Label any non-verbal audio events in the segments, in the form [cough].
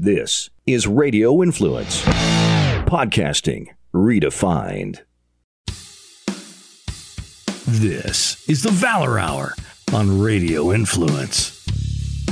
This is Radio Influence. Podcasting redefined. This is the Valor Hour on Radio Influence.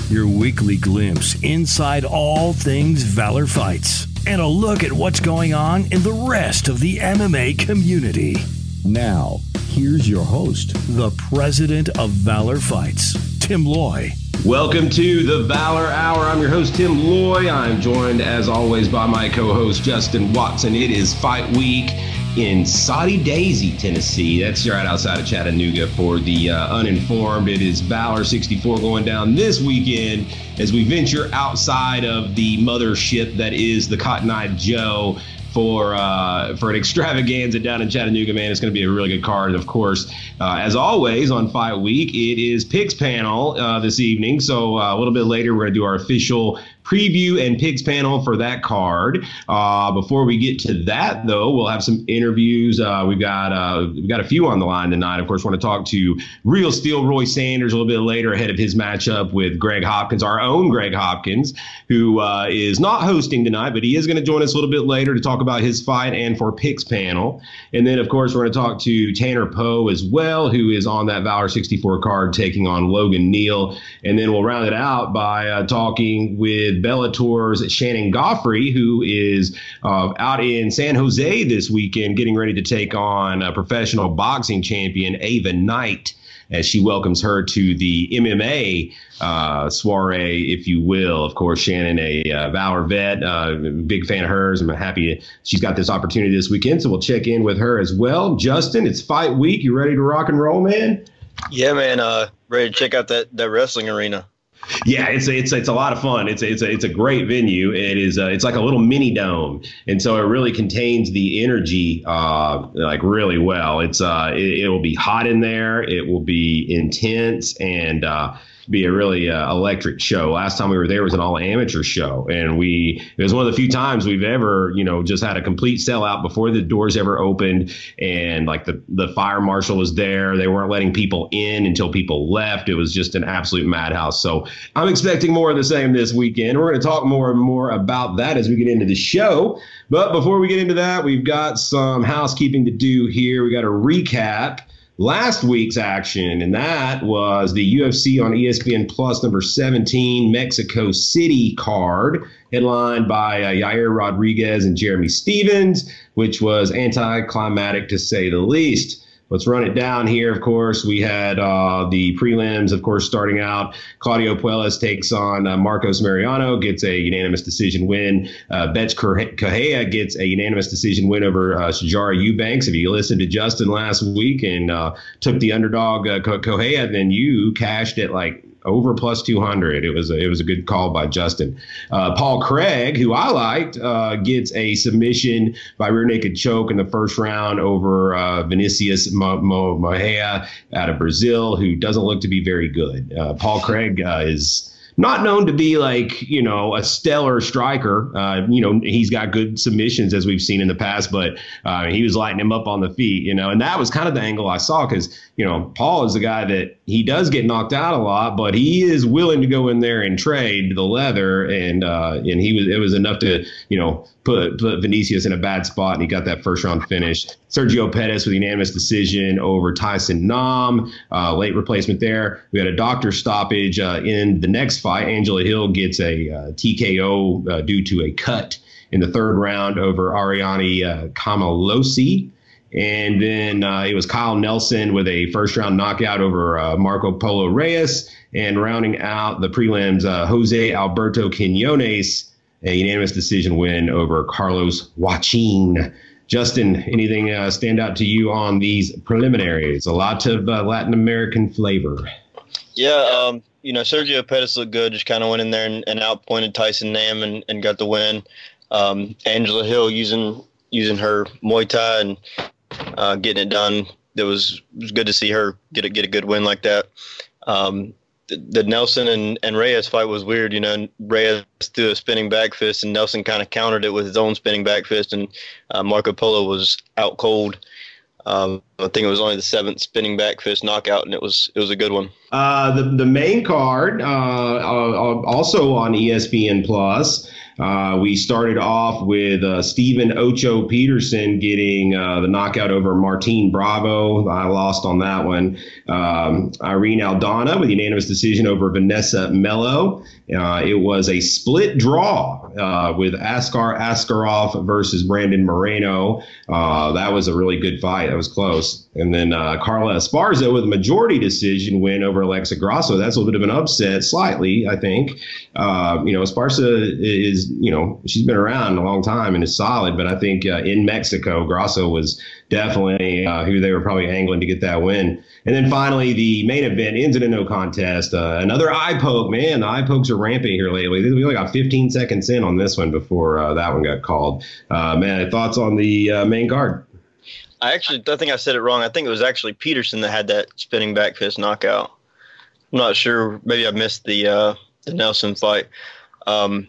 Your weekly glimpse inside all things Valor fights and a look at what's going on in the rest of the MMA community. Now, here's your host, the president of Valor Fights, Tim Loy. Welcome to the Valor Hour. I'm your host, Tim Loy. I'm joined, as always, by my co host, Justin Watson. It is fight week in Soddy-Daisy, Tennessee. That's right outside of Chattanooga for the uh, uninformed. It is Valor 64 going down this weekend as we venture outside of the mothership that is the Cotton Eyed Joe for uh, for an extravaganza down in Chattanooga, man. It's going to be a really good card. Of course, uh, as always on Fight Week, it is picks panel uh, this evening. So uh, a little bit later, we're going to do our official preview and picks panel for that card. Uh, before we get to that, though, we'll have some interviews. Uh, we've got uh, we've got a few on the line tonight. Of course, want to talk to Real Steel Roy Sanders a little bit later ahead of his matchup with Greg Hopkins, our own Greg Hopkins, who uh, is not hosting tonight, but he is going to join us a little bit later to talk about his fight and for picks panel. And then, of course, we're going to talk to Tanner Poe as well, who is on that Valor 64 card taking on Logan Neal. And then we'll round it out by uh, talking with Bellator's Shannon Goughary, who is uh, out in San Jose this weekend, getting ready to take on a professional boxing champion, Ava Knight as she welcomes her to the MMA uh, soiree, if you will. Of course, Shannon, a uh, Valor vet, uh, big fan of hers. I'm happy she's got this opportunity this weekend, so we'll check in with her as well. Justin, it's fight week. You ready to rock and roll, man? Yeah, man. Uh, ready to check out that that wrestling arena. Yeah, it's a, it's it's a lot of fun. It's a, it's a, it's a great venue. It is uh, it's like a little mini dome, and so it really contains the energy uh, like really well. It's uh it, it will be hot in there. It will be intense and. Uh, be a really uh, electric show. Last time we were there was an all amateur show, and we it was one of the few times we've ever you know just had a complete sellout before the doors ever opened, and like the the fire marshal was there. They weren't letting people in until people left. It was just an absolute madhouse. So I'm expecting more of the same this weekend. We're going to talk more and more about that as we get into the show. But before we get into that, we've got some housekeeping to do here. We got a recap last week's action, and that was the UFC on ESPN Plus number 17 Mexico City card, headlined by uh, Yair Rodriguez and Jeremy Stephens, which was anticlimactic to say the least. Let's run it down here. Of course, we had uh, the prelims. Of course, starting out, Claudio Puelles takes on uh, Marcos Mariano, gets a unanimous decision win. Uh, Bethe Correia gets a unanimous decision win over uh, Sijara Eubanks. If you listened to Justin last week and uh, took the underdog uh, Correia, then you cashed it like over plus 200. It was a, it was a good call by Justin. Uh, Paul Craig, who I liked, uh, gets a submission by rear naked choke in the first round over uh, Vinicius Mo- out of Brazil, who doesn't look to be very good. Uh, Paul Craig uh, is not known to be like you know a stellar striker. Uh, you know he's got good submissions as we've seen in the past, but uh, he was lighting him up on the feet. You know, and that was kind of the angle I saw because you know Paul is the guy that he does get knocked out a lot, but he is willing to go in there and trade the leather, and uh, and he was it was enough to you know put put Vinicius in a bad spot, and he got that first round finish. Sergio Pettis with unanimous decision over Tyson Nam, uh, late replacement there. We had a doctor stoppage uh, in the next fight. Angela Hill gets a uh, TKO uh, due to a cut in the third round over Ariane uh, Carnelossi. And then uh, it was Kyle Nelson with a first round knockout over uh, Marco Polo Reyes. And rounding out the prelims, uh, Jose Alberto Quinones, a unanimous decision win over Carlos Joaquin. Justin, anything uh, stand out to you on these preliminaries? A lot of uh, Latin American flavor. Yeah, um, you know, Sergio Pettis looked good. Just kind of went in there and, and outpointed Tyson Nam and, and got the win. Um, Angela Hill using using her Muay Thai and uh, getting it done. It was it was good to see her get a get a good win like that. Um, the, the, Nelson and, and Reyes fight was weird. You know, Reyes threw a spinning back fist, and Nelson kind of countered it with his own spinning back fist, and uh, Marco Polo was out cold. Um, I think it was only the seventh spinning back fist knockout, and it was it was a good one. Uh, the the main card, uh, uh, also on ESPN Plus. Uh, we started off with uh, Stephen Ocho Peterson getting uh, the knockout over Martine Bravo. I lost on that one. Um, Irene Aldana with unanimous decision over Vanessa Mello. Uh, it was a split draw uh, with Askar Askarov versus Brandon Moreno. Uh, that was a really good fight. That was close. And then Carla Esparza with a majority decision win over Alexa Grasso. That's a little bit of an upset, slightly, I think. you know, Esparza is you know, she's been around a long time and is solid. But I think uh, in Mexico, Grasso was definitely uh, who they were probably angling to get that win. And then finally, the main event ends in a no contest. Uh, another eye poke, man. The eye pokes are rampant here lately. We only got 15 seconds in on this one before uh, that one got called. Uh, man, thoughts on the uh, main card? I actually, I think I said it wrong. I think it was actually Peterson that had that spinning back fist knockout. I'm not sure. Maybe I missed the uh, the Nelson fight. Um,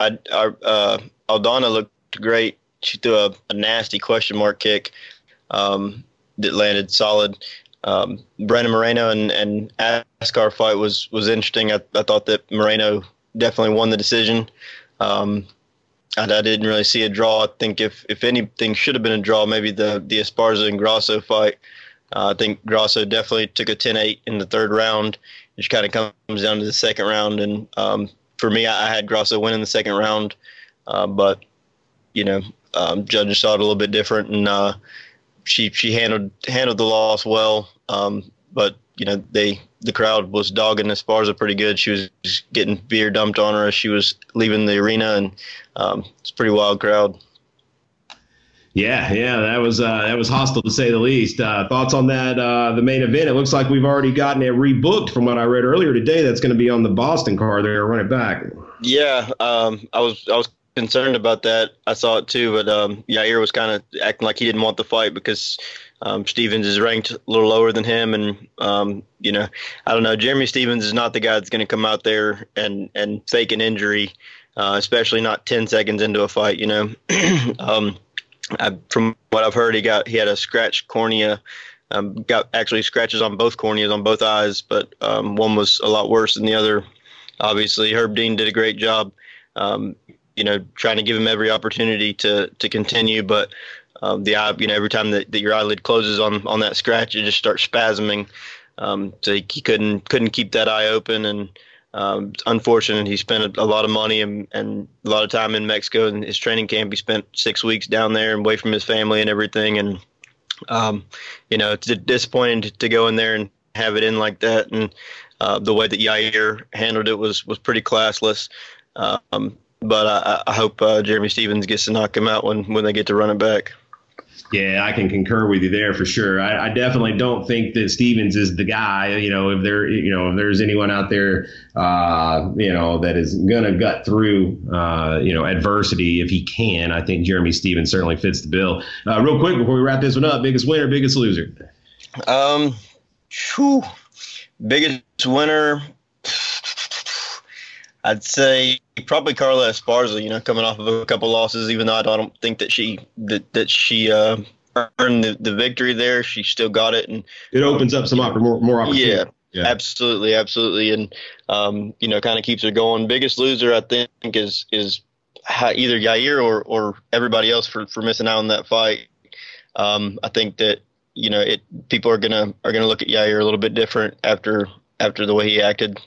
I, I uh, Aldana looked great. She threw a, a nasty question mark kick um, that landed solid. Um, Brandon Moreno and, and Askar fight was was interesting. I, I thought that Moreno definitely won the decision. Um, I, I, didn't really see a draw. I think if if anything should have been a draw, maybe the the Esparza and Grosso fight. Uh, I think Grosso definitely took a 10-8 in the third round. It just kind of comes down to the second round, and um, for me, I, had Grosso win in the second round, uh, but you know, um, judges saw it a little bit different, and uh, she she handled handled the loss well. Um, but you know, they the crowd was dogging Esparza pretty good. She was getting beer dumped on her as she was leaving the arena, and um, it's a pretty wild crowd. Yeah, yeah, that was uh, that was hostile to say the least. Uh, thoughts on that? Uh, the main event. It looks like we've already gotten it rebooked from what I read earlier today. That's going to be on the Boston card. They're run it back. Yeah, um, I was I was concerned about that. I saw it too, but um, Yair was kind of acting like he didn't want the fight because um, Stephens is ranked a little lower than him, and um, you know, I don't know. Jeremy Stephens is not the guy that's going to come out there and and fake an injury, uh, especially not ten seconds into a fight. You know. [clears throat] um, I, from what I've heard, he got he had a scratched cornea. Um, got actually scratches on both corneas on both eyes, but um, one was a lot worse than the other. Obviously, Herb Dean did a great job. Um, you know, trying to give him every opportunity to to continue, but um, the eye, you know, every time that, that your eyelid closes on on that scratch, it just starts spasming. Um, so he, he couldn't couldn't keep that eye open, and um, unfortunate. He spent a, a, lot of money and, and a lot of time in Mexico and his training camp. He spent six weeks down there and away from his family and everything. And, um, you know, it's disappointing to, to, go in there and have it in like that. And uh, the way that Yair handled it was, was pretty classless. Um, but I, I hope uh, Jeremy Stephens gets to knock him out when, when they get to run it back. Yeah, I can concur with you there for sure. I, I, definitely don't think that Stephens is the guy. You know, if there, you know, if there's anyone out there, uh, you know, that is gonna gut through, uh, you know, adversity if he can, I think Jeremy Stephens certainly fits the bill. Uh, real quick before we wrap this one up, biggest winner, biggest loser. Um, whew, biggest winner. I'd say probably Carla Esparza. You know, coming off of a couple losses, even though I don't think that she that that she uh, earned the, the victory there, she still got it, and it opens up some more more opportunity. Yeah, yeah, absolutely, absolutely, and um, you know, kind of keeps her going. Biggest loser, I think, is is either Yair or or everybody else for for missing out on that fight. Um, I think that you know it people are gonna are gonna look at Yair a little bit different after after the way he acted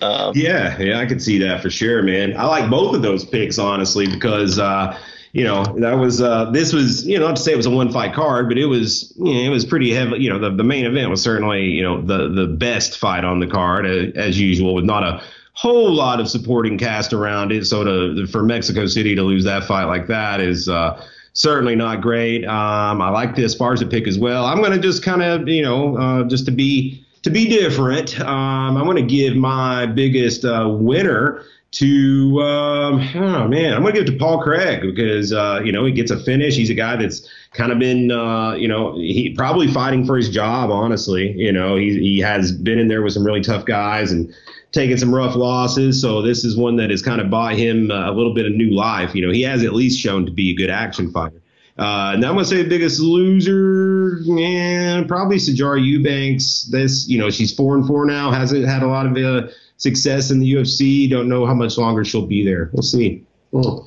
um, yeah, yeah, I can see that for sure, man. I like both of those picks honestly because uh, you know that was uh, this was you know not to say it was a one fight card, but it was you know, it was pretty heavy. You know the, the main event was certainly you know the the best fight on the card uh, as usual with not a whole lot of supporting cast around it. So to for Mexico City to lose that fight like that is. Uh, certainly not great. Um, I like this Esparza pick as well. I'm going to just kind of, you know, uh, just to be to be different, um, I'm going to give my biggest uh, winner to um, oh man, I'm gonna give it to Paul Craig because uh, you know he gets a finish. He's a guy that's kind of been uh, you know he probably fighting for his job. Honestly, you know he he has been in there with some really tough guys and taken some rough losses. So this is one that has kind of bought him a little bit of new life. You know he has at least shown to be a good action fighter. Uh, now I'm gonna say the biggest loser, yeah, probably Sijara Eubanks. This, you know, she's four and four now. Hasn't had a lot of uh, success in the UFC. Don't know how much longer she'll be there. We'll see. Oh.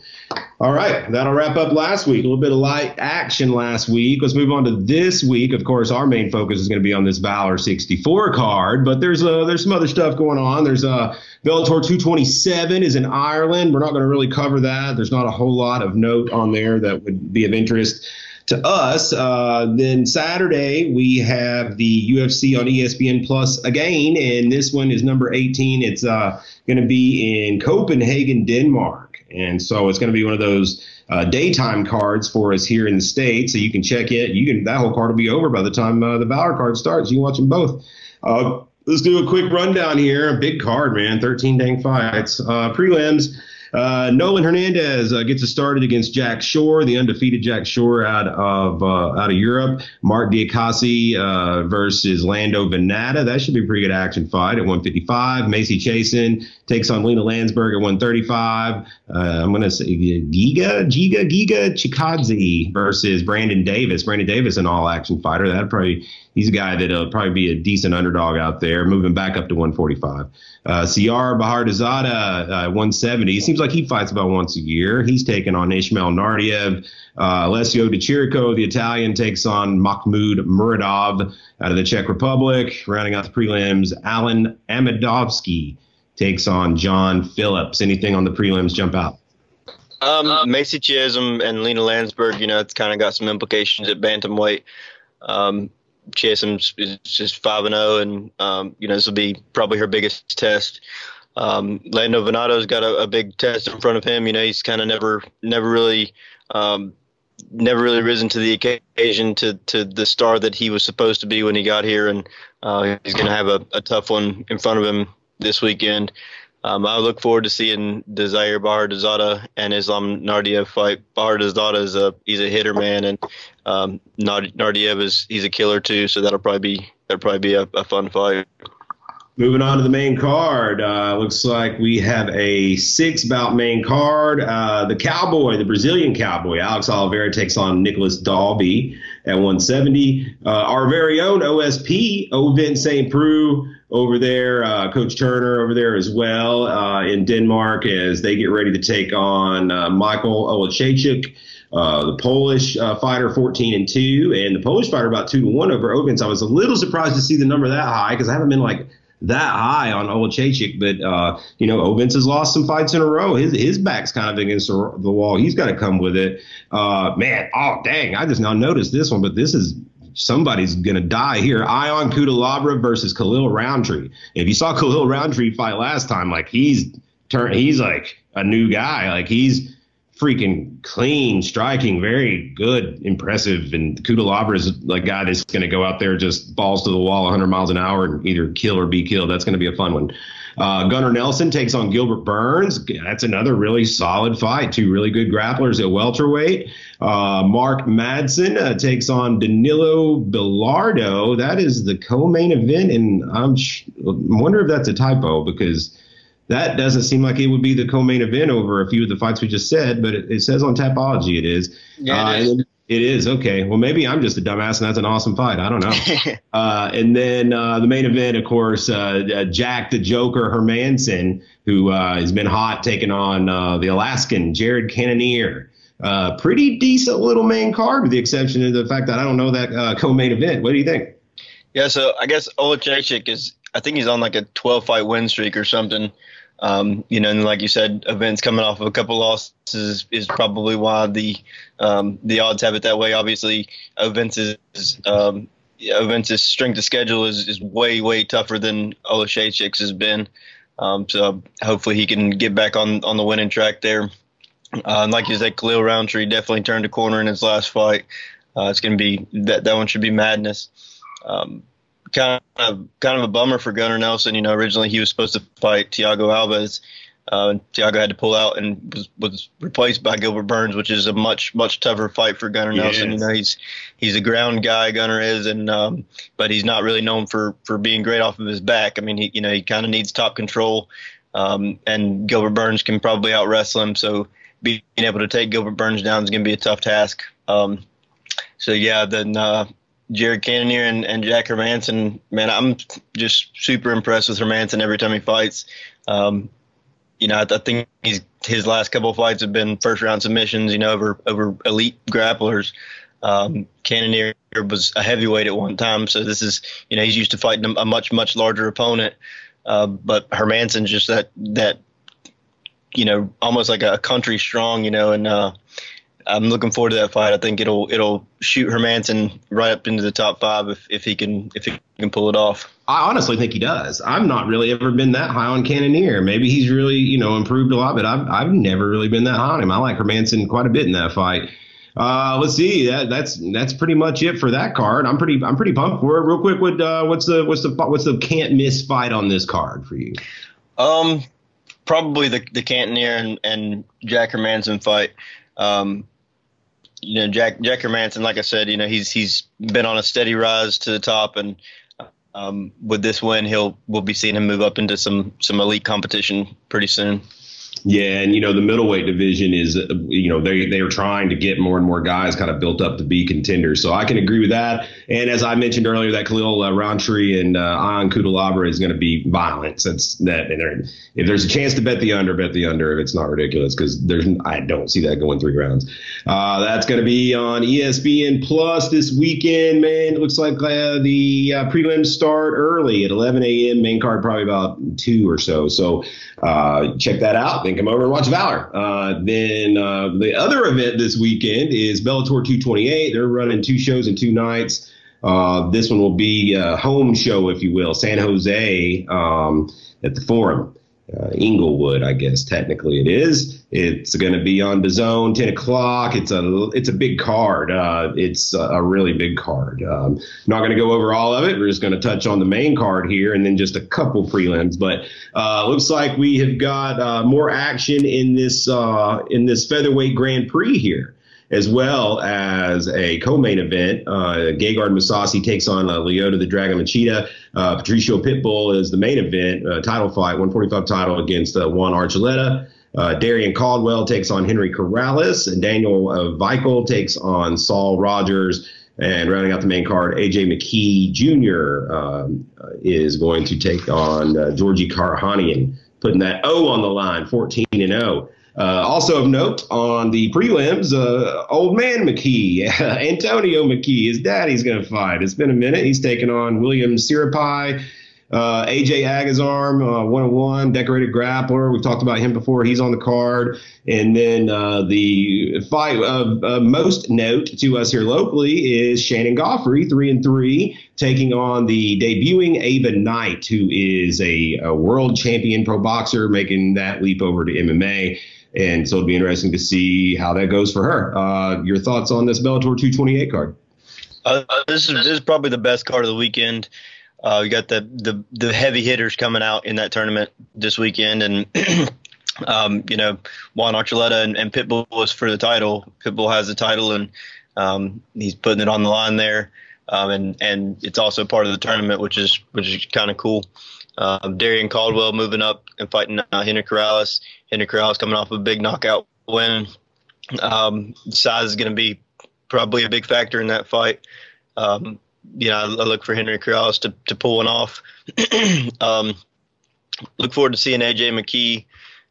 All right, that'll wrap up last week. A little bit of light action last week. Let's move on to this week. Of course, our main focus is going to be on this Valor 64 card, but there's uh, there's some other stuff going on. There's uh, Bellator 227 is in Ireland. We're not going to really cover that. There's not a whole lot of note on there that would be of interest to us. Uh, then Saturday we have the UFC on ESPN Plus again, and this one is number 18. It's uh, going to be in Copenhagen, Denmark. And so it's going to be one of those uh, daytime cards for us here in the state. So you can check it. You can that whole card will be over by the time uh, the Valor card starts. You can watch them both. Uh, let's do a quick rundown here. A big card, man. 13 dang fights. Uh, prelims. Uh, Nolan Hernandez uh, gets it started against Jack Shore, the undefeated Jack Shore out of uh, out of Europe. Mark Diakiese uh, versus Lando Vannata. That should be a pretty good action fight at 155. Macy Chiasson takes on Lena Landsberg at 135. Uh, I'm going to say Giga, Giga, Giga Chikadze versus Brandon Davis. Brandon Davis, an all action fighter. That'd probably he's a guy that'll probably be a decent underdog out there, moving back up to 145. Uh, Siyar Bahadurzada, uh, 170. It seems like he fights about once a year. He's taking on Ismail Naurdiev. Uh, Alessio Di Chirico, the Italian, takes on Mahmoud Muradov out of the Czech Republic. Rounding out the prelims, Alen Amedovski takes on John Phillips. Anything on the prelims jump out? Um, Macy Chiasson and Lena Landsberg, you know, it's kind of got some implications at bantamweight. Um, Chiasson's is just five and zero, oh, and um, you know this will be probably her biggest test. Um, Lando Vannata's got a, a, big test in front of him. You know he's kind of never never really um, never really risen to the occasion to to the star that he was supposed to be when he got here, and uh, he's going to have a, a tough one in front of him this weekend. Um, I look forward to seeing Siyar Bahadurzada and Ismail Naurdiev fight. Bahadurzada is a he's a hitter man, and um, Naurdiev is he's a killer too. So that'll probably be that'll probably be a, a fun fight. Moving on to the main card, uh, looks like we have a six bout main card. Uh, the Cowboy, the Brazilian Cowboy, Alex Oliveira takes on Nicholas Dalby at 170. Uh, our very own OSP, Ovince St. Preux over there, uh, Coach Turner over there as well uh, in Denmark as they get ready to take on uh, Michael Oleksiejczuk. Uh, the Polish uh, fighter 14 and 2, and the Polish fighter about 2 to 1 over Ovince. I was a little surprised to see the number that high because I haven't been like that high on Oleksiejczuk, but uh, you know, Ovince has lost some fights in a row. His his back's kind of against the, the wall. He's got to come with it. Uh, man, oh dang, I just now noticed this one, but this is somebody's gonna die here. Ion Cutelaba versus Khalil Rountree. If you saw Khalil Rountree fight last time, like he's turned, he's like a new guy. Like he's freaking clean, striking, very good, impressive. And Cutelaba is like guy that's going to go out there just balls to the wall 100 miles an hour and either kill or be killed. That's going to be a fun one. Uh, Gunnar Nelson takes on Gilbert Burns. That's another really solid fight. Two really good grapplers at welterweight. Uh, Mark Madsen uh, takes on Danilo Belluardo. That is the co-main event, and I'm sh- wonder if that's a typo because that doesn't seem like it would be the co-main event over a few of the fights we just said, but it, it says on Tapology it is. Yeah, it uh, is. It is okay. Well, maybe I'm just a dumbass, and that's an awesome fight. I don't know. [laughs] uh, and then uh, the main event, of course, uh, uh Jack the Joker Hermansson, who uh, has been hot, taking on uh, the Alaskan Jared Cannonier. pretty decent little main card, with the exception of the fact that I don't know that co-main event. What do you think? Yeah, so I guess Oleksiejczuk is. I think he's on like a 12 fight win streak or something. Um, you know, and like you said, Ovince coming off of a couple losses is, is probably why the um, the odds have it that way. Obviously, Ovince is um, Ovince' strength of schedule is, is way way tougher than Oleksiejczuk's has been. Um, so hopefully he can get back on on the winning track there. Uh, like you said, Khalil Rountree definitely turned a corner in his last fight. Uh, it's going to be that that one should be madness. Um, kind of kind of a bummer for Gunnar Nelson. You know, originally he was supposed to fight Thiago Alves. Uh, Thiago had to pull out and was, was replaced by Gilbert Burns, which is a much much tougher fight for Gunnar Nelson. You know, he's he's a ground guy, Gunnar is, and um, but he's not really known for for being great off of his back. I mean, he you know he kind of needs top control, um, and Gilbert Burns can probably out wrestle him. So being able to take Gilbert Burns down is going to be a tough task Um, so yeah, then uh, Jared Cannonier and, and Jack Hermansson, man, I'm just super impressed with Hermansson every time he fights. Um, you know, I, I, think his last couple of fights have been first round submissions. You know, over over elite grapplers. Um, Cannonier was a heavyweight at one time, so this is you know he's used to fighting a, much much larger opponent. Uh, but Hermansson just that that you know almost like a country strong, you know, and uh, I'm looking forward to that fight. I think it'll it'll shoot Hermansson right up into the top five if, if he can if he can pull it off. I honestly think he does. I've not really ever been that high on Cannonier. Maybe he's really you know improved a lot, but I've I've never really been that high on him. I like Hermansson quite a bit in that fight. Uh, let's see. That, that's that's pretty much it for that card. I'm pretty I'm pretty pumped for it. Real quick, what uh, what's the what's the what's the can't miss fight on this card for you? Um, probably the the Cannonier and, and Jack Hermansson fight. Um, you know, Jack Jack Hermansson, like I said, you know, he's he's been on a steady rise to the top, and um, with this win, he'll we'll be seeing him move up into some some elite competition pretty soon. Yeah, and you know the middleweight division is you know they they are trying to get more and more guys kind of built up to be contenders. So I can agree with that. And as I mentioned earlier, that Khalil uh, Rountree and uh, Ion Cutelaba is going to be violent. Since that, if there's a chance to bet the under, bet the under if it's not ridiculous because there's I don't see that going three rounds. Uh, that's going to be on ESPN Plus this weekend. Man, it looks like uh, the uh, prelims start early at 11 a.m. Main card probably about two or so. So uh, check that out. Then come over and watch Valor. Uh, then uh, the other event this weekend is Bellator 228. They're running two shows in two nights. Uh, this one will be a home show, if you will, San Jose um, at the Forum uh, Inglewood, I guess technically it is. It's going to be on the zone, 10 o'clock. It's a it's a big card. Uh, it's a really big card. Um, not going to go over all of it. We're just going to touch on the main card here and then just a couple prelims. But uh, looks like we have got uh, more action in this uh, in this featherweight Grand Prix here as well as a co-main event. Uh, Gegard Mousasi takes on uh, Lyoto the Dragon Machida. Uh, Patricio Pitbull is the main event, uh, title fight, 145 title against uh, Juan Archuleta. Uh, Darrion Caldwell takes on Henry Corrales, and Daniel uh, takes on Saul Rogers. And rounding out the main card, AJ McKee Jr. Um, uh, is going to take on uh, Georgi Karakhanyan, putting that O on the line, 14 and 0. Uh, also of note on the prelims, uh, old man McKee, [laughs] Antonio McKee, his daddy's going to fight. It's been a minute. He's taken on William Sriyapai. Uh, AJ Agazarm, uh, 101, decorated grappler. We've talked about him before. He's on the card. And then uh, the fight of uh, most note to us here locally is Shannon Goughary, 3 and 3, taking on the debuting Ava Knight, who is a, a world champion pro boxer, making that leap over to MMA. And so it'll be interesting to see how that goes for her. Uh, your thoughts on this Bellator 228 card? Uh, this is this is probably the best card of the weekend. Uh, you got the, the the heavy hitters coming out in that tournament this weekend, and [clears throat] um, you know Juan Archuleta and, and Pitbull was for the title. Pitbull has the title, and um, he's putting it on the line there, um, and and it's also part of the tournament, which is which is kind of cool. Um, Darrion Caldwell moving up and fighting uh, Henry Corrales. Henry Corrales coming off a big knockout win. Um, size is going to be probably a big factor in that fight. Um, you know, I, I, look for Henry Corrales to, to pull one off. [clears throat] um, look forward to seeing AJ McKee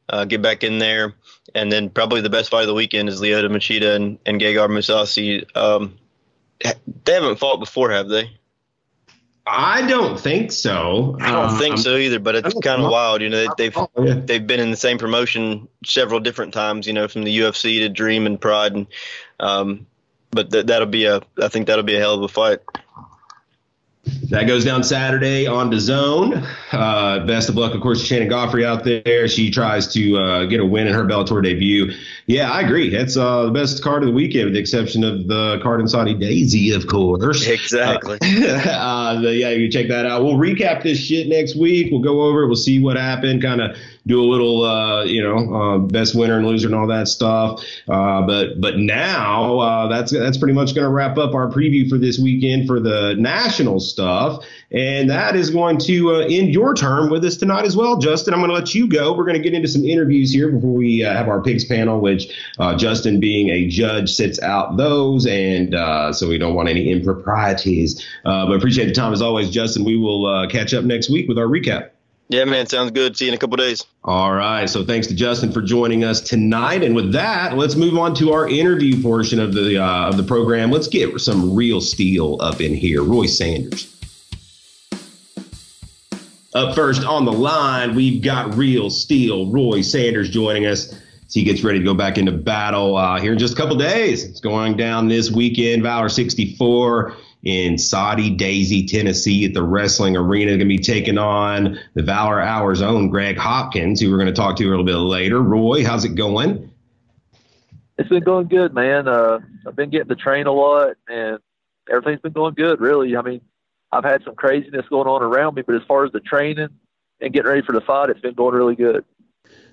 uh, get back in there. And then probably the best fight of the weekend is Lyoto Machida and, and Gegard Mousasi. Um, they haven't fought before, have they? I don't think so. I don't um, think so either, but it's kind of wild. You know, they've they've been in the same promotion several different times. You know, from the UFC to Dream and Pride, and um, but th- that'll be a I think that'll be a hell of a fight. That goes down Saturday on the zone. Uh, best of luck, of course, to Shannon Goughary out there. She tries to uh, get a win in her Bellator debut. Yeah, I agree. That's uh, the best card of the weekend, with the exception of the card in Soddy-Daisy, of course. Exactly. [laughs] Uh, the, yeah, you check that out. We'll recap this shit next week. We'll go over it. We'll see what happened. Kind of do a little, uh, you know, uh, best winner and loser and all that stuff. Uh, but but now uh, that's that's pretty much going to wrap up our preview for this weekend for the national stuff, and that is going to uh, end your term with us tonight as well, Justin. I'm going to let you go. We're going to get into some interviews here before we have our pigs panel, which Justin, being a judge, sits out those, and so we don't want any improprieties. but appreciate the time as always, Justin. We will catch up next week with our recap. Yeah, man, sounds good. See you in a couple days. All right. So thanks to Justin for joining us tonight. And with that, let's move on to our interview portion of the uh, of the program. Let's get some real steel up in here. Roy Sanders. Up first on the line, we've got real steel. Roy Sanders joining us he gets ready to go back into battle uh, here in just a couple days. It's going down this weekend, Valor 64 in Soddy-Daisy, Tennessee at the wrestling arena. Going to be taking on the Valor Hour's own Greg Hopkins, who we're going to talk to a little bit later. Roy, how's it going? It's been going good, man. Uh, I've been getting to train a lot, and everything's been going good, really. I mean, I've had some craziness going on around me, but as far as the training and getting ready for the fight, it's been going really good.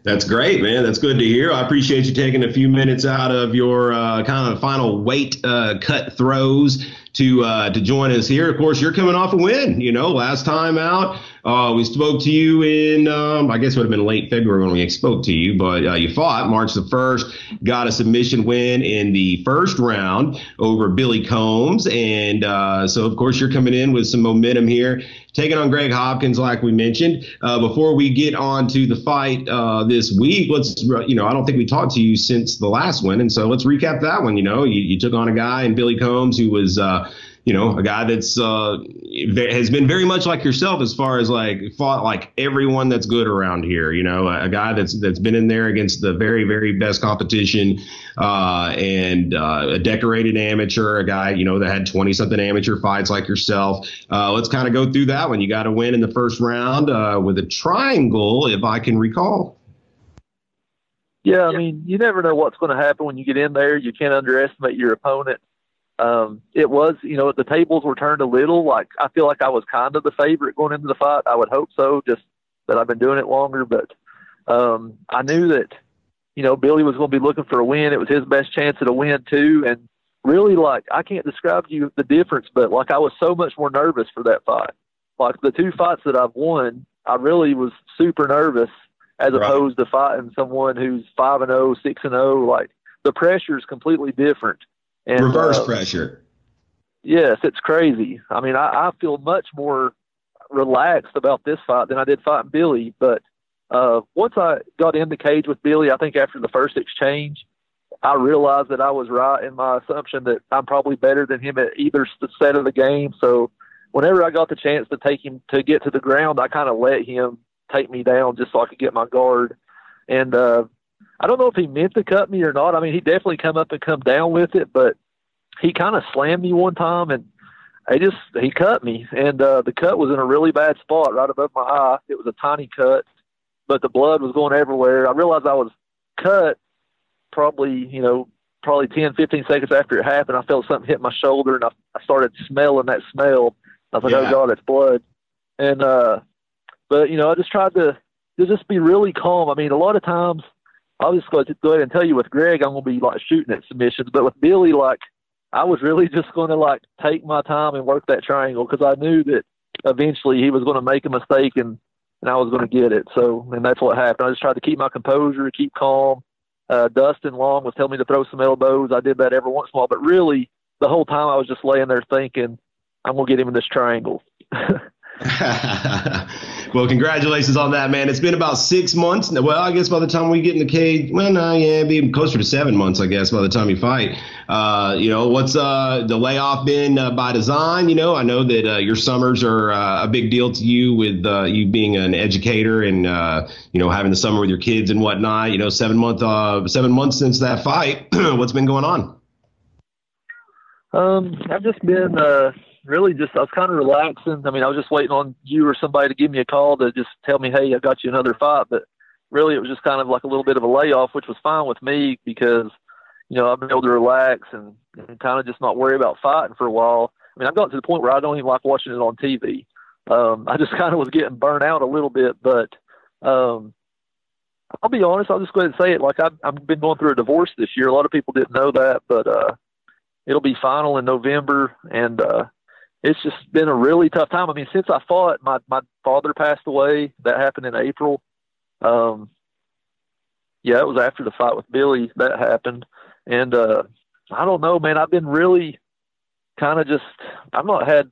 That's great, man. That's good to hear. I appreciate you taking a few minutes out of your uh, kind of final weight uh, cut throes to uh, to join us here. Of course, you're coming off a win. You know, last time out, uh, we spoke to you in, um, I guess it would have been late February when we spoke to you, but uh, you fought March the 1st, got a submission win in the first round over Billy Combs. And uh, so, of course, you're coming in with some momentum here, taking on Greg Hopkins, like we mentioned. Uh, before we get on to the fight uh, this week, let's, you know, I don't think we talked to you since the last one. And so let's recap that one. You know, you, you took on a guy in Billy Combs who was, uh, you know, a guy that's uh, has been very much like yourself as far as like fought like everyone that's good around here. You know, a, guy that's that's been in there against the very very best competition, uh, and uh, a decorated amateur, a guy you know that had twenty something amateur fights like yourself. Uh, let's kind of go through that one. You got to win in the first round uh, with a triangle, if I can recall. Yeah, I mean, you never know what's going to happen when you get in there. You can't underestimate your opponent um, it was, you know, the tables were turned a little. Like I feel like I was kind of the favorite going into the fight. I would hope so, just that I've been doing it longer. But um, I knew that, you know, Billy was going to be looking for a win. It was his best chance at a win too. And really, like I can't describe to you the difference, but like I was so much more nervous for that fight. Like the two fights that I've won, I really was super nervous as right. opposed to fighting someone who's five and oh, six and 0. Like the pressure is completely different and, Reverse uh, pressure. Yes, it's crazy. I mean, I, I feel much more relaxed about this fight than I did fighting Billy. But uh, once I got in the cage with Billy, I think after the first exchange, I realized that I was right in my assumption that I'm probably better than him at either set of the game. So whenever I got the chance to take him to get to the ground, I kind of let him take me down just so I could get my guard. And uh, I don't know if he meant to cut me or not. I mean, he definitely come up and come down with it, but he kind of slammed me one time and I just he cut me, and uh, the cut was in a really bad spot right above my eye. It was a tiny cut, but the blood was going everywhere. I realized I was cut probably you know probably 10, 15 seconds after it happened. I felt something hit my shoulder, and I, I started smelling that smell. I was like, oh, yeah. "Oh God, it's blood!" And uh, but you know, I just tried to to just be really calm. I mean, a lot of times I'll just go, go ahead and tell you with Greg, I'm going to be like shooting at submissions, but with Billy, like I was really just going to like take my time and work that triangle because I knew that eventually he was going to make a mistake and and I was going to get it. So and that's what happened. I just tried to keep my composure, keep calm. Uh, Dustin Long was telling me to throw some elbows. I did that every once in a while, but really the whole time I was just laying there thinking, I'm going to get him in this triangle. [laughs] [laughs] well, congratulations on that, man. It's been about six months. Well, I guess by the time we get in the cage, well, no, yeah, be closer to seven months, I guess, by the time you fight. Uh, you know, what's uh, the layoff been uh, by design? You know, I know that uh, your summers are uh, a big deal to you with uh, you being an educator and you know having the summer with your kids and whatnot. You know, seven month seven months since that fight. [clears throat] what's been going on? Um, I've just been really just I was kind of relaxing. I mean, I was just waiting on you or somebody to give me a call to just tell me, hey, I got you another fight. But really, it was just kind of like a little bit of a layoff, which was fine with me because you know I've been able to relax and, and kind of just not worry about fighting for a while. I mean, I've gotten to the point where I don't even like watching it on TV. Um, I just [laughs] kind of was getting burnt out a little bit, but um, I'll be honest. I'll just go ahead and say it. Like I've, I've been going through a divorce this year. A lot of people didn't know that, but uh, it'll be final in November, and uh, it's just been a really tough time. I mean, since I fought, my my father passed away. That happened in April. Um, yeah, it was after the fight with Billy that happened, and uh, I don't know, man. I've been really kind of just. I've not had.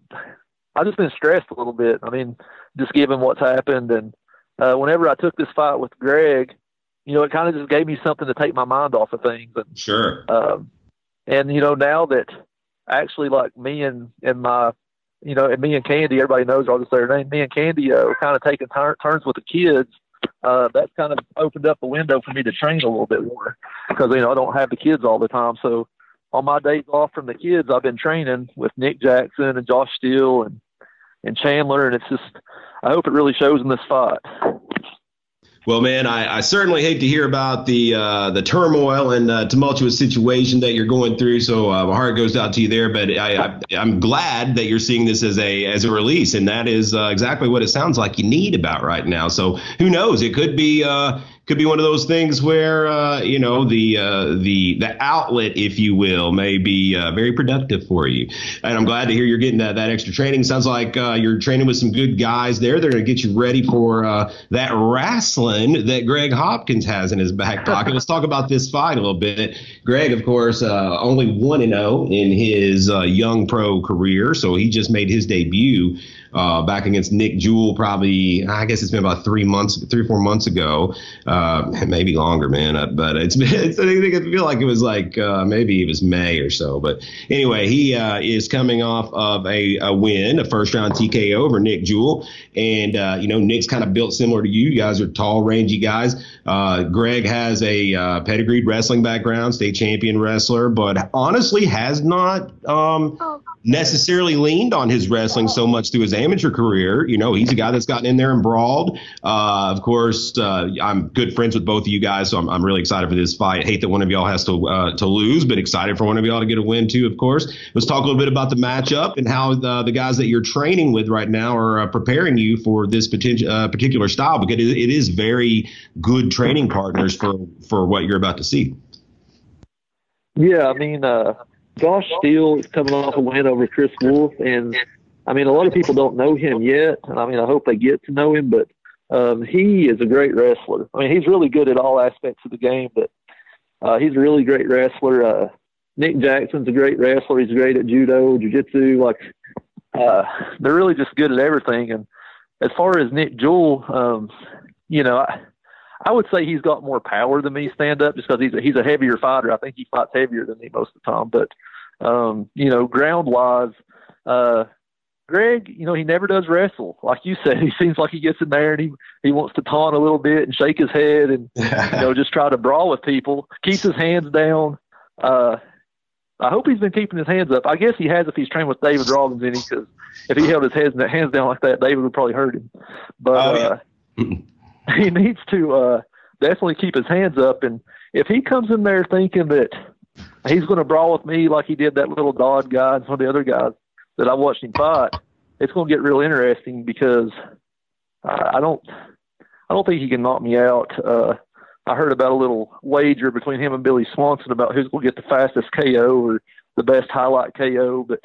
I've just been stressed a little bit. I mean, just given what's happened, and uh, whenever I took this fight with Greg, you know, it kind of just gave me something to take my mind off of things. And, sure. Um, and you know, now that actually, like me and and my, you know, and me and Candy, everybody knows I'll just say her name. Me and Candy uh, are kind of taking t- turns with the kids. Uh, that's kind of opened up a window for me to train a little bit more because you know I don't have the kids all the time. So on my days off from the kids, I've been training with Nick Jackson and Josh Steele and and Chandler, and it's just I hope it really shows in this fight. Well, man, I, I, certainly hate to hear about the uh, the turmoil and uh, tumultuous situation that you're going through. So uh, my heart goes out to you there. But I, am glad that you're seeing this as a as a release, and that is uh, exactly what it sounds like you need about right now. So who knows? It could be uh, could be one of those things where uh, you know the uh, the the outlet, if you will, may be uh, very productive for you. And I'm glad to hear you're getting that, that extra training. Sounds like uh, you're training with some good guys there. They're going to get you ready for uh, that wrestling that Greg Hopkins has in his back pocket. Let's talk about this fight a little bit. Greg, of course, uh, only one and zero oh in his young pro career, so he just made his debut uh, back against Nick Jewell, probably, I guess it's been about three months, three or four months ago, uh, [laughs] maybe longer, man. Uh, but it's been, [laughs] it's, I think I feel like it was like uh, maybe it was May or so. But anyway, he uh, is coming off of a, a win, a first round TKO over Nick Jewell. And, uh, you know, Nick's kind of built similar to you. You guys are tall, rangy guys. Greg has a pedigreed wrestling background, state champion wrestler, but honestly has not um, necessarily leaned on his wrestling so much through his amateur career. You know, he's a guy that's gotten in there and brawled. Uh, of course, uh, I'm good friends with both of you guys, so I'm, I'm really excited for this fight. I hate that one of y'all has to uh, to lose, but excited for one of y'all to get a win too. Of course, let's talk a little bit about the matchup and how the, the guys that you're training with right now are uh, preparing you for this potential uh, particular style because it, it is very good training partners for for what you're about to see. Yeah, I mean, uh, Josh Steele is coming off a win over Chris Wolf, and I mean, a lot of people don't know him yet, and I mean, I hope they get to know him. But um, he is a great wrestler. I mean, he's really good at all aspects of the game, but uh, he's a really great wrestler. Uh, Nick Jackson's a great wrestler. He's great at judo, jiu-jitsu. Like, uh, they're really just good at everything. And as far as Nick Jewell, um, you know, I, I would say he's got more power than me stand up just because he's a, he's a heavier fighter. I think he fights heavier than me most of the time. But um, you know, ground wise, uh, Greg, you know, he never does wrestle. Like you said, [laughs] he seems like he gets in there and he he wants to taunt a little bit and shake his head and [laughs] you know just try to brawl with people. Keeps his hands down. Uh, I hope he's been keeping his hands up. I guess he has if he's trained with David Robbins any because if he held his hands hands down like that, David would probably hurt him. But oh, yeah. uh, [laughs] he needs to uh, definitely keep his hands up. And if he comes in there thinking that he's going to brawl with me like he did that little Dodd guy and some of the other guys that I watched him fight, it's going to get real interesting because I, I don't, I don't think he can knock me out. Uh, I heard about a little wager between him and Billy Swanson about who's going to get the fastest KO or the best highlight KO, but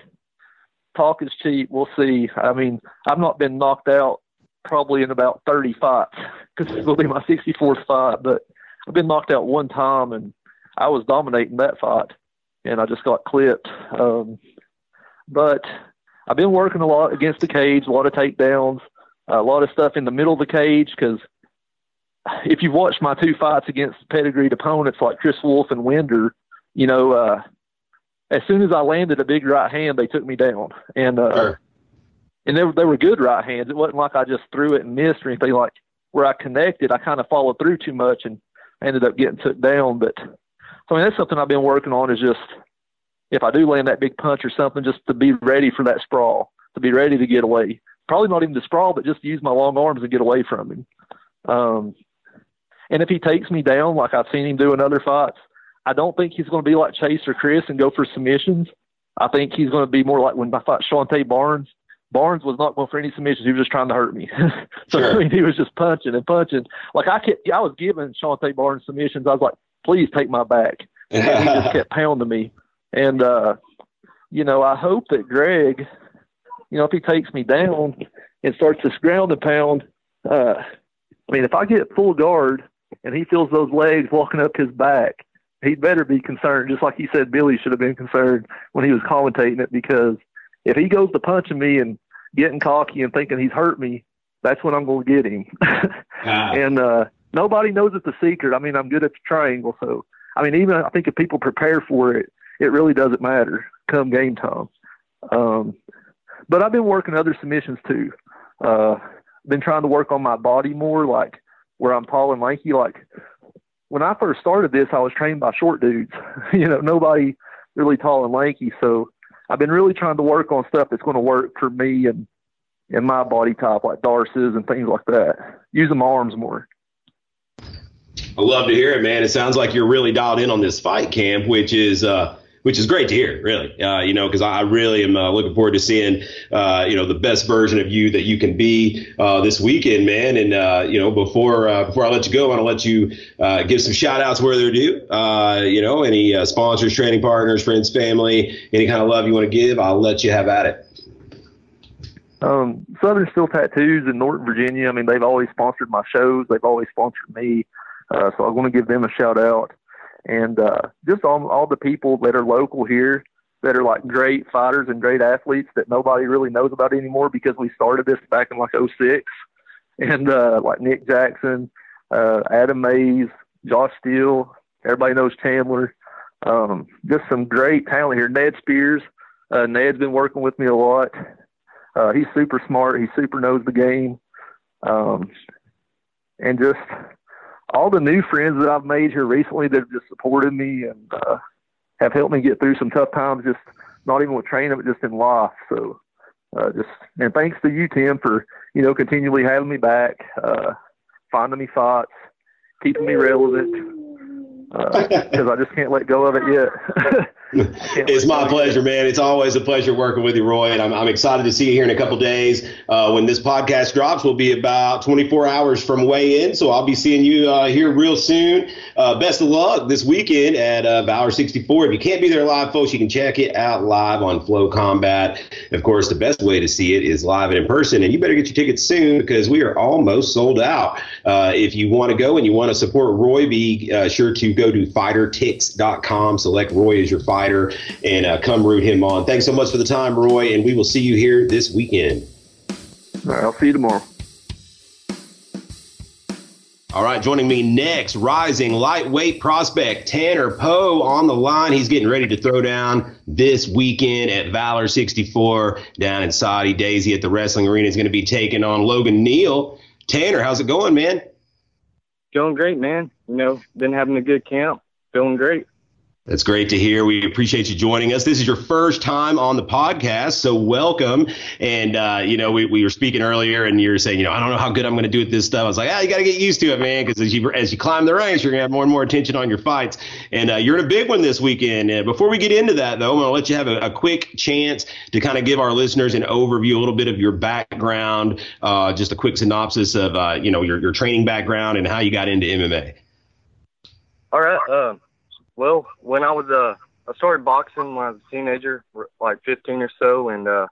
talk is cheap. We'll see. I mean, I've not been knocked out probably in about 30 fights because this will be my 64th fight. But I've been knocked out one time, and I was dominating that fight, and I just got clipped. Um, but I've been working a lot against the cage, a lot of takedowns, a lot of stuff in the middle of the cage because if you've watched my two fights against pedigreed opponents like Chris Wolf and Winder, you know, uh, as soon as I landed a big right hand, they took me down. And uh, sure and they were, they were good right hands. It wasn't like I just threw it and missed or anything. Like where I connected, I kind of followed through too much and ended up getting took down. But so I mean, that's something I've been working on. Is just if I do land that big punch or something, just to be ready for that sprawl, to be ready to get away. Probably not even to sprawl, but just use my long arms and get away from him. Um, and if he takes me down, like I've seen him do in other fights, I don't think he's going to be like Chase or Chris and go for submissions. I think he's going to be more like when I fought Shante Barnes Barnes was not going for any submissions. He was just trying to hurt me. [laughs] so sure. I mean, he was just punching and punching. Like I kept, I was giving Shante Barnes submissions. I was like, please take my back. And he just [laughs] kept pounding me. And uh, you know, I hope that Greg, you know, if he takes me down and starts to ground and pound, uh, I mean, if I get full guard and he feels those legs walking up his back, he'd better be concerned. Just like he said, Billy should have been concerned when he was commentating it because if he goes to punching me and getting cocky and thinking he's hurt me, that's when I'm going to get him. [laughs] And uh, nobody knows it's a secret. I mean, I'm good at the triangle, so I mean, even I think if people prepare for it, it really doesn't matter come game time. Um, but I've been working other submissions too. Uh, been trying to work on my body more, like where I'm tall and lanky. Like when I first started this, I was trained by short dudes. [laughs] you know, nobody really tall and lanky. So I've been really trying to work on stuff that's going to work for me and and my body type, like D'Arces and things like that. Using my arms more. I love to hear it, man. It sounds like you're really dialed in on this fight camp, which is uh, which is great to hear, really. Uh, you know, because I really am uh, looking forward to seeing, uh, you know, the best version of you that you can be uh, this weekend, man. And uh, you know, before uh, before I let you go, I want to let you give some shout outs where they're due. you know, any sponsors, training partners, friends, family, any kind of love you want to give, I'll let you have at it. Um, Southern Steel Tattoos in Norton, Virginia. I mean, they've always sponsored my shows. They've always sponsored me. so I want to give them a shout out and uh, just all, all the people that are local here that are like great fighters and great athletes that nobody really knows about anymore because we started this back in like 06 and uh, like Nick Jackson, uh, Adam Mays, Josh Steele, everybody knows Chandler. Um, just some great talent here. Ned Spears, uh, Ned's been working with me a lot. Uh, he's super smart. He super knows the game. Um, and just all the new friends that I've made here recently that have just supported me and uh, have helped me get through some tough times, just not even with training, but just in life. So, uh, just and thanks to you, Tim, for you know continually having me back, uh, finding me thoughts, keeping me relevant, because uh, [laughs] I just can't let go of it yet. [laughs] it's my pleasure, man. It's always a pleasure working with you, Roy, and I'm, I'm excited to see you here in a couple days. Uh, when this podcast drops, we'll be about 24 hours from weigh in, so I'll be seeing you uh, here real soon. Uh, best of luck this weekend at uh, Valor 64. If you can't be there live, folks, you can check it out live on Flow Combat. Of course, the best way to see it is live and in person, and you better get your tickets soon because we are almost sold out. Uh, if you want to go and you want to support Roy, be uh, sure to go to fightertix.com, select Roy as your fighter fighter and uh, come root him on. Thanks so much for the time, Roy, and we will see you here this weekend. All right, I'll see you tomorrow. All right, joining me next, rising lightweight prospect Tanner Poe on the line. He's getting ready to throw down this weekend at Valor 64 down in Soddy-Daisy at the wrestling arena. He's going to be taking on Logan Neal. Tanner, how's it going, man? Going great, man. You know, been having a good camp. Feeling great. That's great to hear. We appreciate you joining us. This is your first time on the podcast, so welcome. And uh, you know, we, we were speaking earlier, and you were saying, you know, I don't know how good I'm going to do at this stuff. I was like, ah, you got to get used to it, man, because as you as you climb the ranks, you're going to have more and more attention on your fights. And uh, you're in a big one this weekend. And before we get into that, though, I'm going to let you have a, a, quick chance to kind of give our listeners an overview, a little bit of your background, uh, just a quick synopsis of uh, you know your your training background and how you got into MMA. All right. Um, well, when I was uh, I started boxing when I was a teenager, like 15 or so, and uh,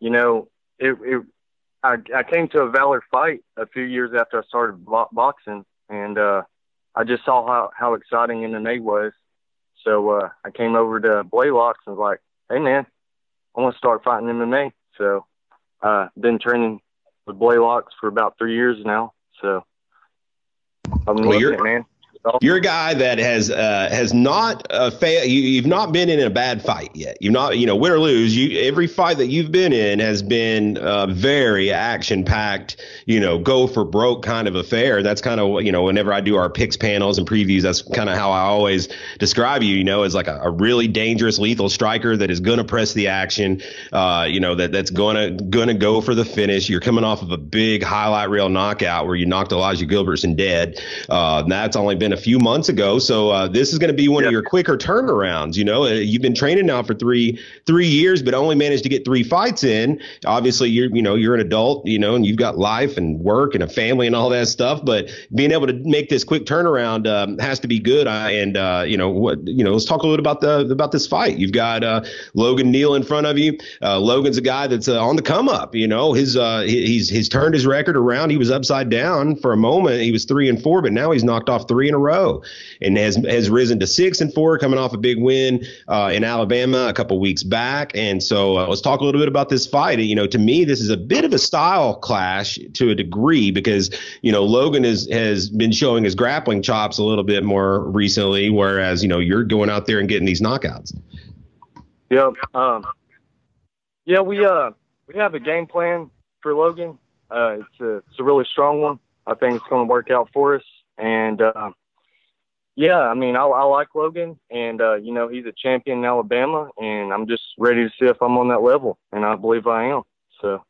you know, it, it I, I came to a Valor fight a few years after I started bo- boxing, and uh, I just saw how how exciting MMA was. So uh, I came over to Blaylocks and was like, "Hey, man, I want to start fighting MMA." So uh, been training with Blaylocks for about three years now. So I'm well, loving it, man. You're a guy that has uh, has not uh. You, have not been in a bad fight yet. You've not, you know, win or lose. You every fight that you've been in has been uh, very action packed. You know, go for broke kind of affair. That's kind of you know, whenever I do our picks panels and previews, that's kind of how I always describe you. You know, as like a, a really dangerous, lethal striker that is going to press the action. Uh, you know, that that's going to going to go for the finish. You're coming off of a big highlight reel knockout where you knocked Elijah Gilbertson dead. Uh, that's only been A few months ago. So uh, this is going to be one of your quicker turnarounds. You know, uh, you've been training now for three three years, but only managed to get three fights in. Obviously, you're you know you're an adult, you know, and you've got life and work and a family and all that stuff. But being able to make this quick turnaround um, has to be good. I, and uh, you know what you know, let's talk a little bit about the about this fight. You've got uh, Logan Neal in front of you. Uh, Logan's a guy that's on the come up. You know, his he's he's turned his record around. He was upside down for a moment. He was three and four, but now he's knocked off three in a row and has has risen to six and four, coming off a big win uh, in Alabama a couple weeks back. And so uh, let's talk a little bit about this fight. You know, to me, this is a bit of a style clash to a degree because you know Logan is, has been showing his grappling chops a little bit more recently, whereas you know you're going out there and getting these knockouts. Yep. Um, yeah, we uh we have a game plan for Logan. Uh, it's a it's a really strong one. I think it's going to work out for us. And uh, yeah, I mean, I, I like Logan, and uh, you know, he's a champion in Alabama, and I'm just ready to see if I'm on that level, and I believe I am. So.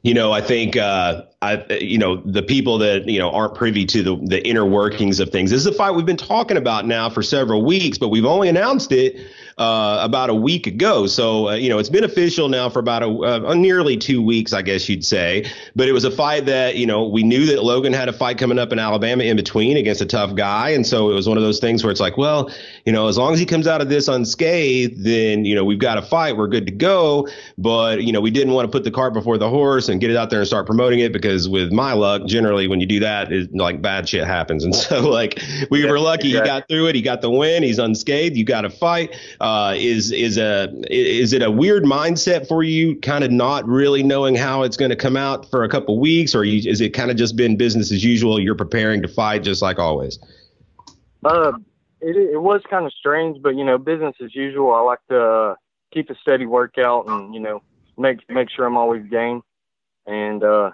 You know, I think uh, I, you know, the people that you know aren't privy to the the inner workings of things. This is a fight we've been talking about now for several weeks, but we've only announced it uh, about a week ago. So, uh, you know, it's been official now for about a, uh, nearly two weeks, I guess you'd say. But it was a fight that, you know, we knew that Logan had a fight coming up in Alabama in between against a tough guy. And so it was one of those things where it's like, well, you know, as long as he comes out of this unscathed, then, you know, we've got a fight. We're good to go. But, you know, we didn't want to put the cart before the horse and get it out there and start promoting it because with my luck, generally when you do that, it, like bad shit happens. And so, [laughs] like, we yeah, were lucky exactly. he got through it. He got the win. He's unscathed. You got to fight. Uh, is is a is it a weird mindset for you, kind of not really knowing how it's going to come out for a couple weeks, or you, is it kind of just been business as usual? You're preparing to fight just like always. Uh, it it was kind of strange, but you know, business as usual. I like to uh, keep a steady workout and you know make make sure I'm always game. And uh,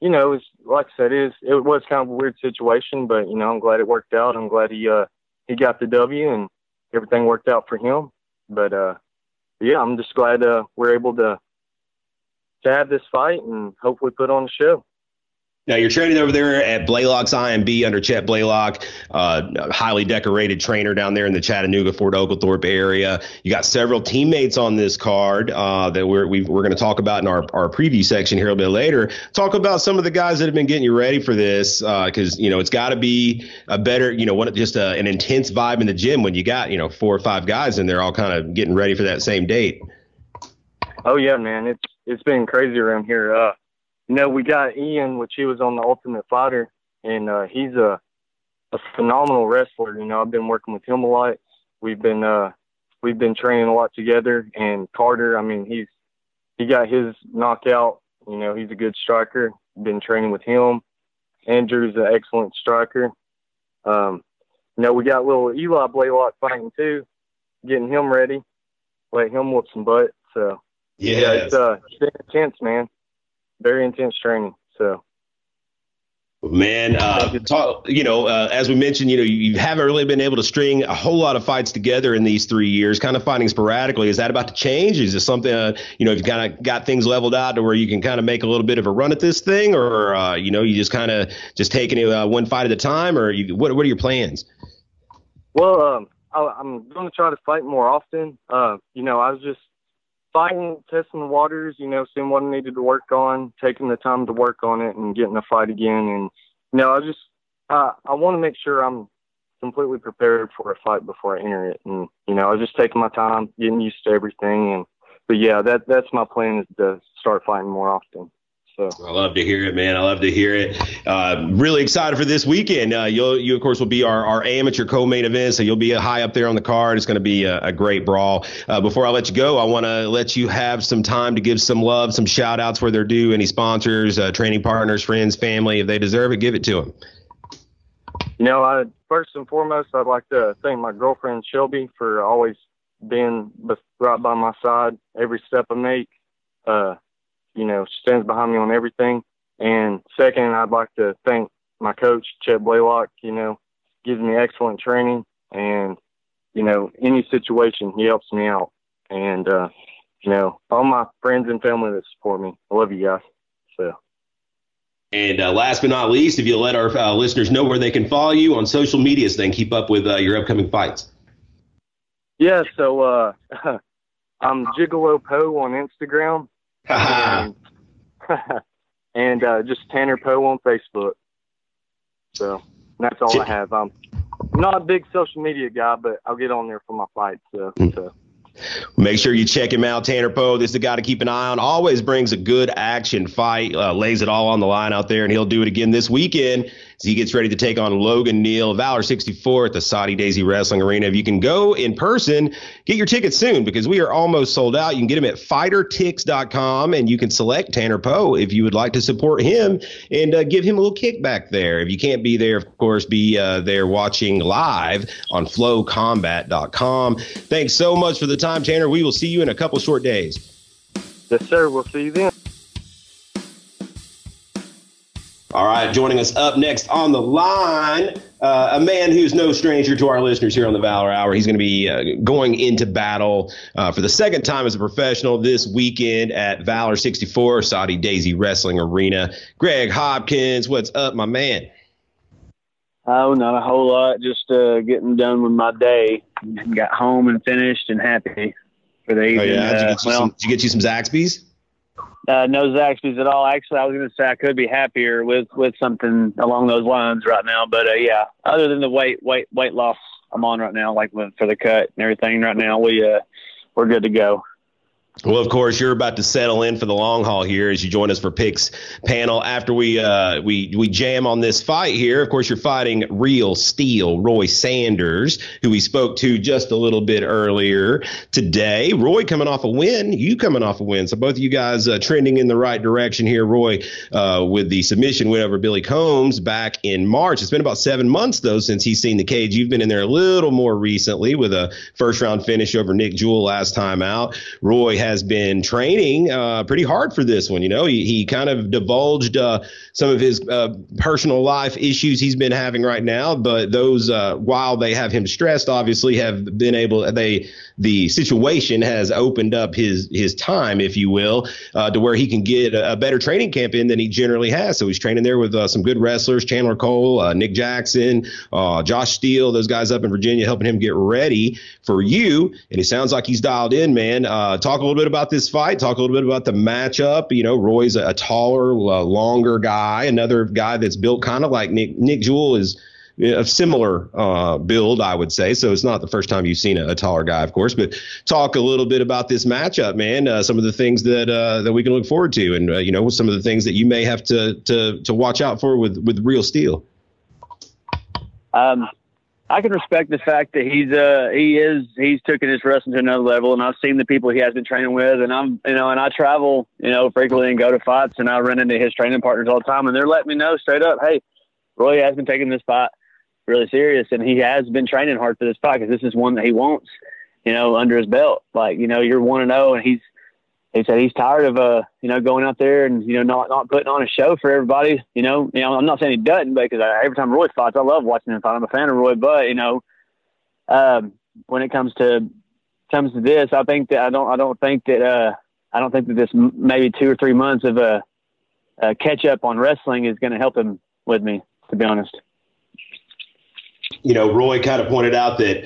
you know, it's like I said, it is it was kind of a weird situation, but you know, I'm glad it worked out. I'm glad he uh he got the W and everything worked out for him. But uh, yeah, I'm just glad uh, we're able to to have this fight and hopefully put on a show. Now you're training over there at Blaylock's IMB under Chet Blaylock, uh, highly decorated trainer down there in the Chattanooga, Fort Oglethorpe area. You got several teammates on this card uh, that we're we, are we are going to talk about in our, our preview section here a bit later. Talk about some of the guys that have been getting you ready for this because uh, you know it's got to be a better you know what just a, an intense vibe in the gym when you got you know four or five guys and they're all kind of getting ready for that same date. Oh yeah, man, it's it's been crazy around here. You know, we got Ian, which he was on the Ultimate Fighter, and uh, he's a a phenomenal wrestler. You know, I've been working with him a lot. We've been uh, we've been training a lot together. And Carter, I mean, he's he got his knockout. You know, he's a good striker. Been training with him. Andrew's an excellent striker. Um, you know, we got little Eli Blaylock fighting too, getting him ready, let him whoop some butt. So yes. yeah, it's uh, it's been intense, man very intense training. So. Man, uh, talk, you know, uh, as we mentioned, you know, you, you, haven't really been able to string a whole lot of fights together in these three years, kind of fighting sporadically. Is that about to change? Is this something, uh, you know, you kind of got things leveled out to where you can kind of make a little bit of a run at this thing, or, uh, you know, you just kind of just taking it uh, one fight at a time, or you, what, what are your plans? Well, um, I, am going to try to fight more often. Uh, you know, I was just fighting, testing the waters, you know, seeing what I needed to work on, taking the time to work on it, and getting a fight again. And you know, I just uh, I want to make sure I'm completely prepared for a fight before I enter it. And you know, I was just taking my time, getting used to everything. And but yeah, that that's my plan is to start fighting more often. So I love to hear it, man. I love to hear it. Uh, really excited for this weekend. Uh, you'll, you of course will be our, our amateur co-main event, so you'll be high up there on the card. It's going to be a, a, great brawl. Uh, before I let you go, I want to let you have some time to give some love, some shout outs where they're due. Any sponsors, uh, training partners, friends, family, if they deserve it, give it to them. You know, I, first and foremost, I'd like to thank my girlfriend Shelby for always being right by my side every step I make. Uh, you know, stands behind me on everything. And second, I'd like to thank my coach, Chet Blaylock, you know, gives me excellent training and, you know, any situation, he helps me out. And, uh, you know, all my friends and family that support me. I love you guys. So. And uh, last but not least, if you'll let our uh, listeners know where they can follow you on social media so they can keep up with uh, your upcoming fights. Yeah, so uh, [laughs] I'm Gigolo Poe on Instagram. And [laughs] and uh, just Tanner Poe on Facebook. So that's all I have. I'm not a big social media guy, but I'll get on there for my fights. So, mm. so. Make sure you check him out, Tanner Poe. This is the guy to keep an eye on. Always brings a good action fight, uh, lays it all on the line out there, and he'll do it again this weekend as he gets ready to take on Logan Neal, Valor 64 at the Soddy-Daisy Wrestling Arena. If you can go in person, get your tickets soon because we are almost sold out. You can get them at fightertix.com and you can select Tanner Poe if you would like to support him and uh, give him a little kickback there. If you can't be there, of course, be uh, there watching live on flowcombat.com. Thanks so much for the time, Tanner. We will see you in a couple short days. Yes, sir. We'll see you then. All right, joining us up next on the line, uh, a man who's no stranger to our listeners here on the Valor Hour. He's going to be uh, going into battle uh, for the second time as a professional this weekend at Valor 64, Soddy-Daisy Wrestling Arena. Greg Hopkins, what's up, my man? Oh, not a whole lot. Just uh, getting done with my day. Got home and finished and happy for the evening. Oh, yeah. Did you, get you, well, some, did you get you some Zaxby's? Uh, no Zaxby's at all. Actually, I was going to say I could be happier with with something along those lines right now. But uh, yeah, other than the weight weight weight loss I'm on right now, like for the cut and everything, right now we uh we're good to go. Well, of course, you're about to settle in for the long haul here as you join us for picks panel. After we uh, we we jam on this fight here, of course, you're fighting real steel Roy Sanders, who we spoke to just a little bit earlier today. Roy coming off a win, you coming off a win, so both of you guys uh, trending in the right direction here. Roy uh, with the submission win over Billy Combs back in March. It's been about seven months though since he's seen the cage. You've been in there a little more recently with a first round finish over Nick Jewell last time out. Roy has been training uh, pretty hard for this one. You know, he, he kind of divulged uh, some of his uh, personal life issues he's been having right now, but those, uh, while they have him stressed, obviously have been able, they, the situation has opened up his his time, if you will, uh, to where he can get a, a, better training camp in than he generally has. So he's training there with uh, some good wrestlers, Chandler Cole, uh, Nick Jackson, uh, Josh Steele, those guys up in Virginia, helping him get ready for you. And he sounds like he's dialed in, man. Uh, talk a little bit about this fight. Talk a little bit about the matchup. You know, Roy's a, a taller, longer guy, another guy that's built kind of like Nick. Nick Jewell is a similar uh, build, I would say. So it's not the first time you've seen a, a, taller guy, of course. But talk a little bit about this matchup, man. Uh, some of the things that uh, that we can look forward to, and uh, you know, some of the things that you may have to to to watch out for with with real steel. Um, I can respect the fact that he's uh he is he's taken his wrestling to another level, and I've seen the people he has been training with, and I'm you know, and I travel you know frequently and go to fights, and I run into his training partners all the time, and they're letting me know straight up, hey. Roy has been taking this fight really serious, and he has been training hard for this fight because this is one that he wants, you know, under his belt. Like you know, you're one to zero, and he's he said he's tired of uh you know going out there and you know not not putting on a show for everybody. You know, you know I'm not saying he doesn't, but because every time Roy fights, I love watching him fight. I'm a fan of Roy, but you know, um, when it comes to comes to this, I think that I don't I don't think that uh I don't think that this maybe two or three months of a, a catch up on wrestling is going to help him with me, to be honest you know, Roy kind of pointed out that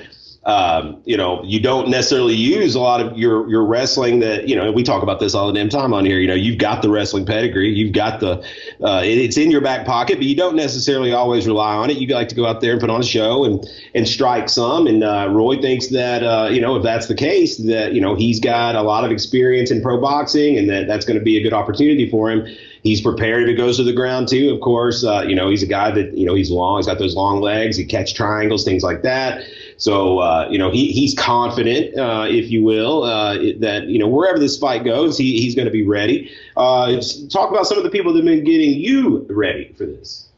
um, you know, you don't necessarily use a lot of your your wrestling that you know. We talk about this all the damn time on here. You know, you've got the wrestling pedigree, you've got the uh, it's in your back pocket, but you don't necessarily always rely on it. You like to go out there and put on a show and and strike some. And uh, Roy thinks that uh, you know if that's the case, that you know he's got a lot of experience in pro boxing, and that that's going to be a good opportunity for him He's prepared if it goes to the ground too. Of course, uh, you know he's a guy that you know he's long. He's got those long legs. He catch triangles, things like that. So uh, you know he he's confident, uh, if you will, uh, that you know wherever this fight goes, he, he's going to be ready. Uh, talk about some of the people that have been getting you ready for this.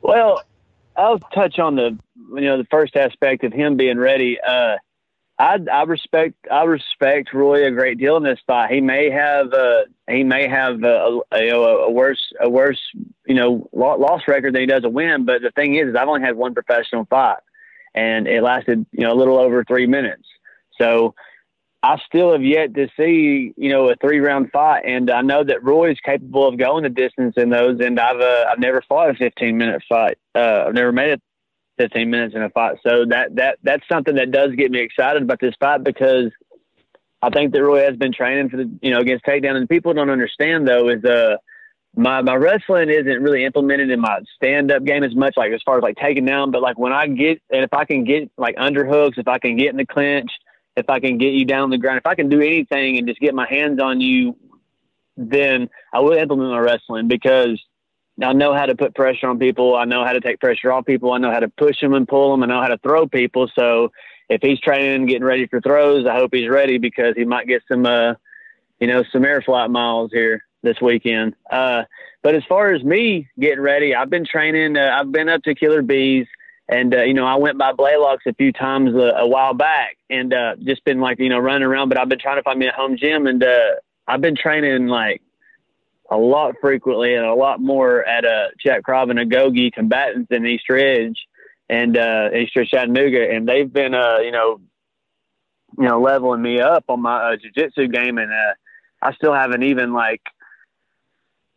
Well, I'll touch on the you know the first aspect of him being ready. Uh, I, I respect I respect Roy a great deal in this fight. He may have uh, he may have a, a, a, worse a worse you know loss record than he does a win. But the thing is, is I've only had one professional fight, and it lasted you know a little over three minutes. So I still have yet to see, you know, a three round fight. And I know that Roy is capable of going the distance in those. And I've, uh, I've never fought a 15 minute fight. Uh, I've never made it 15 minutes in a fight. So that, that, that's something that does get me excited about this fight because I think that Roy has been training for the, you know, against takedown. And people don't understand though, is, uh, my, my wrestling isn't really implemented in my stand up game as much, like as far as like taking down, but like when I get, and if I can get like underhooks, if I can get in the clinch, if I can get you down the ground, if I can do anything and just get my hands on you, then I will implement my wrestling because I know how to put pressure on people. I know how to take pressure off people. I know how to push them and pull them. I know how to throw people. So if he's training, getting ready for throws, I hope he's ready because he might get some, uh, you know, some air flight miles here this weekend. Uh, but as far as me getting ready, I've been training. Uh, I've been up to Killer Bees. And, uh, you know, I went by Blaylock's a few times a, a while back and uh, just been like, you know, running around. But I've been trying to find me a home gym and uh, I've been training like a lot frequently and a lot more at uh, Jack Crop and Agoge combatants in East Ridge and uh, East Ridge Chattanooga. And they've been, uh, you know, you know, leveling me up on my uh, jiu-jitsu game. And uh, I still haven't even like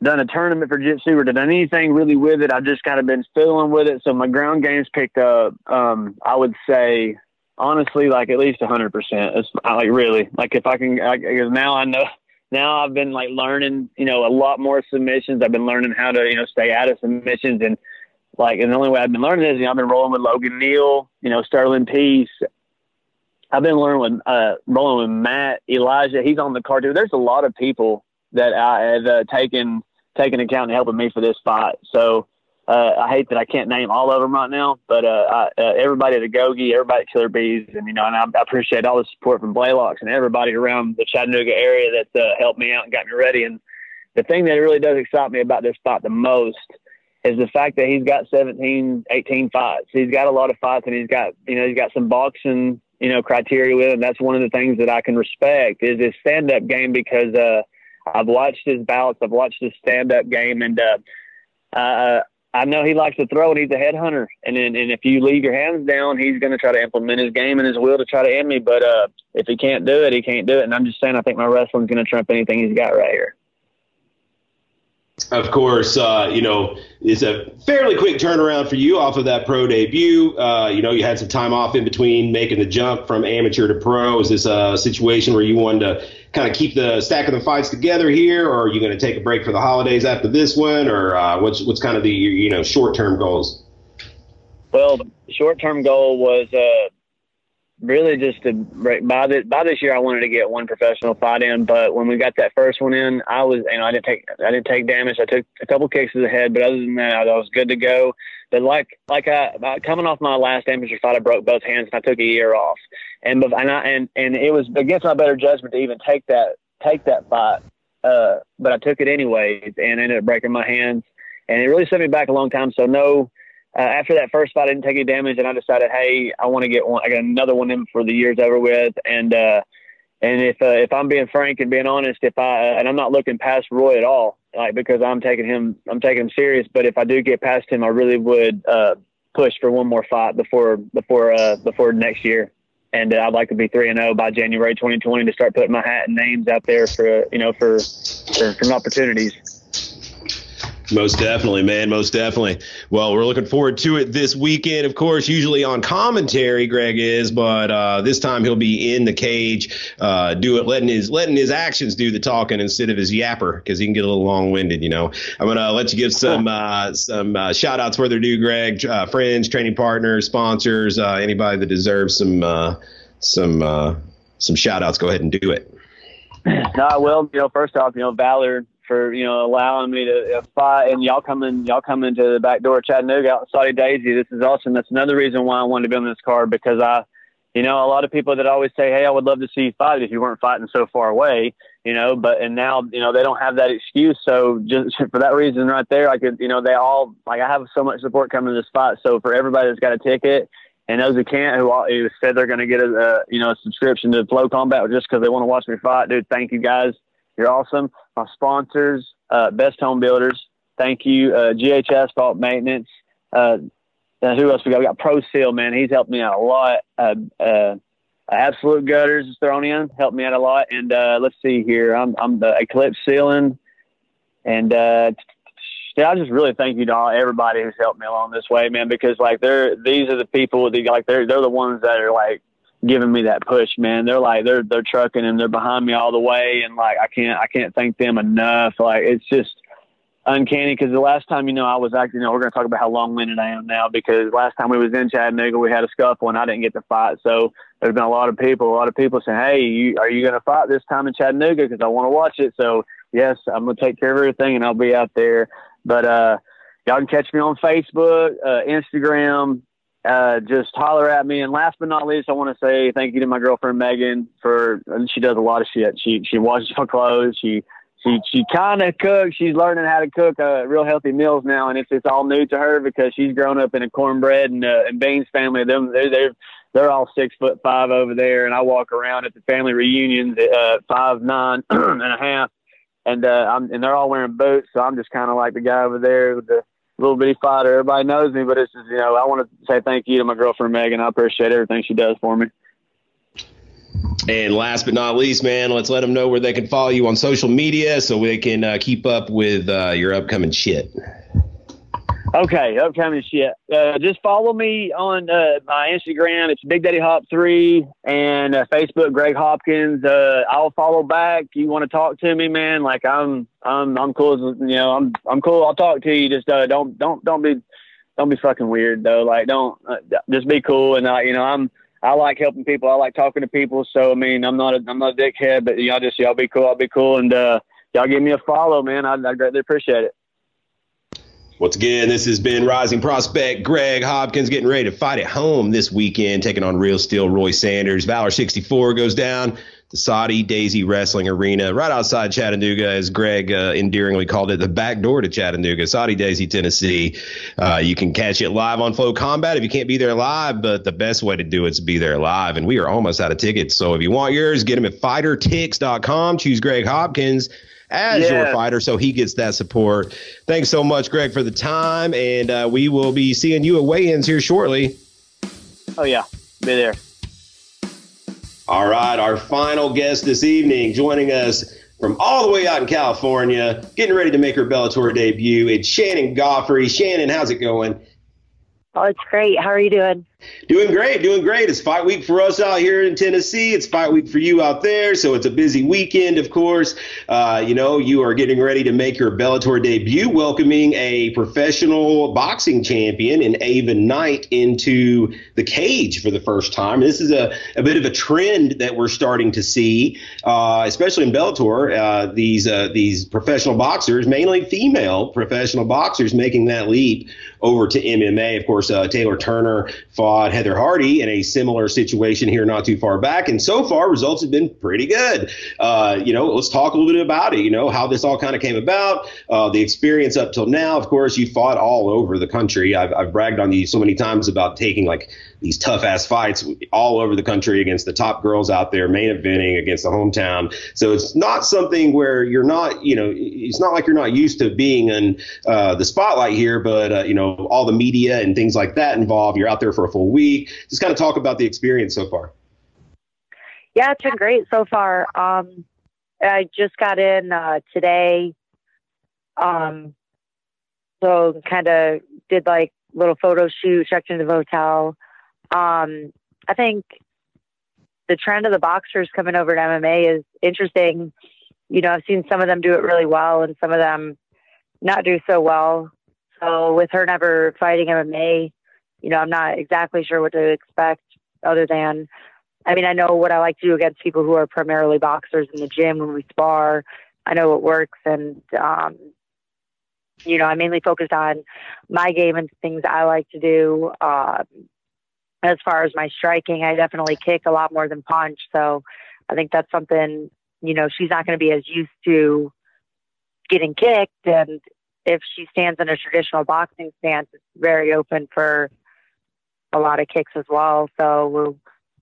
done a tournament for jiu-jitsu or done anything really with it. I've just kind of been fiddling with it. So my ground game's picked up. Um, I would say honestly, like at least a hundred percent. It's like really, like if I can, because now I know, now I've been like learning, you know, a lot more submissions. I've been learning how to, you know, stay out of submissions and like, and the only way I've been learning is, you know, I've been rolling with Logan Neal, you know, Sterling Peace. I've been learning with, uh, rolling with Matt, Elijah. He's on the card too. There's a lot of people that I have uh, taken taking account and helping me for this fight. So uh, I hate that I can't name all of them right now, but uh, I, uh, everybody at Agoge, everybody at Killer Bees, and you know, and I, I appreciate all the support from Blaylock's and everybody around the Chattanooga area that uh, helped me out and got me ready. And the thing that really does excite me about this fight the most is the fact that he's got 17, 18 fights. He's got a lot of fights, and he's got you know he's got some boxing you know criteria with him. That's one of the things that I can respect is his stand up game because. uh I've watched his bouts. I've watched his stand up game, and uh, uh, I know he likes to throw, and he's a headhunter. And and if you leave your hands down, he's going to try to implement his game and his will to try to end me. But uh, if he can't do it, he can't do it. And I'm just saying, I think my wrestling's going to trump anything he's got right here of course, uh, you know, it's a fairly quick turnaround for you off of that pro debut. Uh, you know, you had some time off in between making the jump from amateur to pro. Is this a situation where you wanted to kind of keep the stack of the fights together here, or are you going to take a break for the holidays after this one, or uh, what's what's kind of the you know short term goals? Well, the short term goal was uh, really just to by this by this year I wanted to get one professional fight in, but when we got that first one in, I was you know I didn't take I didn't take damage. I took a couple kicks to the head, but other than that, I was good to go. But like like I coming off my last amateur fight, I broke both hands and I took a year off, and and I, and and it was against my better judgment to even take that take that fight, uh, but I took it anyways and ended up breaking my hands, and it really set me back a long time. So no uh, after that first fight, I didn't take any damage, and I decided, hey, I want to get one. I got another one in for the year's over with, and uh, and if uh, if I'm being frank and being honest, if I and I'm not looking past Roy at all, like because I'm taking him, I'm taking him serious. But if I do get past him, I really would uh, push for one more fight before before uh, before next year. And uh, I'd like to be three and zero oh by January 2020 to start putting my hat and names out there for you know for for, for opportunities. Most definitely, man. Most definitely. Well, we're looking forward to it this weekend. Of course, usually on commentary, Greg is, but uh, this time he'll be in the cage, uh, do it, letting his letting his actions do the talking instead of his yapper, because he can get a little long winded. You know, I'm gonna let you give some uh, some uh, shout outs where they're due, Greg. Uh, friends, training partners, sponsors, uh, anybody that deserves some uh, some uh, some shout outs. Go ahead and do it. No, well, you know, first off, you know, Valor for you know allowing me to fight and y'all coming y'all come into the back door of Chattanooga out Soddy Daisy. This is awesome. That's another reason why I wanted to be on this card because I, you know, a lot of people that always say, "Hey, I would love to see you fight if you weren't fighting so far away," you know. But and now you know they don't have that excuse. So just [laughs] for that reason right there, I could you know they all like I have so much support coming to this fight. So for everybody that's got a ticket. And those who can't, who, who said they're going to get a, a, you know a subscription to Flow Combat just because they want to watch me fight, dude. Thank you guys. You're awesome. My sponsors, uh, Best Home Builders. Thank you. Uh, GH Maintenance. Uh, who else we got? We got Pro Seal, man. He's helped me out a lot. Uh, uh, Absolute Gutters is thrown in, helped me out a lot. And uh, let's see here, I'm I'm the Eclipse Ceiling, and uh, yeah, I just really thank you to all, everybody who's helped me along this way, man. Because like they're these are the people that like they're they're the ones that are like giving me that push, man. They're like they're they're trucking and they're behind me all the way, and like I can't I can't thank them enough. Like it's just uncanny because the last time you know I was acting, you know, we're to talk about how long winded I am now because last time we was in Chattanooga we had a scuffle and I didn't get to fight. So there's been a lot of people, a lot of people saying, "Hey, you, are you to fight this time in Chattanooga?" Because I want to watch it. So yes, I'm to take care of everything and I'll be out there. But uh, y'all can catch me on Facebook, uh, Instagram. Uh, just holler at me. And last but not least, I want to say thank you to my girlfriend Megan for she does a lot of shit. She she washes my clothes. She she she kind of cooks. She's learning how to cook uh, real healthy meals now, and it's it's all new to her because she's grown up in a cornbread and, uh, and beans family. Them they're they're they're all six foot five over there, and I walk around at the family reunions at uh, five nine [clears throat] and a half, and uh, I'm and they're all wearing boots, so I'm just kind of like the guy over there with the little bitty fighter. Everybody knows me, but it's just you know I want to say thank you to my girlfriend Megan. I appreciate everything she does for me. And last but not least, man, let's let them know where they can follow you on social media so they can uh, keep up with uh, your upcoming shit. Okay, upcoming shit. Uh, just follow me on uh, my Instagram. It's Big Daddy Hop three and uh, Facebook Greg Hopkins. Uh, I'll follow back. You want to talk to me, man? Like I'm, I'm, I'm cool. As, You know, I'm, I'm cool. I'll talk to you. Just don't, don't, don't be, don't be fucking weird though. Like don't, just be cool. And you know, I'm I like helping people. I like talking to people. So I mean, I'm not a, I'm not a dickhead, but y'all just y'all be cool. I'll be cool, and uh, y'all give me a follow, man. I I greatly appreciate it. Once again, this has been Rising Prospect Greg Hopkins getting ready to fight at home this weekend, taking on Real Steel Roy Sanders. Valor 64 goes down the Soddy-Daisy Wrestling Arena right outside Chattanooga, as Greg uh, endearingly called it, the back door to Chattanooga, Soddy-Daisy, Tennessee. Uh, you can catch it live on Flow Combat if you can't be there live, but the best way to do it is to be there live. And we are almost out of tickets. So if you want yours, get them at fightertix.com. Choose Greg Hopkins as yeah. your fighter so he gets that support. Thanks so much, Greg, for the time. And uh, we will be seeing you at weigh ins here shortly. Oh, yeah. Be there. All right, our final guest this evening, joining us from all the way out in California, getting ready to make her Bellator debut. It's Shannon Goughary. Shannon, how's it going? Oh, it's great. How are you doing? Doing great, doing great. It's fight week for us out here in Tennessee. It's fight week for you out there. So it's a busy weekend, of course. Uh, you know, you are getting ready to make your Bellator debut, welcoming a professional boxing champion in Ava Knight into the cage for the first time. This is a, a bit of a trend that we're starting to see, uh, especially in Bellator. Uh, these uh, these professional boxers, mainly female professional boxers, making that leap over to MMA. Of course, uh, Taylor Turner fought fought Heather Hardy in a similar situation here not too far back. And so far, results have been pretty good. Uh, you know, let's talk a little bit about it, you know, how this all kind of came about, uh, the experience up till now. Of course, you fought all over the country. I've, I've bragged on you so many times about taking like these tough ass fights all over the country against the top girls out there, main eventing against the hometown. So it's not something where you're not, you know, it's not like you're not used to being in uh, the spotlight here, but uh, you know, all the media and things like that involved. You're out there for a full week. Just kind of talk about the experience so far. Yeah, it's been great so far. Um, I just got in uh, today. Um, so kind of did like little photo shoot, checked into the hotel. Um, I think the trend of the boxers coming over to MMA is interesting. You know, I've seen some of them do it really well and some of them not do so well. So with her never fighting MMA, you know, I'm not exactly sure what to expect other than, I mean, I know what I like to do against people who are primarily boxers in the gym when we spar. I know what works and, um, you know, I mainly focused on my game and things I like to do. Um, as far as my striking, I definitely kick a lot more than punch. So I think that's something, you know, she's not going to be as used to getting kicked. And if she stands in a traditional boxing stance, it's very open for a lot of kicks as well. So we'll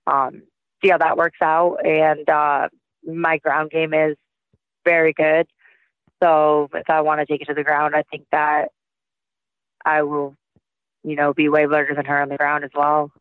um, see how that works out. And uh, my ground game is very good. So if I want to take it to the ground, I think that I will, you know, be way better than her on the ground as well.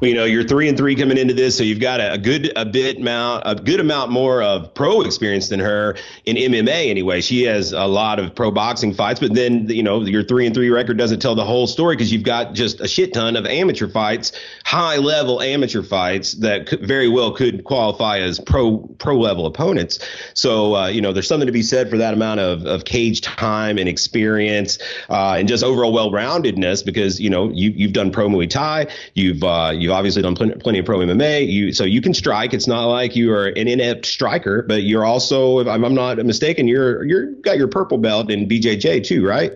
You know you're three and three coming into this, so you've got a, a, good a bit amount a good amount more of pro experience than her in MMA anyway. She has a lot of pro boxing fights, but then you know your three and three record doesn't tell the whole story because you've got just a shit ton of amateur fights, high level amateur fights that very well could qualify as pro pro level opponents. So uh, you know there's something to be said for that amount of, of cage time and experience uh, and just overall well roundedness because you know you you've done pro Muay Thai, you've uh, you've obviously done plenty, plenty of pro MMA. You so you can strike. It's not like you are an inept striker, but you're also, if I'm, I'm not mistaken, you're you're got your purple belt in BJJ too, right?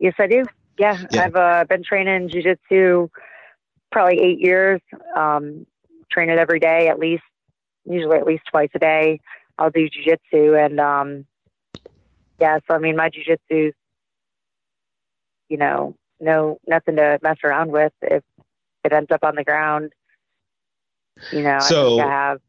Yes, I do. Yeah, yeah. I've uh, been training jiu-jitsu probably eight years. Um, train it every day, at least, usually at least twice a day. I'll do jiu-jitsu, and um, yeah, so I mean, my jiu-jitsu, you know, no nothing to mess around with. If it ends up on the ground. You know, so, I, I have.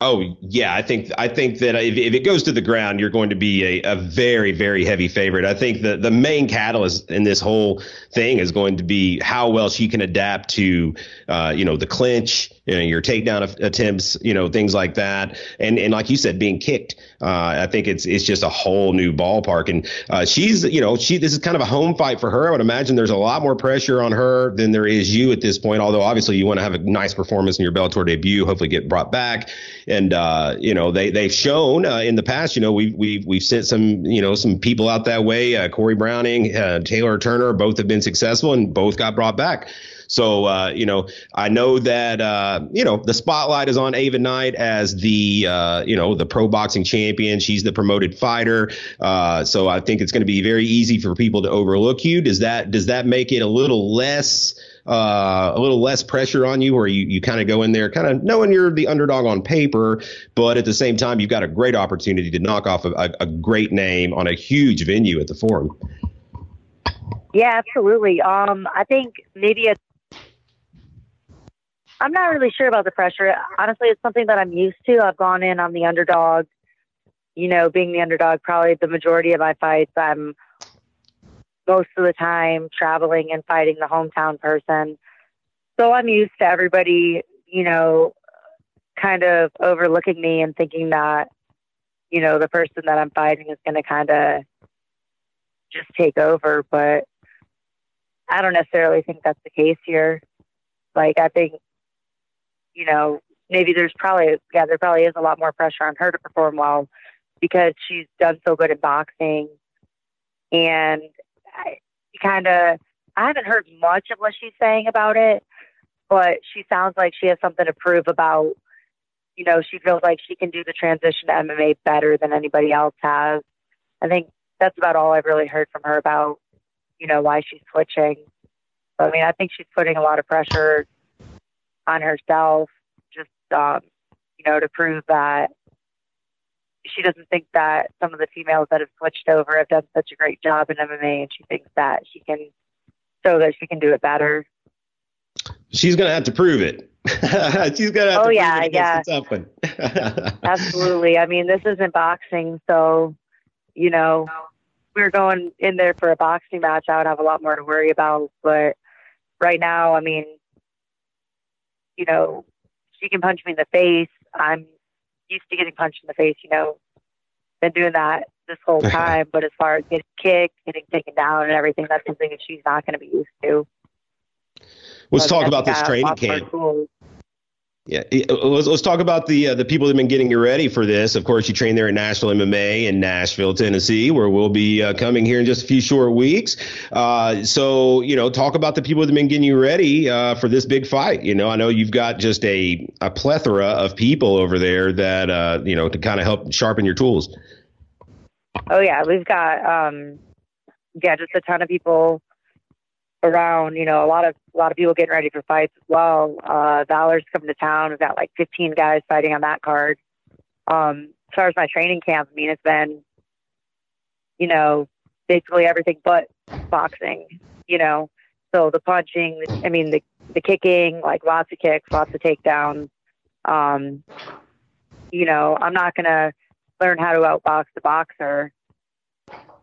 Oh yeah, I think I think that if, if it goes to the ground, you're going to be a, a very very heavy favorite. I think the the main catalyst in this whole thing is going to be how well she can adapt to, uh, you know, the clinch, you know, your takedown attempts, you know, things like that, and and like you said, being kicked. Uh, I think it's it's just a whole new ballpark, and uh, she's you know she this is kind of a home fight for her. I would imagine there's a lot more pressure on her than there is you at this point. Although obviously you want to have a nice performance in your Bellator debut, hopefully get brought back and uh, you know they they've shown uh, in the past. You know we've we've we've sent some you know some people out that way. Uh, Corey Browning, uh, Taylor Turner, both have been successful and both got brought back. So uh, you know, I know that uh, you know the spotlight is on Ava Knight as the uh, you know the pro boxing champion. She's the promoted fighter. Uh, so I think it's going to be very easy for people to overlook you. Does that does that make it a little less? uh, a little less pressure on you, or you, you kind of go in there kind of knowing you're the underdog on paper, but at the same time, you've got a great opportunity to knock off a, a, a great name on a huge venue at the Forum. Yeah, absolutely. Um, I think maybe it's. I'm not really sure about the pressure. Honestly, it's something that I'm used to. I've gone in on the underdog. You know, being the underdog, probably the majority of my fights, I'm most of the time traveling and fighting the hometown person. So I'm used to everybody, you know, kind of overlooking me and thinking that, you know, the person that I'm fighting is going to kind of just take over. But I don't necessarily think that's the case here. Like, I think, you know, maybe there's probably, yeah, there probably is a lot more pressure on her to perform well because she's done so good at boxing. And I kind of I haven't heard much of what she's saying about it, but she sounds like she has something to prove about. You know, she feels like she can do the transition to MMA better than anybody else has. I think that's about all I've really heard from her about, you know, why she's switching. I mean, I think she's putting a lot of pressure on herself, just um, you know, to prove that she doesn't think that some of the females that have switched over have done such a great job in MMA, and she thinks that she can show that she can do it better. She's going to have to prove it. [laughs] She's going to have oh, to yeah, prove it yeah. tough [laughs] one. Absolutely. I mean, this isn't boxing, so you know, we're going in there for a boxing match. I would have a lot more to worry about, but right now, I mean, you know, she can punch me in the face. I'm used to getting punched in the face, you know, been doing that this whole [laughs] time. but as far as getting kicked, getting taken down, and everything, that's something that she's not going to be used to. Let's talk about this training camp. Yeah, let's, let's talk about the uh, the people that have been getting you ready for this. Of course, you train there at Nashville MMA in Nashville, Tennessee, where we'll be uh, coming here in just a few short weeks. Uh, so, you know, talk about the people that have been getting you ready uh, for this big fight. You know, I know you've got just a a plethora of people over there that uh, you know to kind of help sharpen your tools. Oh yeah, we've got um, yeah, just a ton of people around, you know, a lot of a lot of people getting ready for fights as well. Uh, Valor's coming to town. We've got like 15 guys fighting on that card. Um, as far as my training camp, I mean, it's been, you know, basically everything but boxing. You know, so the punching, I mean, the the kicking, like lots of kicks, lots of takedowns. Um, you know, I'm not gonna learn how to outbox the boxer.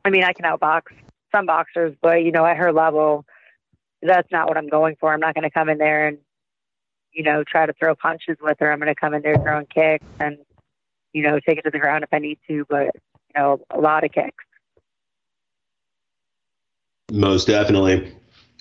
I mean, I can outbox some boxers, but you know, at her level, that's not what I'm going for. I'm not going to come in there and, you know, try to throw punches with her. I'm going to come in there throwing kicks and, you know, take it to the ground if I need to, but, you know, a lot of kicks. Most definitely.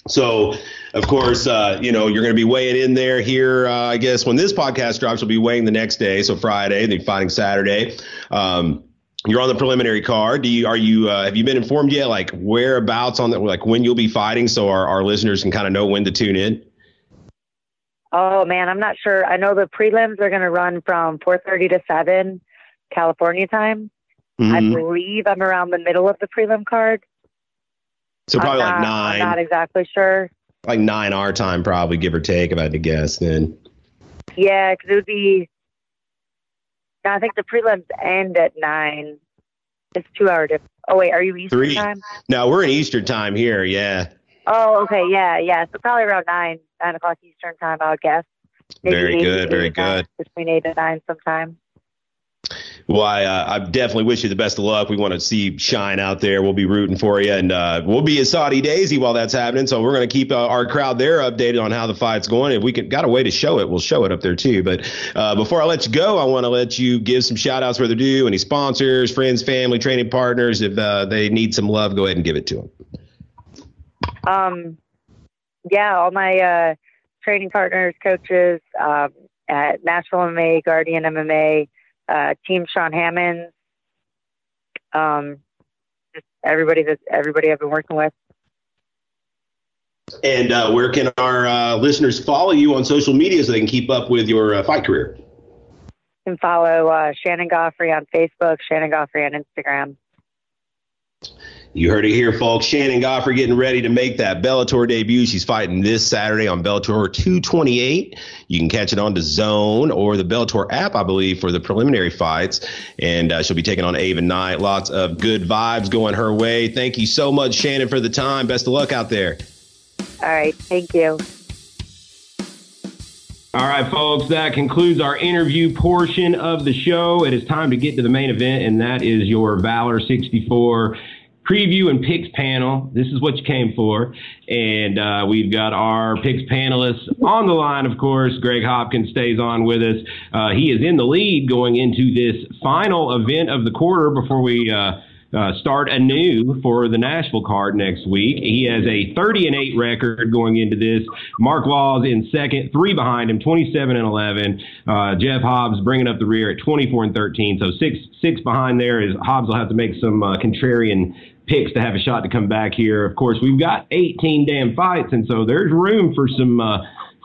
So, of course, uh, you know, you're going to be weighing in there here. Uh, I guess when this podcast drops, you'll be weighing the next day. So Friday, the fighting Saturday. Um, you're on the preliminary card. Do you are you uh, have you been informed yet? Like whereabouts on that? Like when you'll be fighting, so our, our listeners can kind of know when to tune in. Oh man, I'm not sure. I know the prelims are going to run from 4:30 to 7 California time. Mm-hmm. I believe I'm around the middle of the prelim card. So probably not, like nine. I'm not exactly sure. Like nine our time, probably give or take, if I had to guess. Then. Yeah, because it would be. I think the prelims end at nine. It's two hour difference. Oh wait, are you Eastern Three. time? No, we're in Eastern time here. Yeah. Oh, okay, yeah, yeah. So probably around nine, nine o'clock Eastern time, I would guess. Maybe very good, very good. Between eight and nine, sometime. Well, I, uh, I, definitely wish you the best of luck. We want to see shine out there. We'll be rooting for you, and uh, we'll be at Soddy-Daisy while that's happening. So we're going to keep uh, our crowd there updated on how the fight's going. If we can got a way to show it, we'll show it up there too. But uh, before I let you go, I want to let you give some shout outs where they're due. Any sponsors, friends, family, training partners. If uh, they need some love, go ahead and give it to them. Um, yeah, all my uh, training partners, coaches um, at Nashville MMA, Guardian MMA uh, Team Sean Hammond, um, just everybody that everybody I've been working with. And uh, where can our uh, listeners follow you on social media so they can keep up with your uh, fight career? You can follow uh, Shannon Goughary on Facebook, Shannon Goughary on Instagram. You heard it here, folks. Shannon Goughary getting ready to make that Bellator debut. She's fighting this Saturday on Bellator 228. You can catch it on DAZN or the Bellator app, I believe, for the preliminary fights. And uh, she'll be taking on Ava Knight. Lots of good vibes going her way. Thank you so much, Shannon, for the time. Best of luck out there. All right. Thank you. All right, folks, that concludes our interview portion of the show. It is time to get to the main event, and that is your Valor 64 preview and picks panel. This is what you came for. And uh, we've got our picks panelists on the line, of course. Greg Hopkins stays on with us. Uh, he is in the lead going into this final event of the quarter before we. Uh, uh, start anew for the Nashville card next week. He has a 30 and 8 record going into this. Mark Laws in second, three behind him, 27 and 11. Uh, Jeff Hobbs bringing up the rear at 24 and 13. So six six behind there is Hobbs will have to make some uh, contrarian picks to have a shot to come back here. Of course, we've got 18 damn fights, and so there's room for some uh,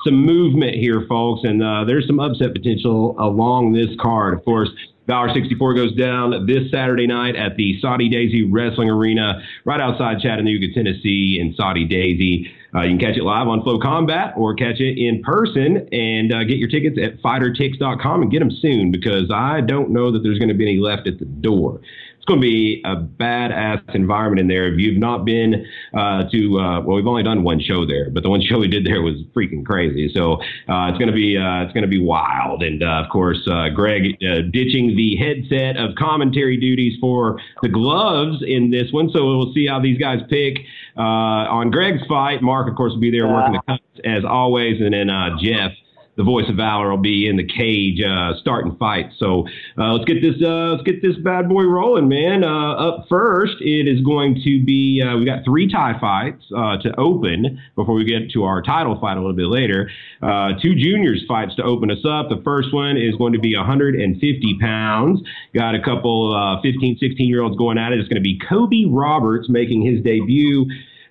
some movement here, folks, and uh, there's some upset potential along this card. Of course, Valor 64 goes down this Saturday night at the Soddy-Daisy Wrestling Arena right outside Chattanooga, Tennessee, in Soddy-Daisy. Uh, you can catch it live on FloCombat or catch it in person and uh, get your tickets at fightertix.com and get them soon because I don't know that there's going to be any left at the door going to be a badass environment in there. If you've not been uh, to, uh, well, we've only done one show there, but the one [laughs] show we did there was freaking crazy. So uh, it's going to be uh, it's going to be wild. And uh, of course, uh, Greg ditching the headset of commentary duties for the gloves in this one. So we'll see how these guys pick on Greg's fight. Mark, of course, will be there working the cuts as always, and then Jeff the voice of valor will be in the cage uh, starting fight. So uh, let's get this uh, let's get this bad boy rolling, man. Uh, up first, it is going to be uh, we got three Thai fights uh, to open before we get to our title fight a little bit later. two juniors fights to open us up. The first one is going to be 150 pounds. Got a couple 15, 16 year olds going at it. It's going to be Kobe Roberts making his debut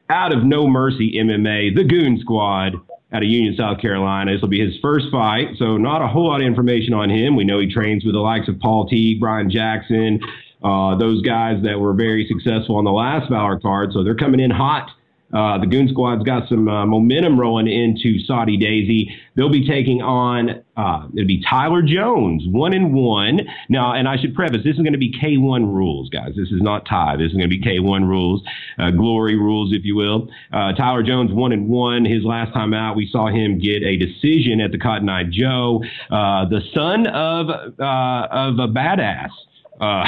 out of No Mercy MMA, the Goon Squad out of Union, South Carolina. This will be his first fight, so not a whole lot of information on him. We know he trains with the likes of Paul Teague, Brian Jackson, uh, those guys that were very successful on the last Valor card. So they're coming in hot uh, the Goon Squad's got some uh, momentum rolling into Soddy-Daisy. They'll be taking on uh, it'll be Tyler Jones, one and one. Now, and I should preface this is going to be K1 rules, guys. This is not Thai. This is going to be K1 rules, uh, glory rules, if you will. Uh, Tyler Jones, one and one. His last time out, we saw him get a decision at the Cotton Eyed Joe, the son of of a badass Uh,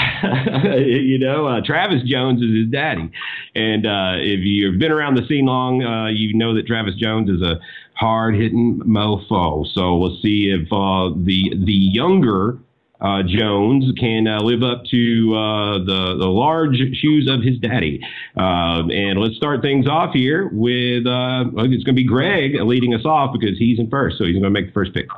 [laughs] you know, uh, Travis Jones is his daddy, and uh, if you've been around the scene long, uh, you know that Travis Jones is a hard hitting mofo. So we'll see if uh, the the younger uh, Jones can live up to the the large shoes of his daddy. And let's start things off here with it's going to be Greg leading us off because he's in first, so he's going to make the first pick.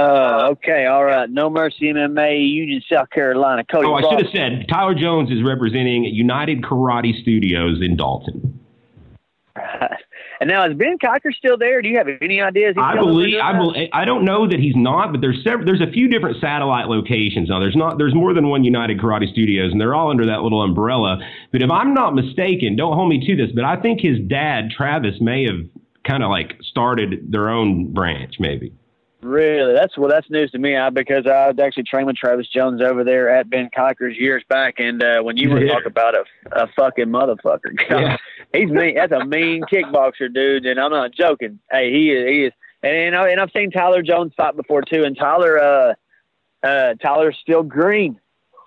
Uh, okay, all right. No Mercy MMA, Union, South Carolina. Cody. Oh, I should have said Tyler Jones is representing United Karate Studios in Dalton. And now is Ben Cocker still there? Do you have any ideas? He's I believe I believe I don't know that he's not, but there's several, there's a few different satellite locations now. There's not there's more than one United Karate Studios, and they're all under that little umbrella. But if I'm not mistaken, don't hold me to this, but I think his dad Travis may have kind of like started their own branch, maybe. Really? That's well. That's news to me. I because I was actually trained with Travis Jones over there at Ben Cocker's years back, and uh, when you to Yeah. talk about a, a fucking motherfucker, [laughs] Yeah. he's mean. That's a mean kickboxer, dude, and I'm not joking. Hey, he is. He is. And you know, and I've seen Tyler Jones fight before too, and Tyler, uh, uh, Tyler's still green.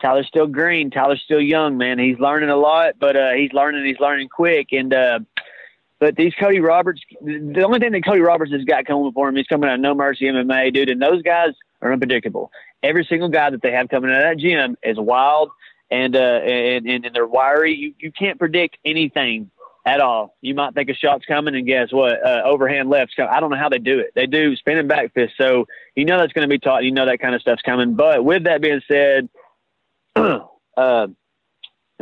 Tyler's still green. Tyler's still young, man. He's learning a lot, but uh, he's learning. He's learning quick, and. uh but these Cody Roberts, the only thing that Cody Roberts has got coming for him, he's coming out of No Mercy MMA, dude, and those guys are unpredictable. Every single guy that they have coming out of that gym is wild and uh, and, and, and they're wiry. You you can't predict anything at all. You might think a shot's coming, and guess what? Uh, overhand left's coming. I don't know how they do it. They do spinning back fist, so you know that's going to be taught. You know that kind of stuff's coming. But with that being said, [clears throat] uh,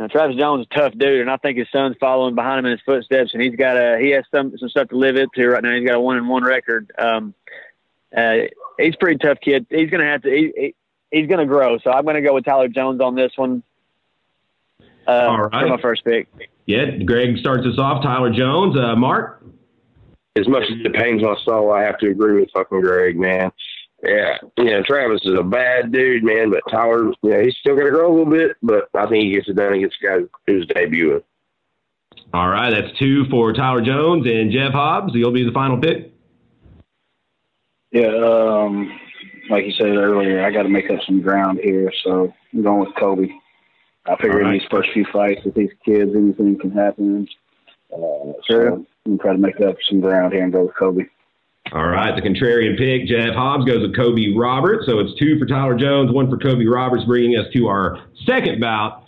you know, Travis Jones is a tough dude, and I think his son's following behind him in his footsteps, and he's got a he has some some stuff to live up to right now. He's got a one and one record. Um, uh, he's a pretty tough kid. He's gonna have to. He, he, he's gonna grow. So I'm gonna go with Tyler Jones on this one. Uh, All right. for my first pick. Yeah, Greg starts us off. Tyler Jones, uh, Mark. as much as it pains my soul, I have to agree with fucking Greg, man. Yeah, you know, Travis is a bad dude, man, but Tyler, you know, he's still going to grow a little bit, but I think he gets it done against the guy who's debuting. All right, that's two for Tyler Jones and Jeff Hobbs. You'll be the final pick. Yeah, um, like you said earlier, I got to make up some ground here, so I'm going with Kobe. I figure All in these first few fights with these kids, anything can happen. Uh, so I'm going to try to make up some ground here and go with Kobe. All right, the contrarian pick, Jeff Hobbs, goes with Kobe Roberts. So it's two for Tyler Jones, one for Kobe Roberts, bringing us to our second bout.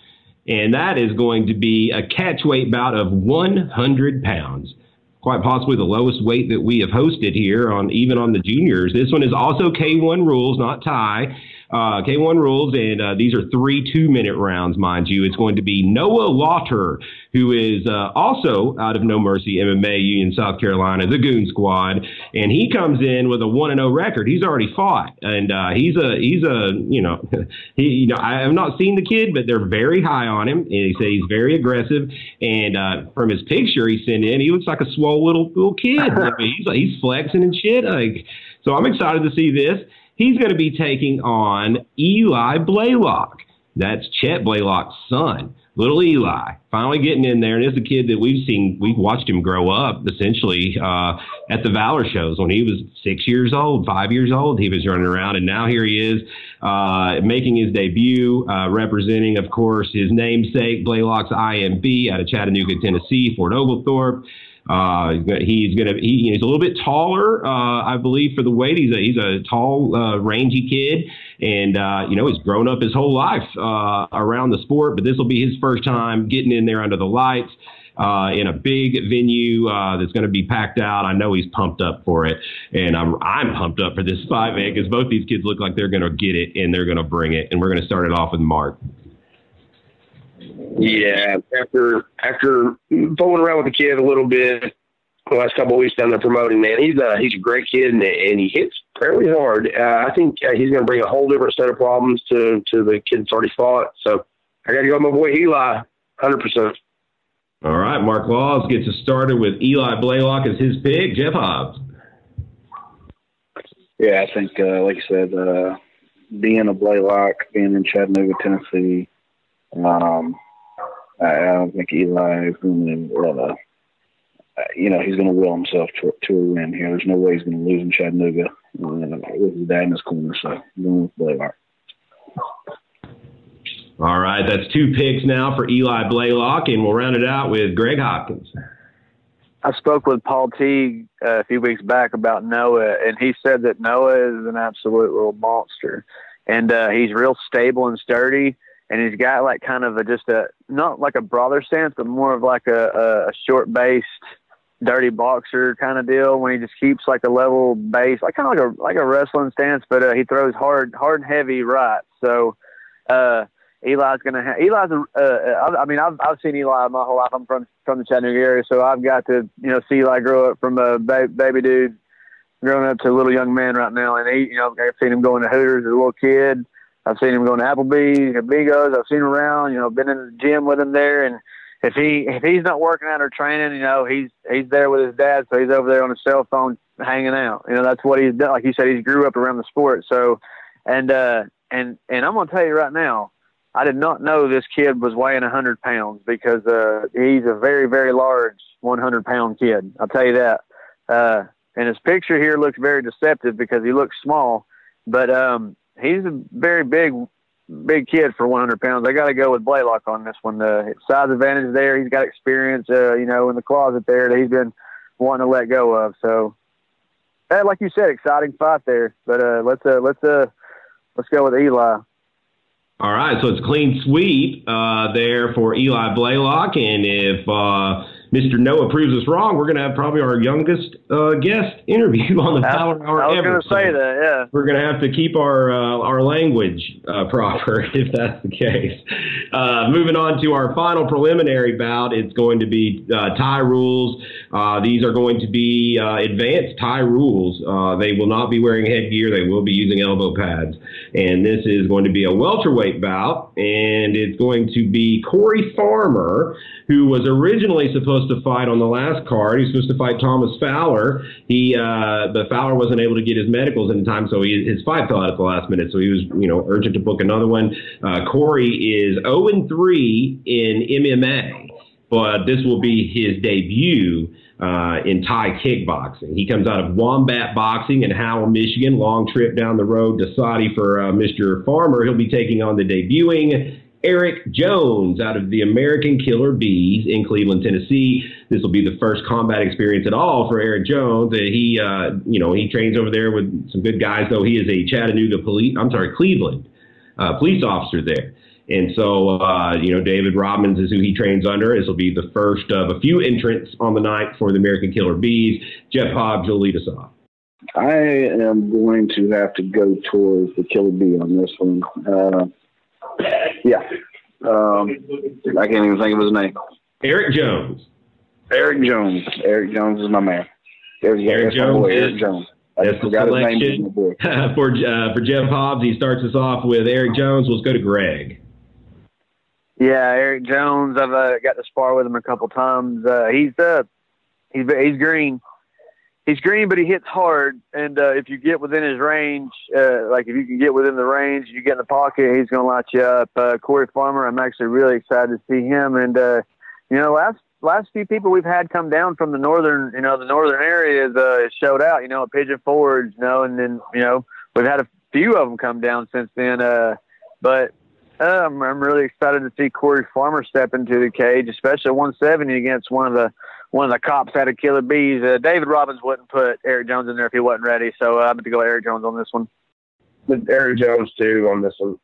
And that is going to be a catchweight bout of 100 pounds. Quite possibly the lowest weight that we have hosted here on even on the juniors. This one is also K1 rules, not Thai. Uh, K1 rules, and uh, these are three two minute rounds, mind you. It's going to be Noah Lauter, who is uh, also out of No Mercy MMA Union, South Carolina, the Goon Squad, and he comes in with a one and zero record. He's already fought, and uh, he's a he's a you know [laughs] he you know I have not seen the kid, but they're very high on him, and he say he's very aggressive. And uh, from his picture he sent in, he looks like a swole little little kid. [laughs] I mean, he's he's flexing and shit. Like, so I'm excited to see this. He's going to be taking on Eli Blaylock. That's Chet Blaylock's son, little Eli, finally getting in there. And it's a kid that we've seen, we've watched him grow up essentially uh, at the Valor shows when he was six years old, five years old. He was running around, and now here he is uh, making his debut, uh, representing, of course, his namesake, Blaylock's IMB out of Chattanooga, Tennessee, Fort Oglethorpe. Uh, he's gonna he, he's a little bit taller, uh, I believe, for the weight. He's a he's a tall, uh, rangy kid, and uh, you know he's grown up his whole life uh, around the sport. But this will be his first time getting in there under the lights. Uh, in a big venue uh, that's going to be packed out. I know he's pumped up for it, and I'm I'm pumped up for this fight, man, because both these kids look like they're going to get it and they're going to bring it. And we're going to start it off with Mark. Yeah, after after fooling around with the kid a little bit the last couple of weeks down there promoting, man, he's a he's a great kid and, and he hits fairly hard. Uh, I think uh, he's going to bring a whole different set of problems to to the kid that's already fought. So I got to go with my boy Eli, hundred percent. All right, Mark Laws gets us started with Eli Blaylock as his pick. Jeff Hobbs. Yeah, I think, uh, like you said, uh, being a Blaylock, being in Chattanooga, Tennessee, um, I, I don't think Eli is going to let uh, you know, he's going to will himself to, to a win here. There's no way he's going to lose in Chattanooga uh, with his dad in his corner. So I'm going with Blaylock. All right, that's two picks now for Eli Blaylock, and we'll round it out with Greg Hopkins. I spoke with Paul Teague uh, a few weeks back about Noah, and he said that Noah is an absolute little monster, and uh, he's real stable and sturdy, and he's got like kind of a just a not like a brother stance, but more of like a, a short based, dirty boxer kind of deal when he just keeps like a level base, like kind of like a like a wrestling stance, but uh, he throws hard, hard and heavy right. So. Uh, Eli's to have Eli's. Uh, uh, I mean, I've I've seen Eli my whole life. I'm from from the Chattanooga area, so I've got to you know see Eli grow up from a ba- baby dude, growing up to a little young man right now. And he, you know, I've seen him going to Hooters as a little kid. I've seen him going to Applebee's, Bigos. I've seen him around. You know, been in the gym with him there. And if he if he's not working out or training, you know, he's he's there with his dad, so he's over there on his cell phone hanging out. You know, that's what he's done. Like you said, he grew up around the sport. So, and uh, and and I'm gonna tell you right now I did not know this kid was weighing 100 pounds because uh, he's a very, very large 100 pound kid. I'll tell you that. Uh, and his picture here looks very deceptive because he looks small, but um, he's a very big, big kid for 100 pounds. I got to go with Blaylock on this one. The size advantage there. He's got experience, uh, you know, in the closet there that he's been wanting to let go of. So, uh, like you said, exciting fight there. But uh, let's uh, let's uh, let's go with Eli. All right, so it's clean sweep uh, there for Eli Blaylock, and if uh, Mr. Noah proves us wrong, we're going to have probably our youngest uh, guest interview [laughs] on the Valor Hour I was going to say that, yeah. We're going to have to keep our uh, our language uh, [laughs] proper if that's the case. Uh, moving on to our final preliminary bout, it's going to be uh, Thai rules. Uh, these are going to be uh, advanced Thai rules. they will not be wearing headgear. They will be using elbow pads, and this is going to be a welterweight bout, and it's going to be Corey Farmer, who was originally supposed to fight on the last card. He was supposed to fight Thomas Fowler. He, uh, the Fowler wasn't able to get his medicals in time, so he, his fight fell out at the last minute. So he was, you know, urgent to book another one. Uh, Corey is 0 and 3 in MMA, but this will be his debut. Uh, in Thai kickboxing. He comes out of Wombat Boxing in Howell, Michigan. Long trip down the road to Soddy for uh, Mr. Farmer. He'll be taking on the debuting Eric Jones out of the American Killer Bees in Cleveland, Tennessee. This will be the first combat experience at all for Eric Jones. Uh, he, uh, you know, he trains over there with some good guys, though. He is a Chattanooga police, I'm sorry, Cleveland uh, police officer there. And so, uh, you know, David Robbins is who he trains under. This will be the first of a few entrants on the night for the American Killer Bees. Jeff Hobbs will lead us off. I am going to have to go towards the Killer Bee on this one. Yeah. Um, I can't even think of his name. Eric Jones. Eric Jones. Eric Jones is my man. Eric, Eric Jones. Boy, Eric Jones. I that's the selection [laughs] for uh, for Jeff Hobbs. He starts us off with Eric Jones. Let's go to Greg. Yeah, Eric Jones. I've uh, got to spar with him a couple times. Uh, he's uh, he's he's green he's green, but he hits hard. And uh, if you get within his range, uh, like if you can get within the range, you get in the pocket, he's going to light you up. Uh, Corey Farmer, I'm actually really excited to see him. And uh, you know, last last few people we've had come down from the northern, you know, the northern areas uh, showed out. You know, Pigeon Forge, you know, and then you know we've had a few of them come down since then. Uh, but um, I'm really excited to see Corey Farmer step into the cage, especially 170 against one of the one of the cops had a Killer Bees. Uh, David Robbins wouldn't put Eric Jones in there if he wasn't ready, so uh, I'm going to go Eric Jones on this one. With Eric Jones too on this one.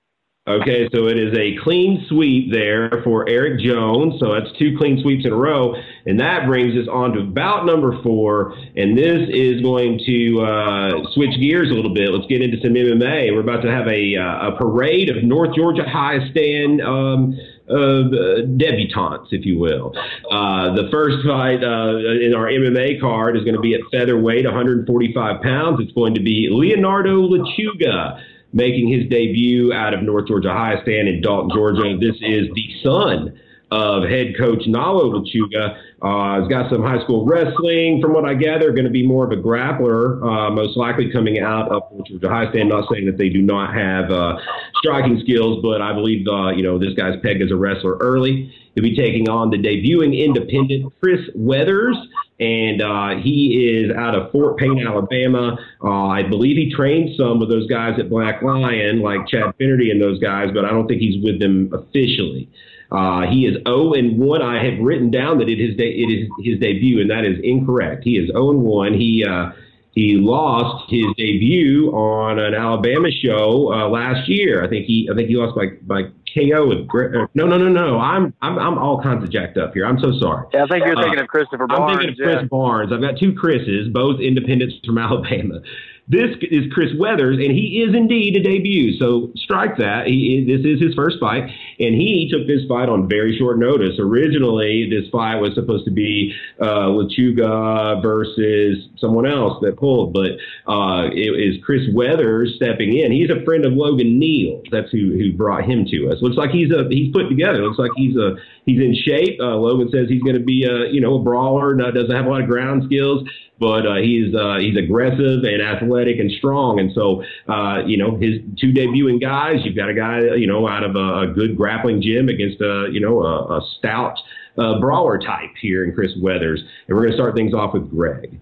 Okay, so it is a clean sweep there for Eric Jones. So that's two clean sweeps in a row. And that brings us on to bout number four. And this is going to uh, switch gears a little bit. Let's get into some MMA. We're about to have a, uh, a parade of North Georgia high stand um, uh, debutantes, if you will. Uh, the first fight uh, in our MMA card is going to be at featherweight, 145 pounds. It's going to be Leonardo Lechuga making his debut out of North Georgia High Stand in Dalton, Georgia. This is the son of head coach Nalo Lechuga. Uh, he's got some high school wrestling, from what I gather, going to be more of a grappler, uh, most likely coming out of Georgia High Stand. Not saying that they do not have uh, striking skills, but I believe uh, you know this guy's pegged as a wrestler early. He'll be taking on the debuting independent Chris Weathers, and uh, he is out of Fort Payne, Alabama. Uh, I believe he trained some of those guys at Black Lion, like Chad Finnerty and those guys, but I don't think he's with them officially. Uh, he is 0 and 1. I have written down that it is de- it is his debut, and that is incorrect. He is 0 and 1. He uh, he lost his debut on an Alabama show uh, last year. I think he I think he lost by by KO with uh, no no no no. I'm I'm I'm all kinds of jacked up here. I'm so sorry. Yeah, I think you're thinking uh, of Christopher Barnes. I'm thinking of Chris yeah. Barnes. I've got two Chris's, both independents from [laughs] Alabama. This is Chris Weathers, and he is indeed a debut. So strike that. He this is his first fight, and he took this fight on very short notice. Originally, this fight was supposed to be uh, Lechuga versus someone else that pulled, but uh, it is Chris Weathers stepping in. He's a friend of Logan Neal. That's who who brought him to us. Looks like he's a he's put together. Looks like he's a he's in shape. Uh, Logan says he's going to be a you know a brawler. Doesn't have a lot of ground skills but uh, he's uh, he's aggressive and athletic and strong. And so, uh, you know, his two debuting guys, you've got a guy, you know, out of a, a good grappling gym against a, you know, a, a stout uh, brawler type here in Chris Weathers. And we're going to start things off with Greg.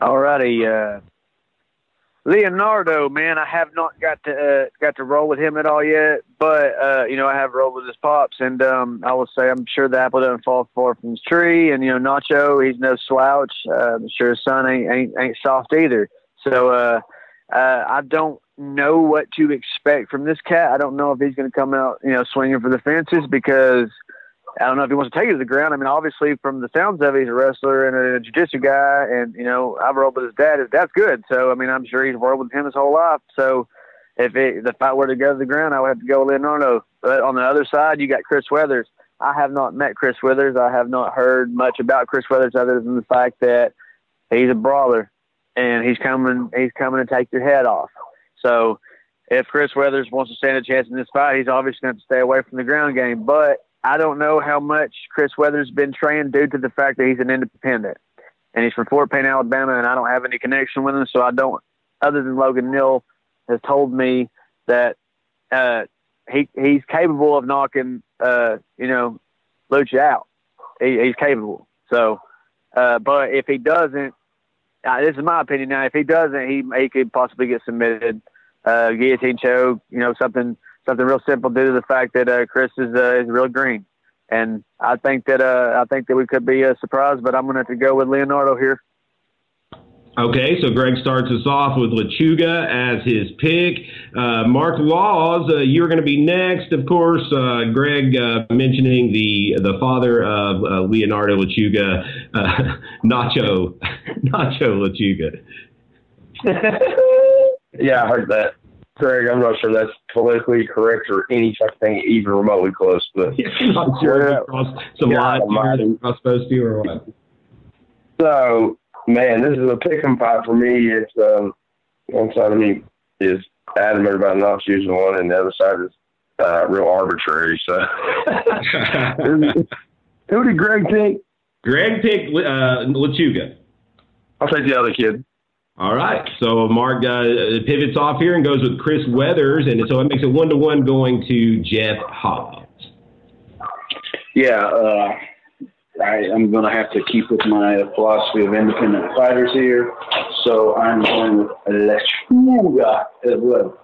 All righty. Uh, Leonardo, man, I have not got to uh, got to roll with him at all yet, but uh, you know I have rolled with his pops, and um, I will say I'm sure the apple doesn't fall far from his tree. And you know Nacho, he's no slouch. Uh, I'm sure his son ain't ain't, ain't soft either. So uh, uh, I don't know what to expect from this cat. I don't know if he's going to come out you know swinging for the fences because I don't know if he wants to take it to the ground. I mean, obviously, from the sounds of it, he's a wrestler and a jiu-jitsu guy, and you know, I've rolled with his dad. His dad's good, so I mean, I'm sure he's rolled with him his whole life. So, if it, the fight were to go to the ground, I would have to go Leonardo. But on the other side, you got Chris Weathers. I have not met Chris Weathers. I have not heard much about Chris Weathers other than the fact that he's a brawler and he's coming. He's coming to take your head off. So, if Chris Weathers wants to stand a chance in this fight, he's obviously going to stay away from the ground game. But I don't know how much Chris Weathers has been trained due to the fact that he's an independent and he's from Fort Payne, Alabama, and I don't have any connection with him, so I don't. Other than Logan Neal has told me that uh, he he's capable of knocking uh, you know Lucha out. He, he's capable. So, uh, but if he doesn't, uh, this is my opinion now. If he doesn't, he he could possibly get submitted, uh, guillotine choke, you know, something something real simple due to the fact that uh, Chris is uh, is real green, and I think that uh, I think that we could be a surprise. But I'm going to have to go with Leonardo here. Okay, so Greg starts us off with Lechuga as his pick. Uh, Mark Laws, uh, you're going to be next, of course. Uh, Greg uh, mentioning the the father of uh, Leonardo Lechuga, uh, [laughs] Nacho [laughs] Nacho Lechuga. [laughs] yeah, I heard that. Craig, I'm not sure that's politically correct or any such thing even remotely close, but [laughs] not sure [laughs] yeah. some yeah, lines supposed to or what. So, man, this is a pick 'em fight for me. It's um, one side of me is adamant about not choosing one, and the other side is uh, real arbitrary. So, [laughs] who did Greg pick? Greg picked uh, Lechuga. I'll take the other kid. All right. So Mark uh, pivots off here and goes with Chris Weathers, and so it makes it one to one going to Jeff Hobbs. Yeah, uh, I, am going to have to keep with my philosophy of independent fighters here, so I'm going with Lechuga as well.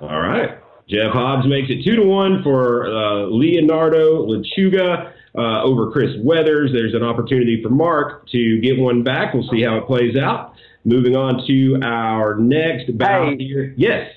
All right. Jeff Hobbs makes it two to one for uh, Leonardo Lechuga. Uh, over Chris Weathers. There's an opportunity for Mark to get one back. We'll see how it plays out. Moving on to our next bout hey, here. Yes.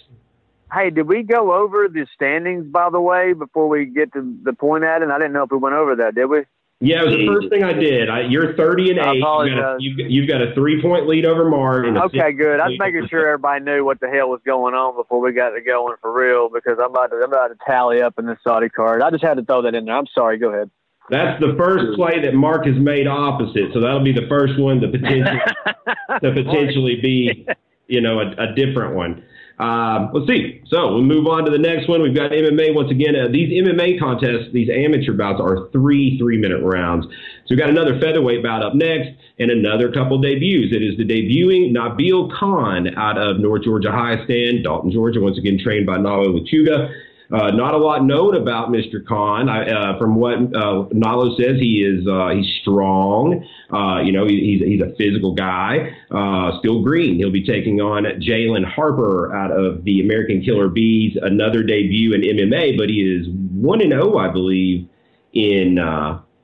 Hey, did we go over the standings, by the way, before we get to the point at it? I didn't know if we went over that, did we? Yeah, it was the first thing I did. I, you're 30 and 8. You've got, a, you've, you've got a three point lead over Mark. okay, good. I was making sure everybody knew what the hell was going on before we got to going for real because I'm about to, I'm about to tally up in this Soddy card. I just had to throw that in there. I'm sorry. Go ahead. That's the first play that Mark has made opposite, so that'll be the first one to potentially [laughs] to potentially be, you know, a, a different one. Um, let's see. So we'll move on to the next one. We've got MMA once again. Uh, these MMA contests, these amateur bouts, are three three-minute rounds. So we've got another featherweight bout up next, and another couple debuts. It is the debuting Nabil Khan out of North Georgia High Stand, Dalton, Georgia, once again trained by Nalo Lechuga Uh, not a lot known about Mr. Khan. I, uh, from what uh, Nalo says, he is uh, he's strong. Uh, you know, he, he's he's a physical guy. Uh, still green. He'll be taking on Jalen Harper out of the American Killer Bees. Another debut in MMA, but he is one and zero, oh, I believe, in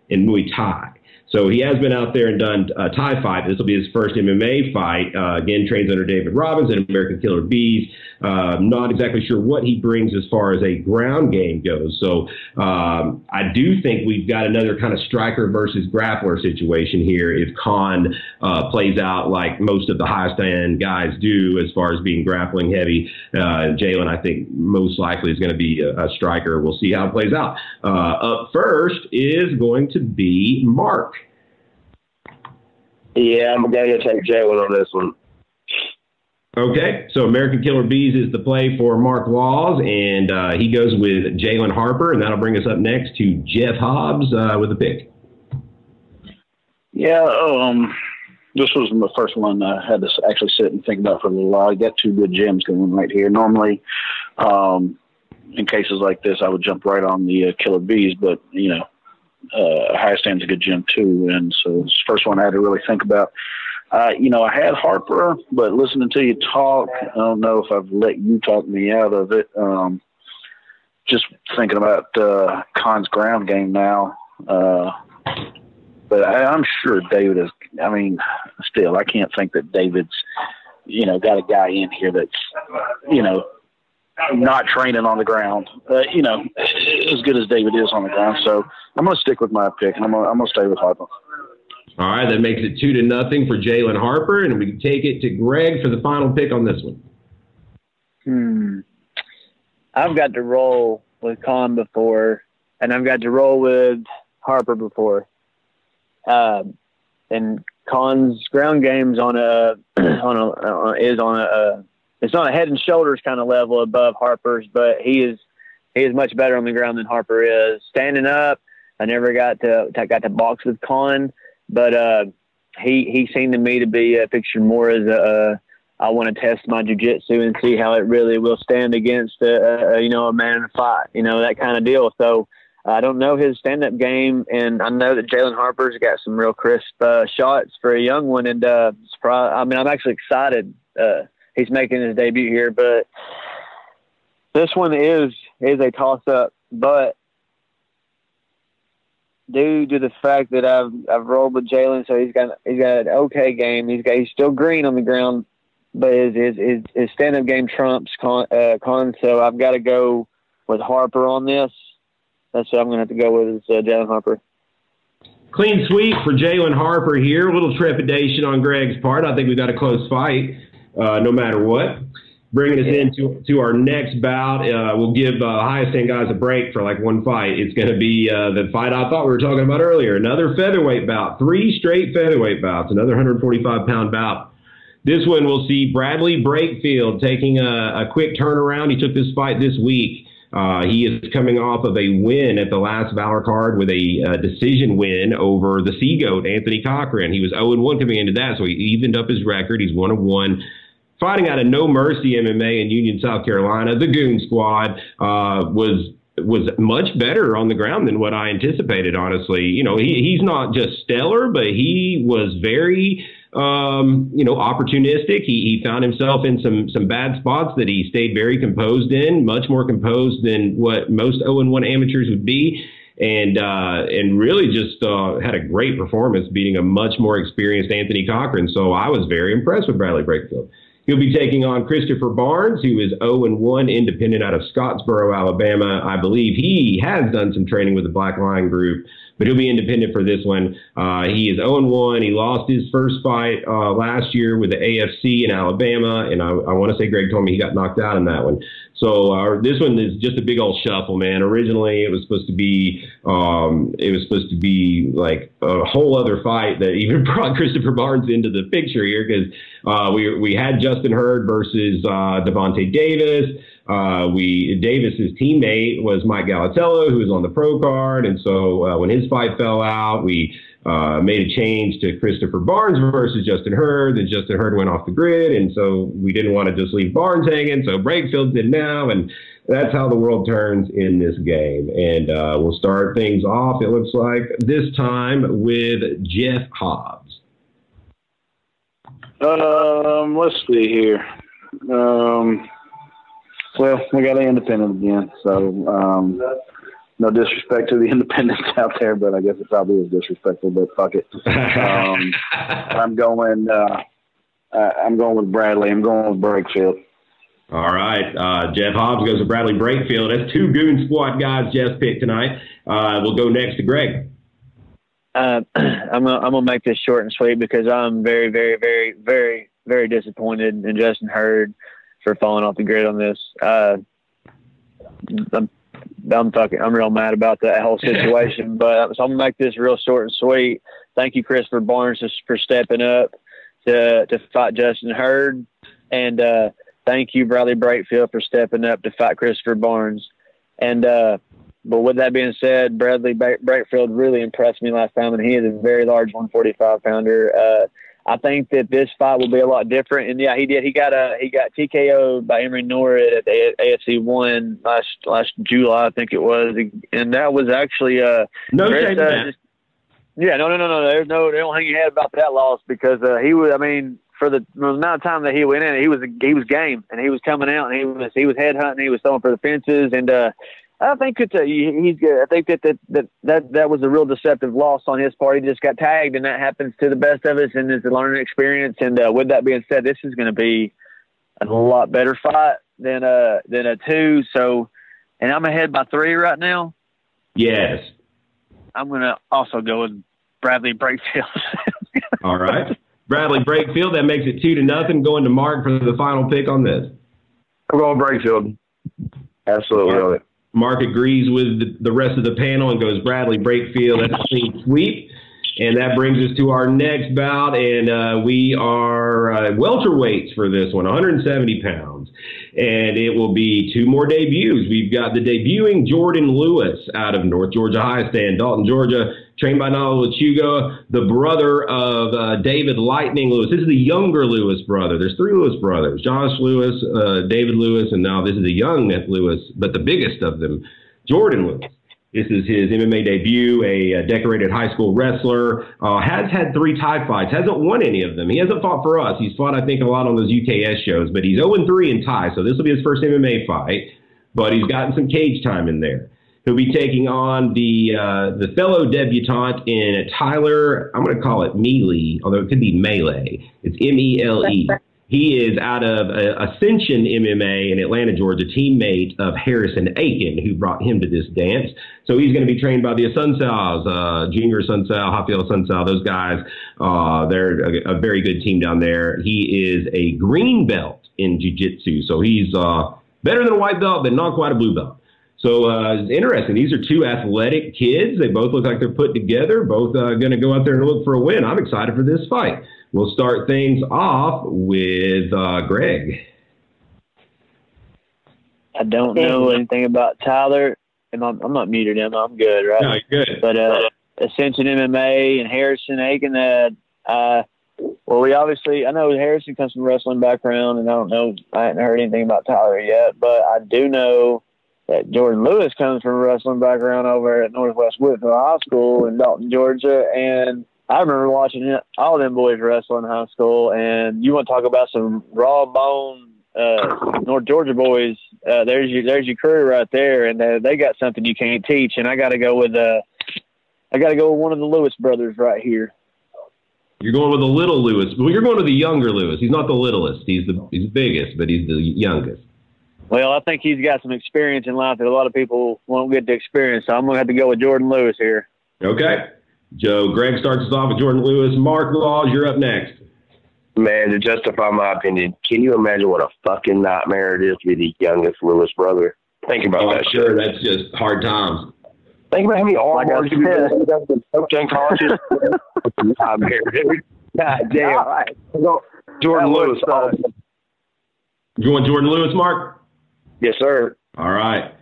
in Muay Thai. So he has been out there and done a Thai fight. This will be his first MMA fight. Uh, again, trains under David Robbins and American Killer Bees. Uh, not exactly sure what he brings as far as a ground game goes. So um, I do think we've got another kind of striker versus grappler situation here if Khan uh, plays out like most of the High Stand guys do as far as being grappling heavy. Uh, Jalen, I think, most likely is going to be a, a, striker. We'll see how it plays out. Uh, up first is going to be Mark. Yeah, I'm going to take Jalen on this one. Okay, so American Killer Bees is the play for Mark Laws, and uh, he goes with Jalen Harper, and that'll bring us up next to Jeff Hobbs uh, with a pick. Yeah, um, this was the first one I had to actually sit and think about for a little while. I got two good gems going right here. Normally, um, in cases like this, I would jump right on the uh, Killer Bees, but you know, uh, High Stand's a good gym too, and so it's the first one I had to really think about. Uh, you know, I had Harper, but listening to you talk, I don't know if I've let you talk me out of it. Um, just thinking about uh, Khan's ground game now. Uh, but I, I'm sure David is. I mean, still, I can't think that David's, you know, got a guy in here that's, you know, not training on the ground. Uh, you know, as good as David is on the ground. So I'm going to stick with my pick, and I'm going to stay with Harper. All right, that makes it two to nothing for Jalen Harper, and we can take it to Greg for the final pick on this one. Hmm. I've got to roll with Khan before, and I've got to roll with Harper before. Uh, and Khan's ground game's on a [clears throat] on a uh, is on a uh, it's on a head and shoulders kind of level above Harper's, but he is he is much better on the ground than Harper is. Standing up, I never got to got to box with Khan but uh, he he seemed to me to be uh, pictured more as a. I want to test my jujitsu and see how it really will stand against a, a you know a man in a fight, you know that kind of deal. So I don't know his stand-up game, and I know that Jalen Harper's got some real crisp uh, shots for a young one. And uh, I mean, I'm actually excited. Uh, he's making his debut here, but this one is is a toss-up. But due to the fact that I've I've rolled with Jalen, so he's got he's got an okay game. He's got he's still green on the ground, but his his his, his stand up game trumps Khan, uh, Khan. So I've got to go with Harper on this. That's what I'm going to have to go with is uh, Jalen Harper. Clean sweep for Jalen Harper here. A little trepidation on Greg's part. I think we've got a close fight, uh, no matter what bringing us into to our next bout. Uh, we'll give uh, High Stand guys a break for like one fight. It's going to be uh, the fight I thought we were talking about earlier. Another featherweight bout, three straight featherweight bouts, another 145 pound bout. This one we'll see Bradley Brakefield taking a, a quick turnaround. He took this fight this week. Uh, he is coming off of a win at the last Valor card with a uh, decision win over the Sea Goat, Anthony Cochran. He was 0 1 coming into that, so he evened up his record. He's 1 1 fighting out of No Mercy MMA in Union, South Carolina, the Goon Squad uh, was was much better on the ground than what I anticipated. Honestly, you know, he, he's not just stellar, but he was very. Um, you know, opportunistic. He, he found himself in some some bad spots that he stayed very composed in, much more composed than what most 0 1 amateurs would be and uh, and really just uh, had a great performance, beating a much more experienced Anthony Cochran. So I was very impressed with Bradley Brakefield. He'll be taking on Christopher Barnes, who is 0 1 independent out of Scottsboro, Alabama. I believe he has done some training with the Black Lion Group but he'll be independent for this one. Uh, he is 0 1. He lost his first fight uh, last year with the AFC in Alabama, and I, I want to say Greg told me he got knocked out in that one. So uh, this one is just a big old shuffle, man. Originally, it was supposed to be um, it was supposed to be like a whole other fight that [laughs] even brought Christopher Barnes into the picture here because uh, we we had Justin Hurd versus uh, Davante Davis. Uh, we Davis's teammate was Mike Galatello, who was on the pro card, and so uh, when his fight fell out, we uh, made a change to Christopher Barnes versus Justin Herd. Then Justin Herd went off the grid, and so we didn't want to just leave Barnes hanging. So Brakefield did now, and that's how the world turns in this game. And uh, we'll start things off. It looks like this time with Jeff Hobbs. Um, let's see here. Um, well, we got an independent again, so um, no disrespect to the [laughs] independents out there, but I guess it probably is disrespectful. But fuck it. Um, [laughs] I'm going. Uh, I'm going with Bradley. I'm going with Brakefield. All right. Uh, Jeff Hobbs goes to Bradley Brakefield. That's two Goon Squad guys Jeff picked tonight. Uh, we'll go next to Greg. Uh, [clears throat] I'm gonna, I'm gonna make this short and sweet because I'm very, very, very, very, very disappointed in Justin Herd for falling off the grid on this. Uh, I'm, I'm fucking, I'm real mad about that whole situation. [laughs] but so I'm gonna make this real short and sweet. Thank you, Christopher Barnes, for stepping up to to fight Justin Herd, and uh, thank you, Bradley Brakefield, for stepping up to fight Christopher Barnes. And uh, but with that being said, Bradley Brakefield really impressed me last time, and he is a very large 145 pounder. Uh, I think that this fight will be a lot different. And yeah, he did. He got a he got TKO'd by Emery Norwood at the AFC one last last July, I think it was, and that was actually uh no Chris, uh, just, yeah no no no no there's no they don't hang your head about that loss because uh, he was I mean for the, the amount of time that he went in he was he was game and he was coming out and he was he was head hunting he was throwing for the fences and uh I think it's a, he's good. I think that that, that that that was a real deceptive loss on his part. He just got tagged, and that happens to the best of us, and it's a learning experience. And uh, with that being said, this is going to be a lot better fight than a than a two. So, and I'm ahead by three right now. Yes, I'm going to also go with Bradley Brakefield. [laughs] All right, Bradley Brakefield. That makes it two to nothing. Going to Mark for the final pick on this. I'm going Brakefield. Absolutely. Mark agrees with the, the rest of the panel and goes Bradley Brakefield. That's a clean sweep. And that brings us to our next bout, and uh, we are uh, welterweights for this one, 170 pounds. And it will be two more debuts. We've got the debuting Jordan Lewis out of North Georgia High Stand, Dalton, Georgia, trained by Nalo Lechuga, the brother of uh, David Lightning Lewis. This is the younger Lewis brother. There's three Lewis brothers Josh Lewis, uh, David Lewis, and now this is the young Lewis, but the biggest of them, Jordan Lewis. This is his MMA debut, a, a decorated high school wrestler. Uh, has had three Thai fights, hasn't won any of them. He hasn't fought for us. He's fought, I think, a lot on those UKS shows, but he's 0 3 in Thai, so this will be his first MMA fight. But he's gotten some cage time in there. He'll be taking on the uh, the fellow debutante in Tyler. I'm going to call it Melee, although it could be Melee. It's M E L E. He is out of uh, Ascension MMA in Atlanta, Georgia, teammate of Harrison Aiken, who brought him to this dance. So he's going to be trained by the Sunsals, uh, Junior Sun Sal, Rafael Sun Those guys, uh, they're a, a, very good team down there. He is a green belt in Jiu Jitsu. So he's uh, better than a white belt, but not quite a blue belt. So uh, it's interesting. These are two athletic kids. They both look like they're put together. Both uh, going to go out there and look for a win. I'm excited for this fight. We'll start things off with uh, Greg. I don't know anything about Tyler. and I'm, I'm not muted him. I'm good, right? No, you're good. But uh, Ascension MMA and Harrison Aiken, that uh, well, we obviously I know Harrison comes from wrestling background, and I don't know I haven't heard anything about Tyler yet, but I do know that Jordan Lewis comes from a wrestling background over at Northwest Whitfield High School in Dalton, Georgia, and I remember watching all them boys wrestle in high school. And you want to talk about some raw bone uh, North Georgia boys? Uh, there's your there's your crew right there, and uh, they got something you can't teach. And I got to go with uh, I got to go with one of the Lewis brothers right here. You're going with the little Lewis. Well, you're going with the younger Lewis. He's not the littlest. He's the he's the biggest, but he's the youngest. Well, I think he's got some experience in life that a lot of people won't get to experience. So I'm going to have to go with Jordan Lewis here. Okay. Joe, Greg starts us off with Jordan Lewis. Mark Laws, you're up next. Man, to justify my opinion, can you imagine what a fucking nightmare it is to be the youngest Lewis brother? Think about oh, that. Sure, shit. that's just hard times. Think about how many R words you've been coaching colleges. [laughs] nightmare, dude. God damn. Right. Jordan Lewis. You want Jordan Lewis, Mark? Yes, sir. All right.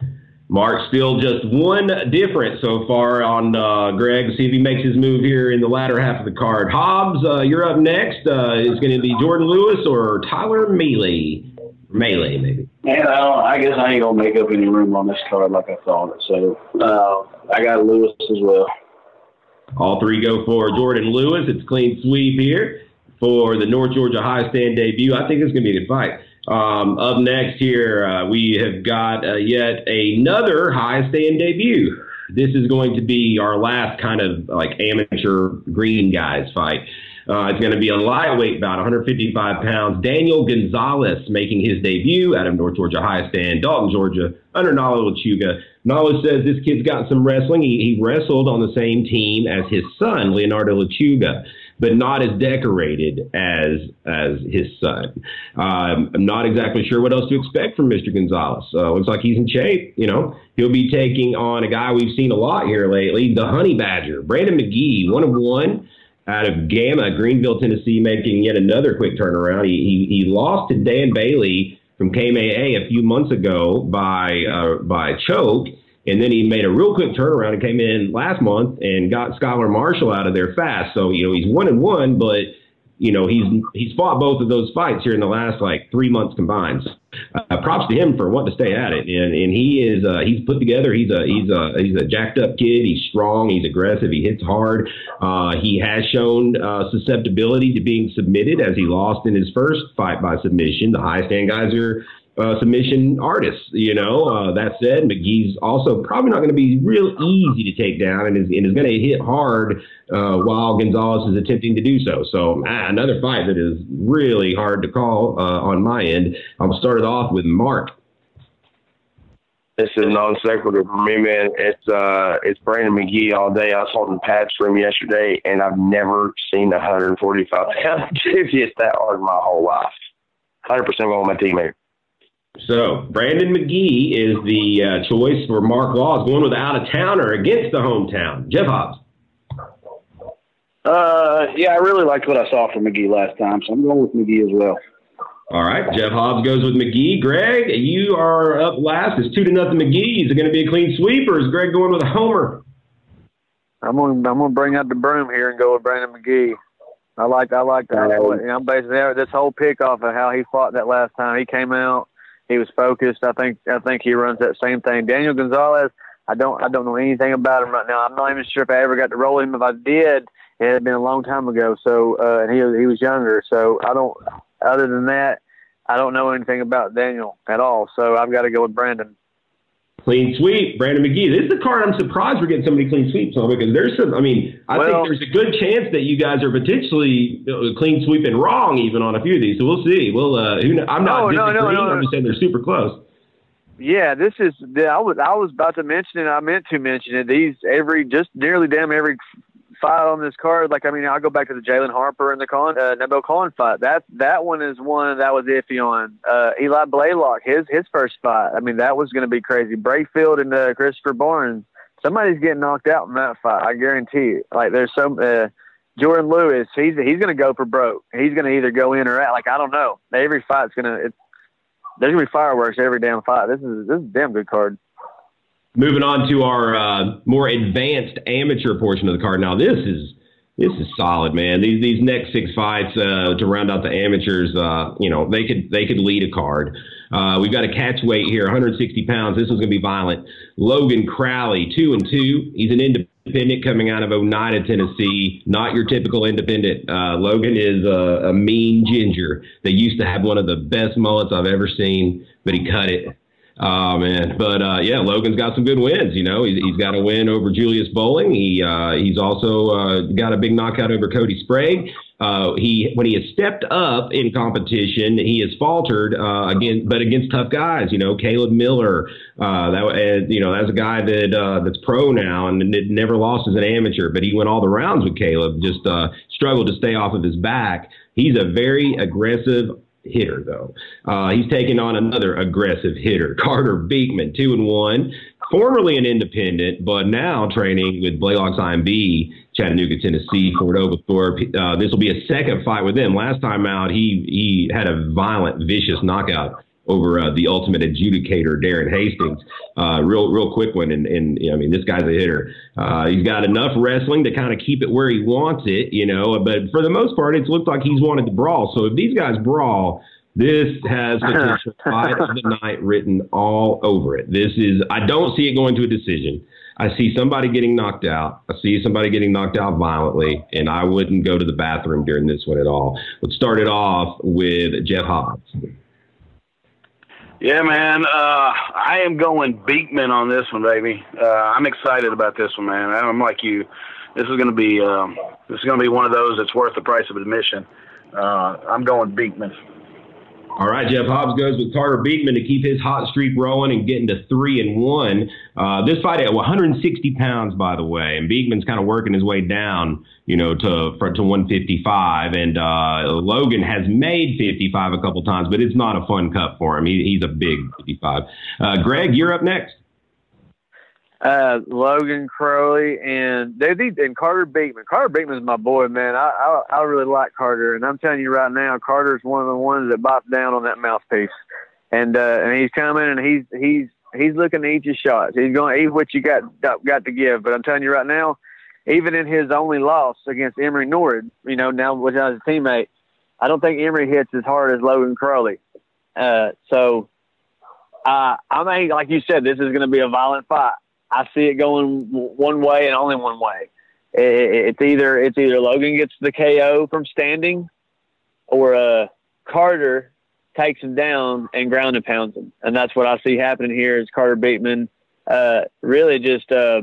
Mark still just one different so far on uh, Greg. See if he makes his move here in the latter half of the card. Hobbs, uh, you're up next. Uh, is going to be Jordan Lewis or Tyler Mealy? Melee, maybe. Man, I, I guess I ain't gonna make up any room on this card like I thought. So uh, I got Lewis as well. All three go for Jordan Lewis. It's clean sweep here for the North Georgia High Stand debut. I think it's going to be a good fight. Um, up next here, uh, we have got uh, yet another high stand debut. This is going to be our last kind of like amateur green guys fight. Uh, it's going to be a lightweight bout, 155 pounds. Daniel Gonzalez making his debut out of North Georgia High Stand, Dalton, Georgia, under Nalo Lechuga. Nalo says this kid's got some wrestling. He, he wrestled on the same team as his son, Leonardo Lechuga but not as decorated as as his son. Um, I'm not exactly sure what else to expect from Mr. Gonzalez. Uh, looks like he's in shape. You know, he'll be taking on a guy we've seen a lot here lately, the Honey Badger, Brandon McGee, one of one out of Gamma, Greenville, Tennessee, making yet another quick turnaround. He he, he lost to Dan Bailey from KMAA a few months ago by uh, by choke. And then he made a real quick turnaround and came in last month and got Skylar Marshall out of there fast. So, you know, he's one and one, but you know he's he's fought both of those fights here in the last like three months combined. Uh, props to him for wanting to stay at it, and and he is uh, he's put together. He's a he's a he's a jacked up kid. He's strong. He's aggressive. He hits hard. Uh, he has shown uh, susceptibility to being submitted as he lost in his first fight by submission. The high stand guys are uh, submission artists. You know, uh, that said, McGee's also probably not going to be real easy to take down and is, and is going to hit hard uh, while Gonzalez is attempting to do so. So uh, another fight that is really hard to call uh, on my end. I'll start it off with Mark. This is non sequitur for me, man. It's uh, it's Brandon McGee all day. I was holding pads for him yesterday, and I've never seen a 145 pound [laughs] dude hit that hard in my whole life. 100% going with my teammate. So Brandon McGee is the uh, choice for Mark Laws, going with out of towner against the hometown. Jeff Hobbs. Uh, yeah, I really liked what I saw from McGee last time, so I'm going with McGee as well. All right, Jeff Hobbs goes with McGee. Greg, you are up last. It's two to nothing McGee. Is it going to be a clean sweep, or is Greg going with a homer? I'm going. I'm going to bring out the broom here and go with Brandon McGee. I like. I like that. I'm basically this whole pick off of how he fought that last time. He came out he was focused. I think I think he runs that same thing. Daniel Gonzalez, I don't I don't know anything about him right now. I'm not even sure if I ever got to roll him. If I did, it had been a long time ago. So uh, and he he was younger. So I don't. Other than that, I don't know anything about Daniel at all. So I've got to go with Brandon. Clean sweep, Brandon McGee. This is a card I'm surprised we're getting so many clean sweeps on because there's some. I mean, I well, think there's a good chance that you guys are potentially uh, clean sweeping wrong even on a few of these. So we'll see. We'll. Uh, who, I'm not no, no, no, no, I'm just saying they're super close. Yeah, this is. I was I was about to mention it. I meant to mention it. These every just nearly damn every fight on this card. Like I mean, I'll go back to the Jalen Harper and the Con uh, Nabil Khan fight. That that one is one that was iffy on. Uh, Eli Blaylock, his his first fight. I mean, that was going to be crazy. Brakefield and uh, Christopher Barnes. Somebody's getting knocked out in that fight. I guarantee you. Like there's some. Uh, Jordan Lewis, he's he's going to go for broke. He's going to either go in or out. Like I don't know. Every fight's going to. There's going to be fireworks every damn fight. This is this is a damn good card. Moving on to our uh, more advanced amateur portion of the card. Now, this is this is solid, man. These these next six fights uh, to round out the amateurs, uh, you know, they could they could lead a card. Uh, we've got a catch weight here, 160 pounds. This going to be violent. Logan Crowley, two and two. He's an independent coming out of Oneida, Tennessee. Not your typical independent. Uh, Logan is a, a mean ginger They used to have one of the best mullets I've ever seen, but he cut it Oh man, but uh, yeah, Logan's got some good wins. You know, he's, he's got a win over Julius Bowling. He uh, he's also uh, got a big knockout over Cody Sprague. Uh, he when he has stepped up in competition, he has faltered uh, again, but against tough guys. You know, Caleb Miller. Uh, that you know that's a guy that that's pro now and never lost as an amateur, but he went all the rounds with Caleb. Just struggled to stay off of his back. He's a very aggressive hitter, though. Uh, he's taking on another aggressive hitter, [laughs] Carter Beekman, two and one, formerly an independent, but now training with Blaylock's IMB, Chattanooga, Tennessee, Fort Oglethorpe. Uh, this will be a second fight with him. Last time out, he he had a violent, vicious knockout over uh, the ultimate adjudicator, Darren Hastings. Uh, real, real quick one. And, and I mean, this guy's a hitter. Uh, he's got enough wrestling to kind of keep it where he wants it, you know. But for the most part, it's looked like he's wanted to brawl. So if these guys brawl, this has potential [laughs] fight of the night written all over it. This is, I don't see it going to a decision. I see somebody getting knocked out. I see somebody getting knocked out violently, and I wouldn't go to the bathroom during this one at all. Let's start it off with Jeff Hobbs. Yeah, man. Uh, I am going Beekman on this one, baby. Uh, I'm excited about this one, man. I'm like you. This is going to be um, this is going to be one of those that's worth the price of admission. Uh, I'm going Beekman. All right, Jeff Hobbs goes with Carter Beekman to keep his hot streak rolling and getting to three and one. Uh, this fight at 160 pounds, by the way, and Beekman's kind of working his way down, you know, to for, to 155. And uh, Logan has made 55 a couple times, but it's not a fun cut for him. He, he's a big 55. Uh, Greg, you're up next uh, Logan Crowley and they, and Carter Beekman. Carter Beekman's my boy, man. I, I I really like Carter, and I'm telling you right now, Carter's one of the ones that bites down on that mouthpiece, and uh, and he's coming and he's he's he's looking to eat his shots. He's going to eat what you got got to give. But I'm telling you right now, even in his only loss against Emory Nord, you know, now without his teammate, I don't think Emory hits as hard as Logan Crowley. Uh, so, uh, I mean, like you said, this is going to be a violent fight. I see it going one way and only one way. It's either it's either Logan gets the KO from standing, or uh, Carter takes him down and ground and pounds him, and that's what I see happening here. Is Carter Beekman uh, really just uh,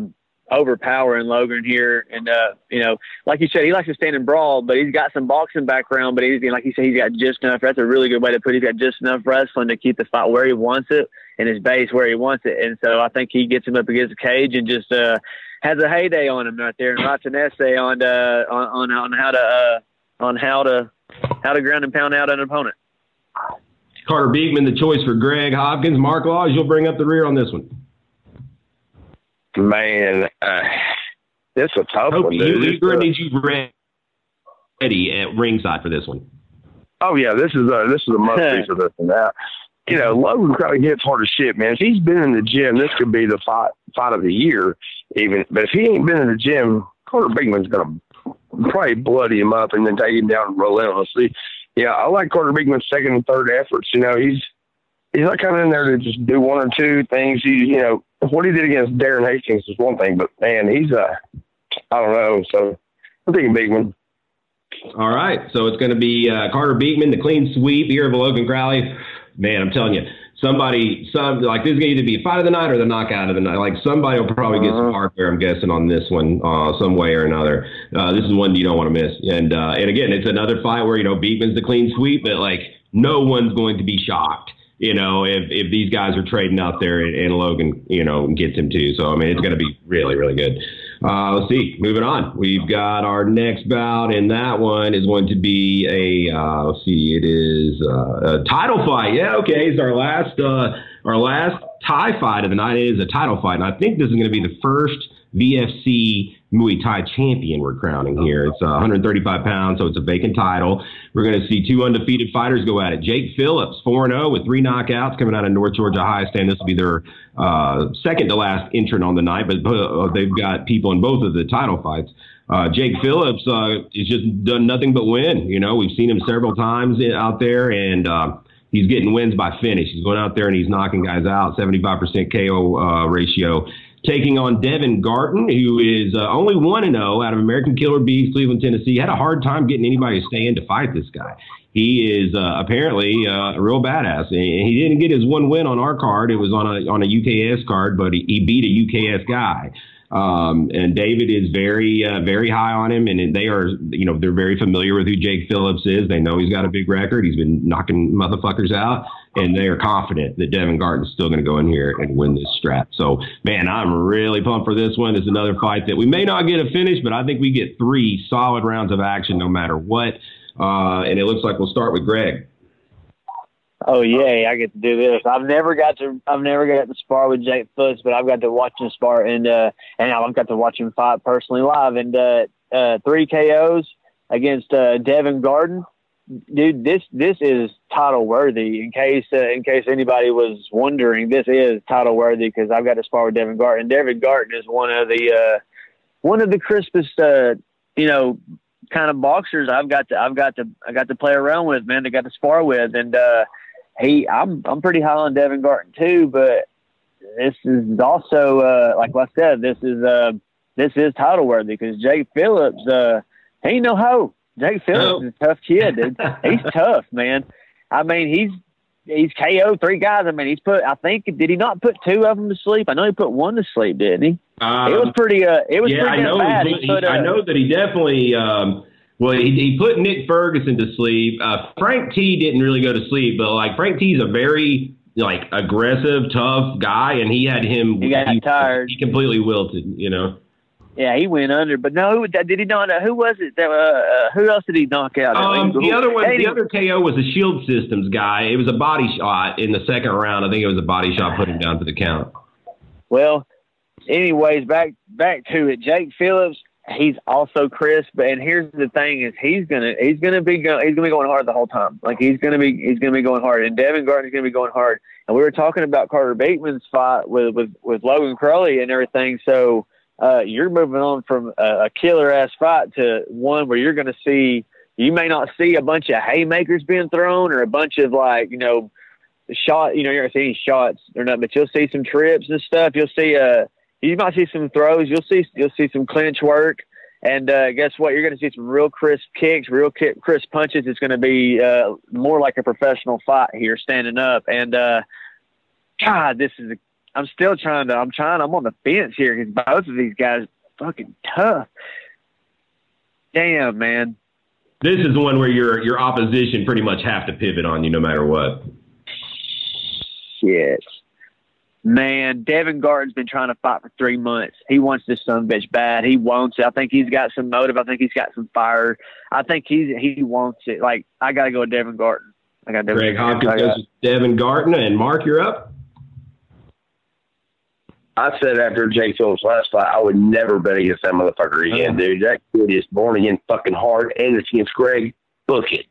overpowering Logan here? And uh, you know, like you said, he likes to stand and brawl, but he's got some boxing background. But he's like you said, he's got just enough. That's a really good way to put it. He's got just enough wrestling to keep the fight where he wants it and his base where he wants it. And so I think he gets him up against the cage and just uh, has a heyday on him right there and writes an essay on uh, on, on on how to uh, on how to how to ground and pound out an opponent. Carter Beekman, the choice for Greg Hopkins. Mark Laws, you'll bring up the rear on this one. Man, uh, is a tough Hope one. You, Dude. you're going to need you ready at ringside for this one. Oh yeah, this is a this is a must see for this one. [laughs] Now, you know, Logan Crowley hits hard as shit, man. If he's been in the gym, this could be the fight fight of the year, even. But if he ain't been in the gym, Carter Beekman's gonna probably bloody him up and then take him down relentlessly. Yeah, I like Carter Beekman's second and third efforts. You know, he's he's not coming in there to just do one or two things. He, you know, what he did against Darren Hastings is one thing, but man, he's uh, I don't know. So I'm thinking Beekman. All right, so it's going to be uh, Carter Beekman, the clean sweep here of Logan Crowley man, I'm telling you, somebody, some like this is going to either be a fight of the night or the knockout of the night. Like somebody will probably get some Uh-huh. hardware, I'm guessing, on this one, uh, some way or another. Uh, this is one you don't want to miss. And uh, and again, it's another fight where you know Beekman's the clean sweep, but like no one's going to be shocked. You know, if, if these guys are trading out there and, and Logan, you know, gets him too. So, I mean, it's going to be really, really good. Uh, let's see. Moving on. We've got our next bout, and that one is going to be a, uh, let's see, it is uh, a title fight. Yeah, okay. It's our last, uh, our last tie fight of the night. It is a title fight. And I think this is going to be the first VFC Muay Thai champion we're crowning here. It's uh, 135 pounds, so it's a vacant title. We're going to see two undefeated fighters go at it. Jake Phillips, 4 0 with three knockouts coming out of North Georgia High Stand. This will be their uh, second to last entrant on the night, but uh, they've got people in both of the title fights. Uh, Jake Phillips uh, has just done nothing but win. You know, we've seen him several times out there, and uh, he's getting wins by finish. He's going out there and he's knocking guys out, 75% KO uh, ratio. Taking on Devin Garton, who is uh, only 1 0 out of American Killer Bees, Cleveland, Tennessee. Had a hard time getting anybody to stay in to fight this guy. He is uh, apparently uh, a real badass. He didn't get his one win on our card. It was on a on a UKS card, but he, he beat a UKS guy. Um, and David is very, uh, very high on him, and they are, you know, they're very familiar with who Jake Phillips is. They know he's got a big record. He's been knocking motherfuckers out, and they are confident that Devin Garton's still going to go in here and win this strap. So, man, I'm really pumped for this one. It's another fight that we may not get a finish, but I think we get three solid rounds of action no matter what. Uh, and it looks like we'll start with Greg. Oh yay! I get to do this. I've never got to I've never got to spar with Jake Phillips, but I've got to watch him spar and uh and I've got to watch him fight personally live and uh uh three KOs against uh Devin Garten. Dude, this this is title worthy. In case uh, in case anybody was wondering, this is title worthy because I've got to spar with Devin Garten. Devin Garten is one of the uh, one of the crispest, uh, you know, kind of boxers I've got to I've got to I got to play around with, man. I got to spar with, and uh, he I'm I'm pretty high on Devin Garten too. But this is also uh, like I said, this is uh, this is title worthy because Jake Phillips, uh, he ain't no hoe. Jake Phillips is a tough kid, dude. he's [laughs] tough, man. I mean, he's he's KO three guys. I mean, he's put. I think did he not put two of them to sleep? I know he put one to sleep, didn't he? Um, it was pretty. Uh, it was yeah, pretty I know. bad. He He put, I uh, know that he definitely. Um, well, he, he put Nick Ferguson to sleep. Uh, Frank T didn't really go to sleep, but like Frank T is a very like aggressive, tough guy, and he had him. He got tired. He completely wilted. You know. Yeah, he went under. But no, did he not? Who was it? That, uh, uh, who else did he knock out? Um, the other one, Hey, the other KO was a Shield Systems guy. It was a body shot in the second round. I think it was a body shot, put him down for the count. Well, anyways, back back to it. Jake Phillips, he's also crisp, and here's the thing: is he's gonna he's gonna be go, he's gonna be going hard the whole time. Like he's gonna be he's gonna be going hard, and Devin Garten's gonna be going hard. And we were talking about Carter Bateman's fight with with with Logan Crowley and everything. So uh, you're moving on from a, a killer ass fight to one where you're gonna see. You may not see a bunch of haymakers being thrown or a bunch of like you know shot. You know, you're gonna see any shots or nothing but you'll see some trips and stuff. You'll see uh you might see some throws. You'll see you'll see some clinch work, and uh, guess what? You're going to see some real crisp kicks, real ki- crisp punches. It's going to be uh, more like a professional fight here, standing up. And uh, God, this is. A, I'm still trying to. I'm trying. I'm on the fence here because both of these guys are fucking tough. Damn, man. This is one where your your opposition pretty much have to pivot on you no matter what. Shit. Man, Devin Garten's been trying to fight for three months. He wants this son of a bitch bad. He wants it. I think he's got some motive. I think he's got some fire. I think he's he wants it. Like I got to go with Devin Garten. I got Devin. Greg Hopkins goes with Devin Garten and Mark, you're up. I said after Jake Phillips last fight, I would never bet against that motherfucker again, dude. That kid is born again fucking hard, and it's against Greg. Book it.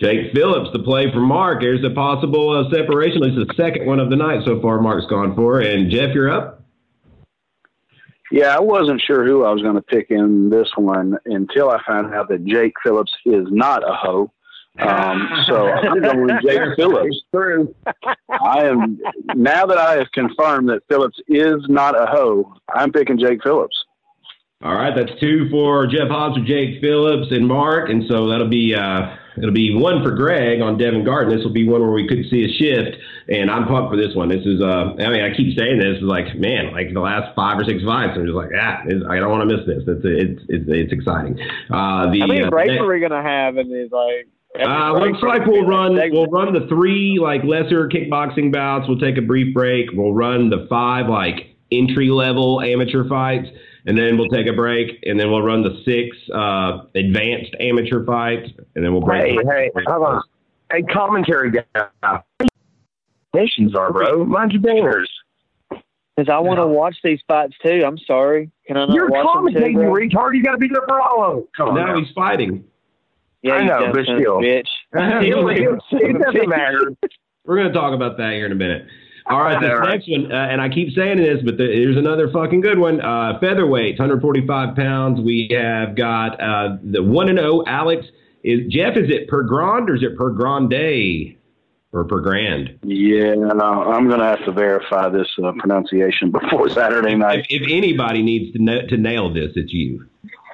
Jake Phillips, the play for Mark. There's a possible uh, separation. At least the second one of the night so far. Mark's gone for. And Jeff, you're up. Yeah, I wasn't sure who I was going to pick in this one until I found out that Jake Phillips is not a hoe. Um, so I'm going with Jake Phillips. True. I am now that I have confirmed that Phillips is not a hoe. I'm picking Jake Phillips. All right, that's two for Jeff Hobbs, for Jake Phillips, and Mark, and so that'll be uh, it'll be one for Greg on Devin Garten. This will be one where we could see a shift, and I'm pumped for this one. This is uh, I mean, I keep saying this, like man, like the last five or six fights, I'm just like, ah, it's, I don't want to miss this. It's it's it's, it's exciting. Uh, the How many uh, breaks are we gonna have in these like? Uh, looks like we'll run we'll run the three like lesser kickboxing bouts. We'll take a brief break. We'll run the five like entry level amateur fights, and then we'll take a break, and then we'll run the six uh, advanced amateur fights, and then we'll break. Hey, hey, hold on. Hey, commentary guy. Nations are, bro. Mind your banners. Because I want to watch these fights too. I'm sorry. Can I not You're watch them too, commentating, you bro? retard. You got to be there for all of them. Come on. Now now. he's fighting. Yeah, I know, but son of a still. bitch. [laughs] it doesn't matter. We're going to talk about that here in a minute. All right, this All right. next one, uh, and I keep saying this, but the, here's another fucking good one. Uh, featherweight, 145 pounds. We have got uh, the one and zero. Alex is Jeff. Is it per grand or is it per grande or per grand? Yeah, no, I'm going to have to verify this uh, pronunciation before Saturday night. If, if anybody needs to na- to nail this, it's you.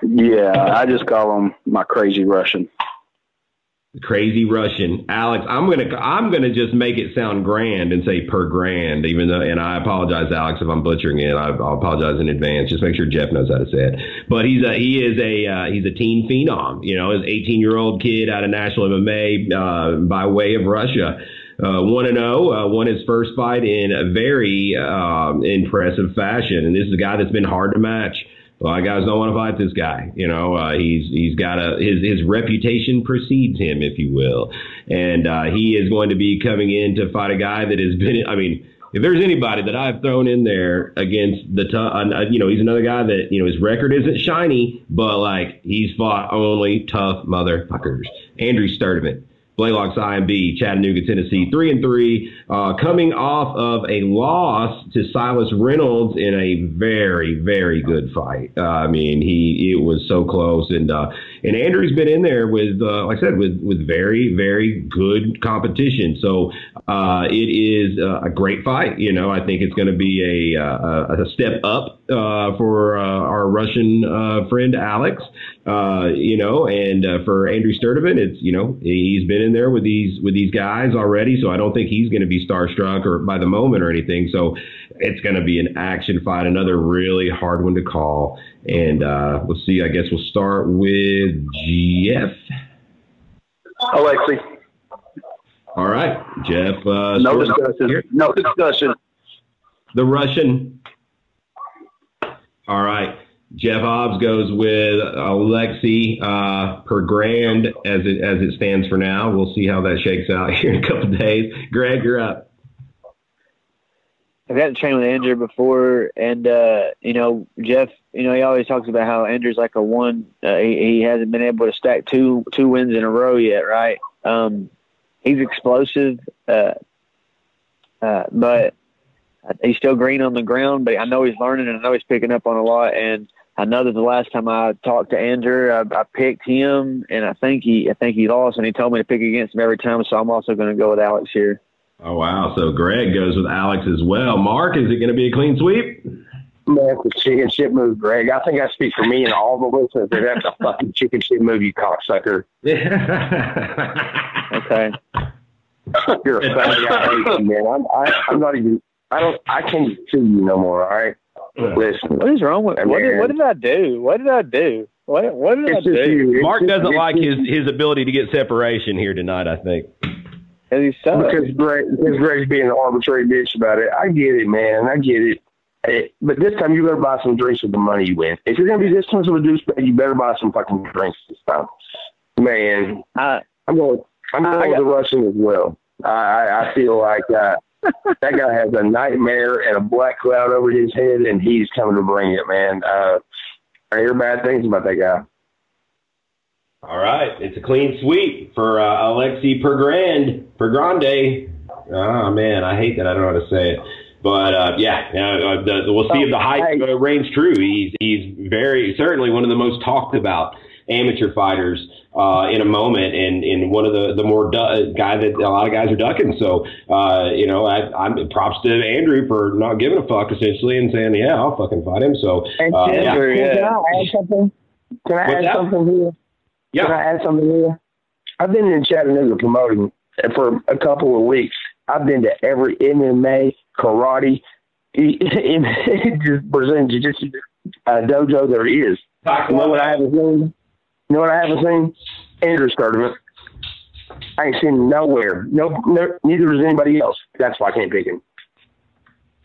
Yeah, I just call him my crazy Russian. Crazy Russian, Alex. I'm gonna I'm gonna just make it sound grand and say per grand, even though. And I apologize, Alex, if I'm butchering it. I, I'll apologize in advance. Just make sure Jeff knows how to say it. But he's a he is a uh, he's a teen phenom. You know, an 18 year old kid out of national MMA uh, by way of Russia. Uh, one and zero, uh, won his first fight in a very um, impressive fashion, and this is a guy that's been hard to match. Of guys don't want to fight this guy. You know, uh, he's he's got a his his reputation precedes him, if you will, and uh, he is going to be coming in to fight a guy that has been. I mean, if there's anybody that I've thrown in there against the, t- uh, you know, he's another guy that you know his record isn't shiny, but like he's fought only tough motherfuckers. Andrew Sturdivant. Blaylock's IMB, Chattanooga, Tennessee, three and three, uh, coming off of a loss to Silas Reynolds in a very, very good fight. Uh, I mean, he it was so close, and uh, and Andrew's been in there with, uh, like I said, with with very, very good competition. So uh, it is uh, a great fight. You know, I think it's going to be a, a, a step up for our Russian friend Alex. you know, and for Andrew Sturdivant, it's you know he's been in there with these with these guys already, so I don't think he's going to be starstruck or by the moment or anything. So it's going to be an action fight, another really hard one to call. And uh, let's see. I guess we'll start with Jeff. Alexi. All right, Jeff. Uh, no discussion. Here. No discussion. The Russian. All right. Jeff Hobbs goes with Alexi uh, per grand as it as it stands for now. We'll see how that shakes out [laughs] here in a couple days. Greg, you're up. I've got to train with Andrew before, and uh, you know Jeff. You know he always talks about how Andrew's like a one. Uh, he, he hasn't been able to stack two two wins in a row yet, right? Um, he's explosive, uh, uh, but he's still green on the ground. But I know he's learning, and I know he's picking up on a lot. And I know that the last time I talked to Andrew, I, I picked him, and I think he, I think he lost, and he told me to pick against him every time. So I'm also going to go with Alex here. Oh wow! So Greg goes with Alex as well. Mark, is it going to be a clean sweep? Man, it's a chicken shit move, Greg. I think I speak for me and all the listeners. That's a fucking chicken shit move, you cocksucker. [laughs] okay. [laughs] You're a funny guy, man. I'm, I, I'm not even. I don't. I can't see you no more. All right. Listen. What is wrong with what did, what did I do? What did I do? What what did it's I do? You. Mark just, doesn't like his his ability to get separation here tonight. I think. He's because Greg, because Greg's being an arbitrary bitch about it. I get it, man. I get it. Hey, but this time you better buy some drinks with the money you win. If you're gonna be this much of a douchebag, you better buy some fucking drinks this time. Man, I, I'm going. I'm going with the Russian as well. I I feel like uh, that guy has a nightmare and a black cloud over his head, and he's coming to bring it, man. Uh, I hear bad things about that guy. All right, it's a clean sweep for uh, Alexi per grand per grande. Oh man, I hate that. I don't know how to say it. But uh, yeah, uh, the, we'll see if the hype uh, reigns true. He's he's very certainly one of the most talked about amateur fighters uh, in a moment, and, and one of the the more du- guy that a lot of guys are ducking. So uh, you know, I, I'm props to Andrew for not giving a fuck essentially and saying, yeah, I'll fucking fight him. So uh, yeah. Can I add something? Can I What's add that? something here? Yeah. Can I add something here? I've been in Chattanooga promoting for a couple of weeks. I've been to every MMA, karate, just [laughs] Brazilian jiu-jitsu uh, dojo there is. You know what I haven't seen? You know what I haven't seen? Andrew's tournament. I ain't seen nowhere. No, no, neither is anybody else. That's why I can't pick him.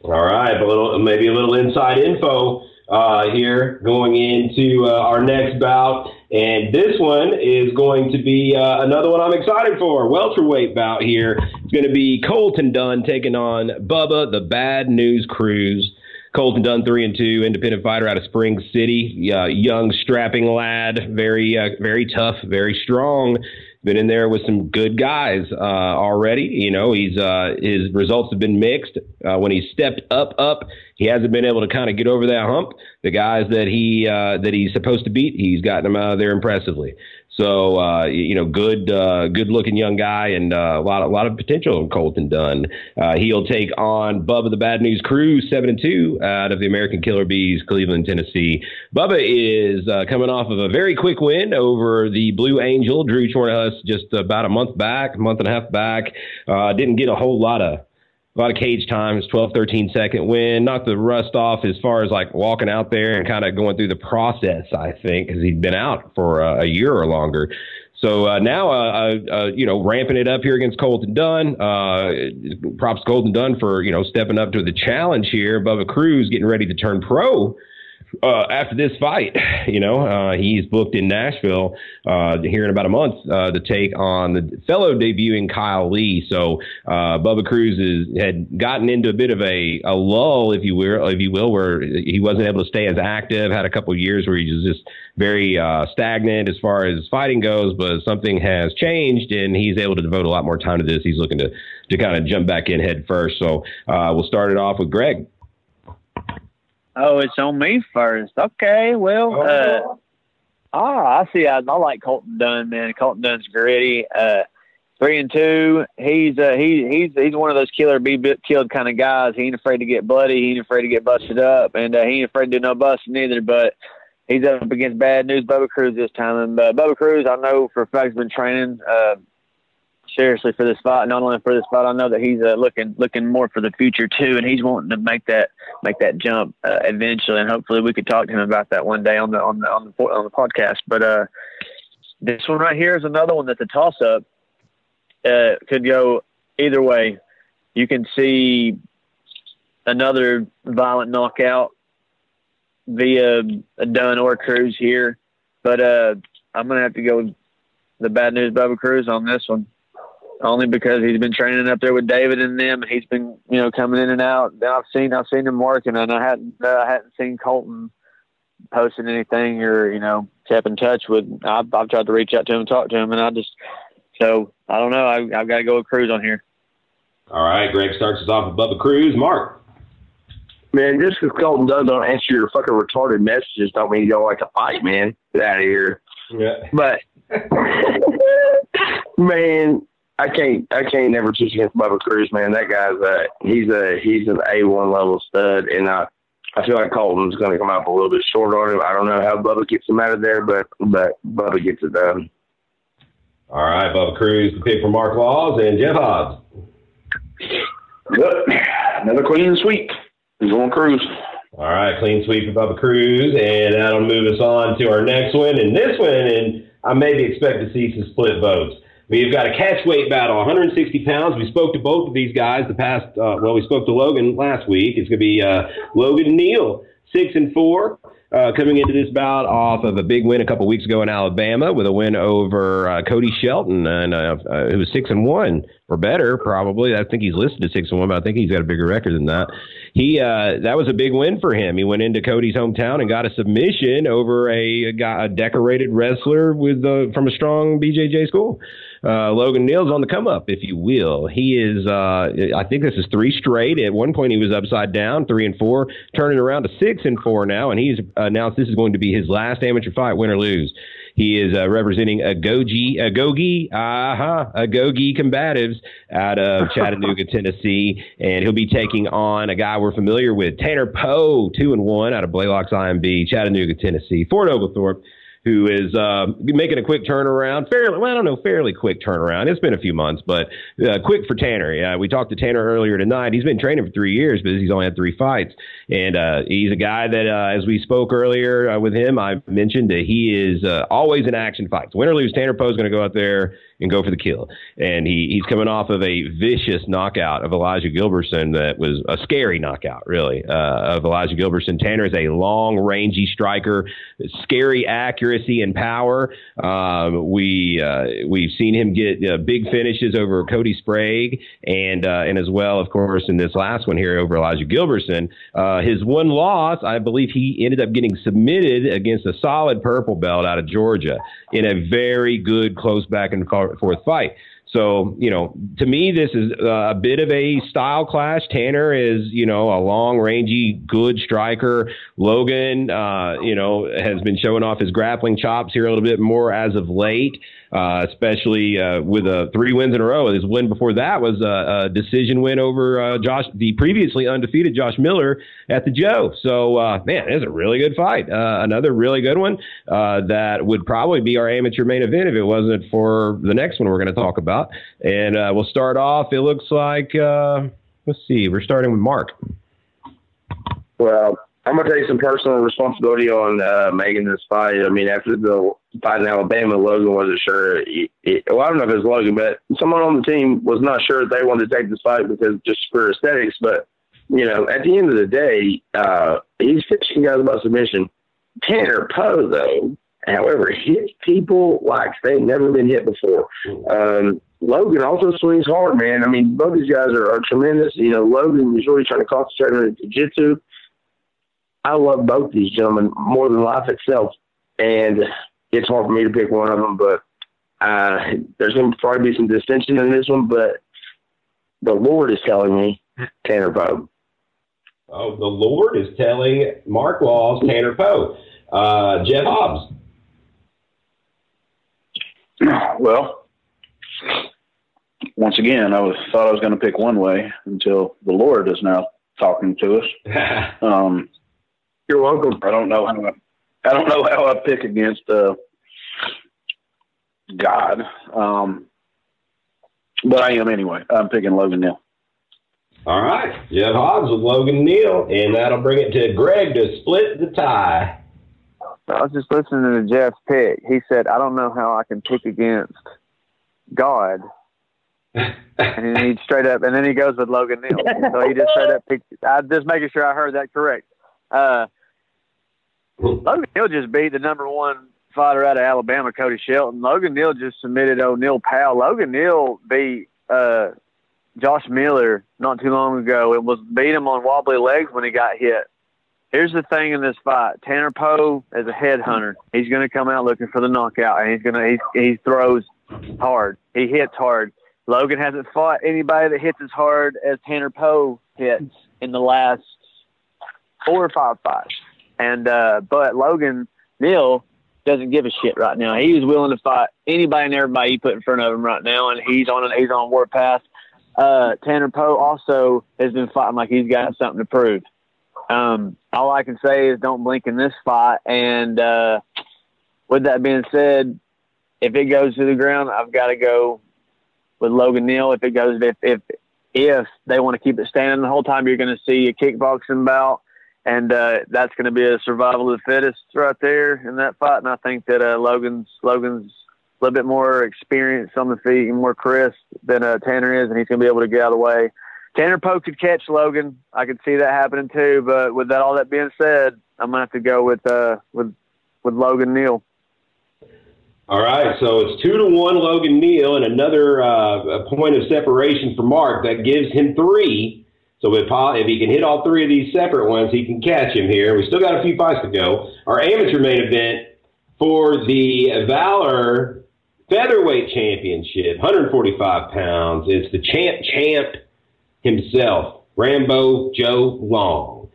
All right, a little maybe a little inside info uh, here going into uh, our next bout, and this one is going to be uh, another one I'm excited for. Welterweight bout here. It's going to be Colton Dunn taking on Bubba the Bad News Cruz. Colton Dunn, three and two, independent fighter out of Spring City, uh, young, strapping lad, very, uh, very tough, very strong. Been in there with some good guys uh, already. You know, he's uh, his results have been mixed. Uh, when he stepped up, up, he hasn't been able to kind of get over that hump. The guys that he uh, that he's supposed to beat, he's gotten them out of there impressively. So uh, you know, good, uh, good-looking young guy, and uh, a lot, a lot of potential in Colton Dunn. Uh, he'll take on Bubba the Bad News Crew, seven and two, out of the American Killer Bees, Cleveland, Tennessee. Bubba is uh, coming off of a very quick win over the Blue Angel, Drew Chornahus, just about a month back, month and a half back. Uh, didn't get a whole lot of a lot of cage times, 12, 13 second win, knocked the rust off as far as like walking out there and kind of going through the process, I think, because he'd been out for uh, a year or longer. So uh, now, uh, uh, you know, ramping it up here against Colton Dunn. Uh, props Colton Dunn for, you know, stepping up to the challenge here. Bubba Cruz getting ready to turn pro uh, after this fight, [sighs] you know, uh, he's booked in Nashville uh, here in about a month uh, to take on the fellow debuting Kyle Lee. So uh, Bubba Cruz is, had gotten into a bit of a, a lull, if you will, if you will, where he wasn't able to stay as active. Had a couple of years where he was just very uh, stagnant as far as fighting goes, but something has changed, and he's able to devote a lot more time to this. He's looking to to kind of jump back in head first. So we'll start it off with Greg. Oh, it's on me first. Okay, well, oh. uh, oh, I see. I, I like Colton Dunn, man. Colton Dunn's gritty. Uh, three and two. He's uh, he he's he's one of those killer be killed kind of guys. He ain't afraid to get bloody. He ain't afraid to get busted up, and uh, he ain't afraid to do no busting either. But he's up against bad news Bubba Cruz this time. And uh, Bubba Cruz, I know for a fact, has been training. Uh, seriously for this fight. Not only for this fight, I know that he's uh, looking looking more for the future too, and he's wanting to make that make that jump uh, eventually. And hopefully, we could talk to him about that one day on the on the on the on the podcast. But uh, this one right here is another one that's a toss up. Uh, could go either way. You can see another violent knockout via a Dunn or Cruz here, but uh, I'm gonna have to go the bad news Bubba Cruz on this one only because he's been training up there with David and them. And he's been, you know, coming in and out. I've seen, I've seen him working, and I hadn't, uh, I hadn't seen Colton posting anything or, you know, kept in touch with. I've, I've tried to reach out to him, and talk to him, and I just, so I don't know. I, I've got to go with Cruz on here. All right, Greg starts us off with Bubba Cruz. Mark. Man, just because Colton does don't answer your fucking retarded messages don't mean you don't like to fight, man. Get out of here. Yeah. But [laughs] man, I can't I can't never choose against Bubba Cruz, man. That guy's a he's a he's an A one level stud, and I I feel like Colton's going to come up a little bit short on him. I don't know how Bubba gets him out of there, but but Bubba gets it done. All right, Bubba Cruz, the pick for Mark Laws and Jeff Hobbs. Good. Another clean sweep. He's on Cruz. All right, clean sweep for Bubba Cruz, and that'll move us on to our next one. And this one, and I maybe expect to see some split votes. We've got a catch weight battle, 160 pounds. We spoke to both of these guys the past, uh, well, we spoke to Logan last week. It's going to be uh, Logan Neal, six and four. Uh, coming into this bout off of a big win a couple weeks ago in Alabama with a win over uh, Cody Shelton, and uh, uh, it was six and one or better, probably. I think he's listed as six and one, but I think he's got a bigger record than that. He uh, that was a big win for him. He went into Cody's hometown and got a submission over a, a, a decorated wrestler with uh, from a strong BJJ school. Uh, Logan Neal's on the come up, if you will. He is, uh, I think this is three straight. At one point, he was upside down, three and four, turning around to six and four now, and he's announced this is going to be his last amateur fight, win or lose. He is uh, representing Agogi, Agogi, uh-huh, Agogi Combatives out of [laughs] Chattanooga, Tennessee, and he'll be taking on a guy we're familiar with, Tanner Poe, two and one out of Blaylocks IMB, Chattanooga, Tennessee. Fort Oglethorpe who is uh, making a quick turnaround. Fairly, well, I don't know, fairly quick turnaround. It's been a few months, but uh, quick for Tanner. Yeah, we talked to Tanner earlier tonight. He's been training for three years, but he's only had three fights, and uh, he's a guy that, uh, as we spoke earlier uh, with him, I mentioned that he is uh, always in action fights. Win or lose, Tanner Poe is going to go out there and go for the kill. And he, he's coming off of a vicious knockout of Elijah Gilbertson that was a scary knockout, really, uh, of Elijah Gilbertson. Tanner is a long, rangy striker, scary accuracy and power. Um, we uh, we've seen him get uh, big finishes over Cody Sprague, and uh, and as well, of course, in this last one here over Elijah Gilbertson. Uh, his one loss, I believe, he ended up getting submitted against a solid purple belt out of Georgia in a very good close back and forth fight. So, you know, to me, this is a bit of a style clash. Tanner is, you know, a long, rangy, good striker. Logan, uh, you know, has been showing off his grappling chops here a little bit more as of late uh, especially uh, with uh, three wins in a row. His win before that was a, a decision win over uh, Josh, the previously undefeated Josh Miller at the Joe. So, uh, man, it's a really good fight. Uh, another really good one that would probably be our amateur main event if it wasn't for the next one we're going to talk about. And we'll start off. It looks like let's see, we're starting with Mark. Well, I'm gonna take some personal responsibility on uh, making this fight. I mean, after the fight in Alabama, Logan wasn't sure. Well, I don't know if it was Logan, but someone on the team was not sure if they wanted to take this fight because just for aesthetics. But you know, at the end of the day, uh, he's fishing guys about submission. Tanner Poe, though, however, hits people like they've never been hit before. Um, Logan also swings hard, man. I mean, both these guys are, are tremendous. You know, Logan is really trying to concentrate on jiu-jitsu. I love both these gentlemen more than life itself, and it's hard for me to pick one of them. But uh, there's going to probably be some distinction in this one. But the Lord is telling me Tanner Poe. Oh, the Lord is telling Mark Laws Tanner Poe. Uh, Jeff Hobbs. Well, once again, I was thought I was going to pick one way until the Lord is now talking to us. [laughs] um, You're welcome. I don't know how I, I don't know how I pick against uh, God, um, but I am anyway. I'm picking Logan Neal. All right, Jeff Hobbs with Logan Neal, and that'll bring it to Greg to split the tie. I was just listening to Jeff's pick. He said, "I don't know how I can pick against God." and he straight up, and then he goes with Logan Neal. So he just straight up picked. I'm just making sure I heard that correct. Uh, Logan Neal just beat the number one fighter out of Alabama, Cody Shelton. Logan Neal just submitted O'Neal Powell. Logan Neal beat uh, Josh Miller not too long ago. It was beat him on wobbly legs when he got hit. Here's the thing in this fight: Tanner Poe is a headhunter. He's going to come out looking for the knockout, and he's going to he he throws hard. He hits hard. Logan hasn't fought anybody that hits as hard as Tanner Poe hits in the last four or five fights. And uh, but Logan Neal doesn't give a shit right now. He's willing to fight anybody and everybody you put in front of him right now, and he's on an he's on warpath. Uh, Tanner Poe also has been fighting like he's got something to prove. Um, all I can say is don't blink in this fight. And uh, with that being said, if it goes to the ground, I've got to go with Logan Neal. If it goes, if if if they want to keep it standing the whole time, you're going to see a kickboxing bout, and uh, that's going to be a survival of the fittest right there in that fight. And I think that uh, Logan's Logan's a little bit more experienced on the feet and more crisp than uh, Tanner is, and he's going to be able to get out of the way. Tanner Poe could catch Logan. I could see that happening too. But with that, all that being said, I'm gonna have to go with uh, with with Logan Neal. All right, so it's two to one Logan Neal and another uh, point of separation for Mark that gives him three. So if, if he can hit all three of these separate ones, he can catch him here. We still got a few fights to go. Our amateur main event for the Valor Featherweight Championship, 145 pounds. It's the champ champ himself, Rambo Joe Long.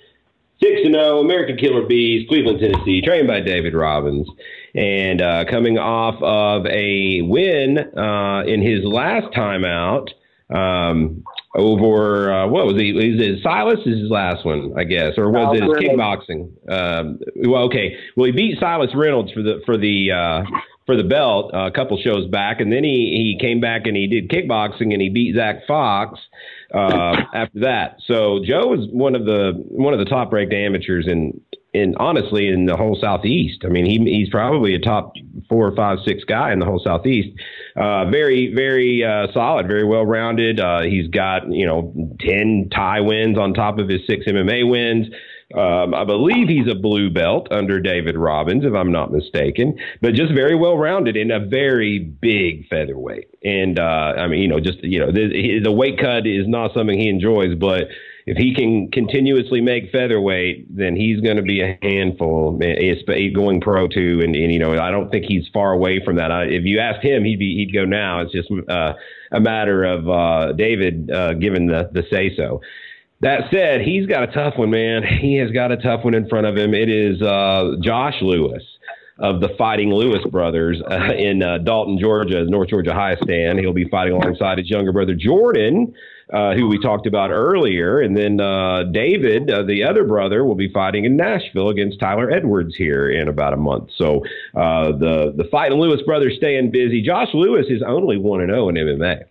6 0, American Killer Bees, Cleveland, Tennessee, trained by David Robbins. And uh, coming off of a win uh, in his last time out um, over, uh, what was he? Is it Silas? Is his last one, I guess, or was it kickboxing? Um, well, okay. Well, he beat Silas Reynolds for the for the uh, for the belt uh, a couple shows back, and then he he came back and he did kickboxing and he beat Zach Fox uh, after that. So Joe was one of the one of the top ranked amateurs in in honestly in the whole southeast. I mean, he he's probably a top four or five six guy in the whole southeast. Uh, very very uh, solid, very well rounded. Uh, he's got you know ten Thai wins on top of his six MMA wins. Um, I believe he's a blue belt under David Robbins, if I'm not mistaken, but just very well rounded in a very big featherweight. And uh, I mean, you know, just you know, the, the weight cut is not something he enjoys, but if he can continuously make featherweight, then he's going to be a handful. going pro too, and, and you know I don't think he's far away from that. I, if you asked him, he'd be he'd go now. It's just uh, a matter of uh, David uh, giving the the say so. That said, he's got a tough one, man. [laughs] He has got a tough one in front of him. It is uh, Josh Lewis of the Fighting Lewis brothers [laughs] uh, in uh, Dalton, Georgia, North Georgia High Stand. He'll be fighting alongside his younger brother Jordan, uh, who we talked about earlier, and then uh, David, uh, the other brother, will be fighting in Nashville against Tyler Edwards here in about a month. So uh, the the Fighting Lewis brothers staying busy. Josh Lewis is only one and zero in MMA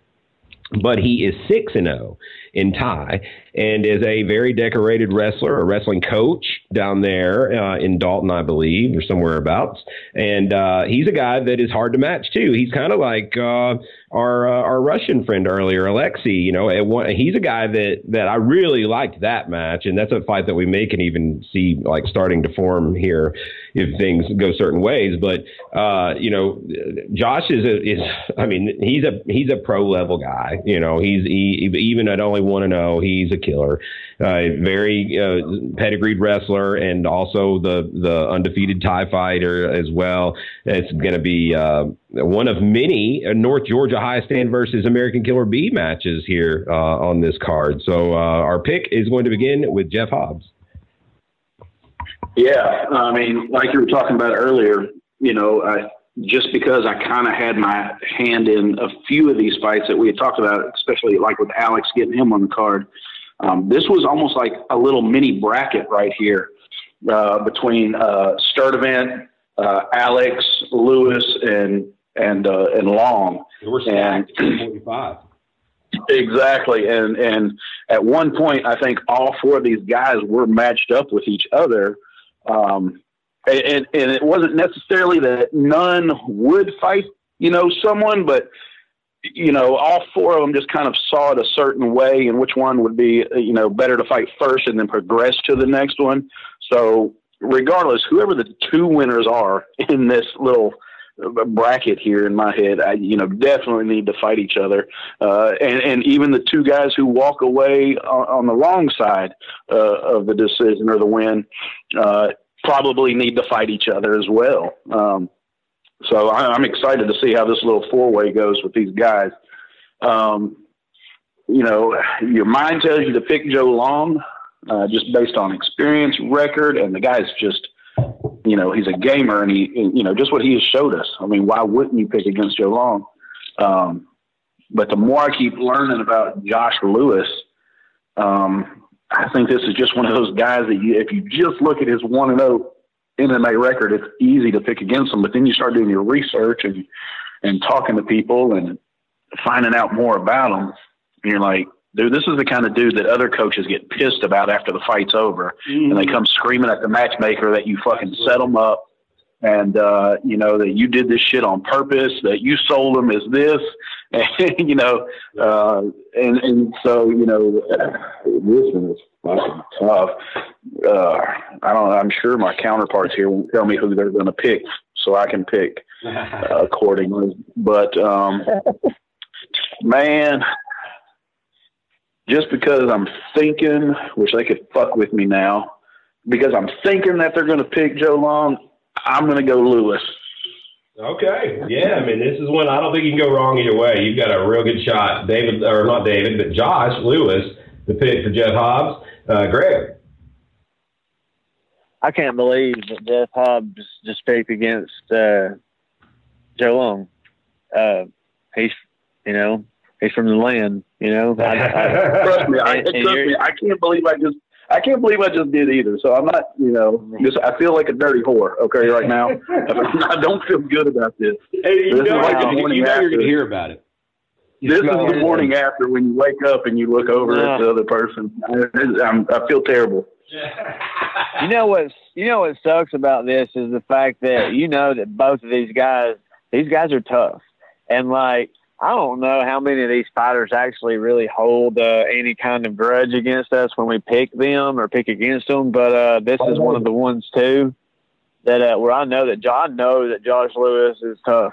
but he is 6 and 0 in Thai and is a very decorated wrestler, a wrestling coach down there uh, in Dalton, I believe, or somewhere abouts. And uh, he's a guy that is hard to match too. He's kind of like uh, our uh, our Russian friend earlier, Alexei. You know, he's a guy that that I really liked that match, and that's a fight that we may can even see like starting to form here if things go certain ways. But uh, you know, Josh is a, is I mean he's a he's a pro level guy. You know, he's he, even at only one and zero, oh, he's a killer. Uh, very uh, pedigreed wrestler, and also the the undefeated Thai fighter as well. It's going to be uh, one of many North Georgia High Stand versus American Killer B matches here uh, on this card. So uh, our pick is going to begin with Jeff Hobbs. Yeah, I mean, like you were talking about earlier, you know, I, just because I kind of had my hand in a few of these fights that we had talked about, especially like with Alex getting him on the card. Um, this was almost like a little mini bracket right here uh, between uh, Sturdivant, uh, Alex, Lewis, and and uh, and Long. We're. Forty-five. Exactly, and and at one point, I think all four of these guys were matched up with each other. Um, and, and it wasn't necessarily that none would fight, you know, someone, but you know, all four of them just kind of saw it a certain way and which one would be, you know, better to fight first and then progress to the next one. So, regardless, whoever the two winners are in this little bracket here in my head, I, you know, definitely need to fight each other. Uh, and, and even the two guys who walk away on, on the wrong side uh, of the decision or the win, uh, probably need to fight each other as well. Um, so I, am excited to see how this little four way goes with these guys. Um, you know, your mind tells you to pick Joe Long, uh, just based on experience, record, and the guy's just, you know, he's a gamer, and he, you know, just what he has showed us. I mean, why wouldn't you pick against Joe Long? Um, but the more I keep learning about Josh Lewis, um, I think this is just one of those guys that you, if you just look at his one and zero oh MMA record, it's easy to pick against him. But then you start doing your research and and talking to people and finding out more about him, and you're like, dude, this is the kind of dude that other coaches get pissed about after the fight's over, mm-hmm. and they come screaming at the matchmaker that you fucking set them up and uh, you know that you did this shit on purpose, that you sold them as this, [laughs] and you know, uh, and and so you know, this one is fucking tough. Uh, I don't. I'm sure my counterparts here won't tell me who they're going to pick, so I can pick uh, [laughs] accordingly. But um, man, just because I'm thinking, which they could fuck with me now, because I'm thinking that they're going to pick Joe Long I'm going to go Lewis. Okay. Yeah. I mean, this is one I don't think you can go wrong either way. You've got a real good shot. David, or not David, but Josh Lewis, the pick for Jeff Hobbs. Uh, Greg. I can't believe that Jeff Hobbs just picked against uh, Joe Long. Uh, he's, you know, he's from the land. You know, I, I, [laughs] trust me. I, trust me. I can't believe I just I can't believe I just did either. So I'm not, you know, just I feel like a dirty whore. Okay, right now, [laughs] [laughs] I don't feel good about this. Hey, you this know, like you, you know you're going to hear about it. You this is the morning after when you wake up and you look over yeah. at the other person. I, I'm, I feel terrible. you know what? You know what sucks about this is the fact that you know that both of these guys, these guys are tough, and like I don't know how many of these fighters actually really hold uh, any kind of grudge against us when we pick them or pick against them, but uh, this is one of the ones too that uh, where I know that John knows that Josh Lewis is tough.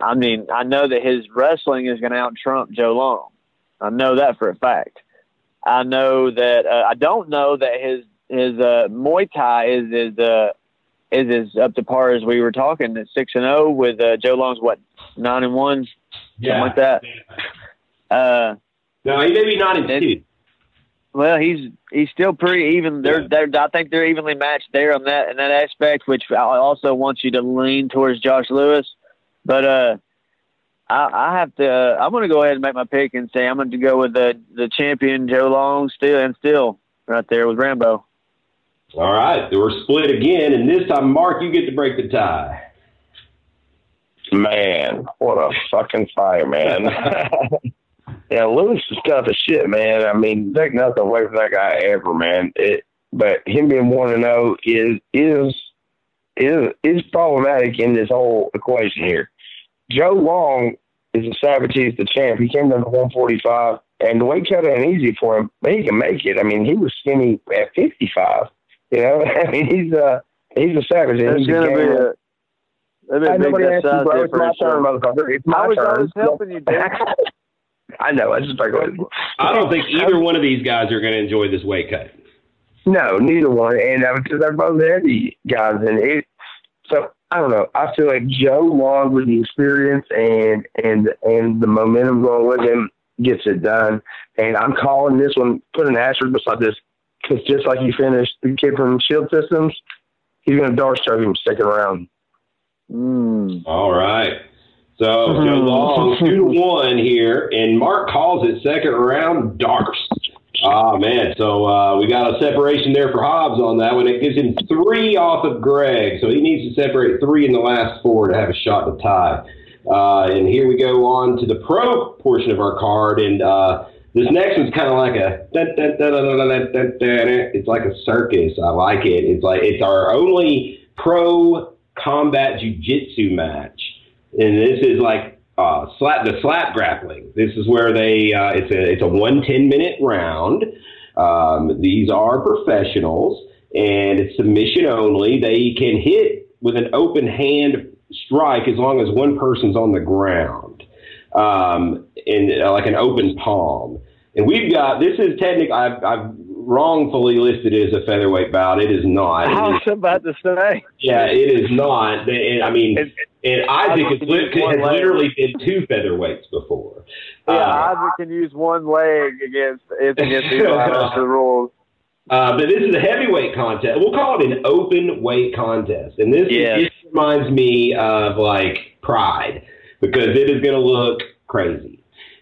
I mean, I know that his wrestling is going to out trump Joe Long. I know that for a fact. I know that uh, I don't know that his his uh, Muay Thai is is uh, is as up to par as we were talking at six and zero oh with Joe Long's what nine and one yeah. something like that. Uh, no, he may be nine and two. Well, he's he's still pretty even. They're, yeah. they're I think they're evenly matched there on that in that aspect, which I also want you to lean towards Josh Lewis. But uh, I, I have to. Uh, I'm going to go ahead and make my pick and say I'm going to go with the the champion Joe Long still and still right there with Rambo. All right, we're split again, and this time, Mark, you get to break the tie. Man, what a fucking fire, man. [laughs] Yeah, Lewis is tough as shit, man. I mean, take nothing away from that guy ever, man. It, but him being one to oh know is is is is problematic in this whole equation here. Joe Long is a savage. He's the champ. He came down to 145, and the weight cut ain't easy for him, but he can make it. I mean, he was skinny at 55. You know, [laughs] I mean, he's a he's a savage. There's he's gonna be a there'll be a Hey, big nobody uh, asked you, size bro. It's my difference. turn, motherfucker. It's my I was, I was helping you, dude. [laughs] I know. I just like I don't think either one of these guys are going to enjoy this weight cut. No, neither one. And uh, because they're both heavy guys, and it. So I don't know. I feel like Joe Long with the experience and and and the momentum going with him gets it done. And I'm calling this one. Put an asterisk beside this because just like you finished the kid from Shield Systems, he's going to D'Arce choke him second round. Mm. All right. So. Joe Long, two to one here, and Mark calls it second round D'Arce. Ah man, so uh, we got a separation there for Hobbs on that one. It gives him three off of Greg, so he needs to separate three in the last four to have a shot to tie. Uh, and here we go on to the pro portion of our card, and uh, this next one's kind of like a it's like a circus. I like it. It's like it's our only pro combat jujitsu match, and this is like uh, slap the slap grappling. This is where they uh, it's a it's a one ten minute round. Um, these are professionals, and it's submission only. They can hit with an open hand strike as long as one person's on the ground, um, in uh, like an open palm. And we've got this is technically I've, I've wrongfully listed as a featherweight bout. It is not. I is was about to say. yeah, it is not. And, I mean, and Isaac has, li- has literally been two featherweights before. Yeah, Uh, Isaac can use one leg against if against the rules. [laughs] Uh, but this is a heavyweight contest. We'll call it an open weight contest. And this, Yeah. this reminds me of like Pride because it is going to look crazy.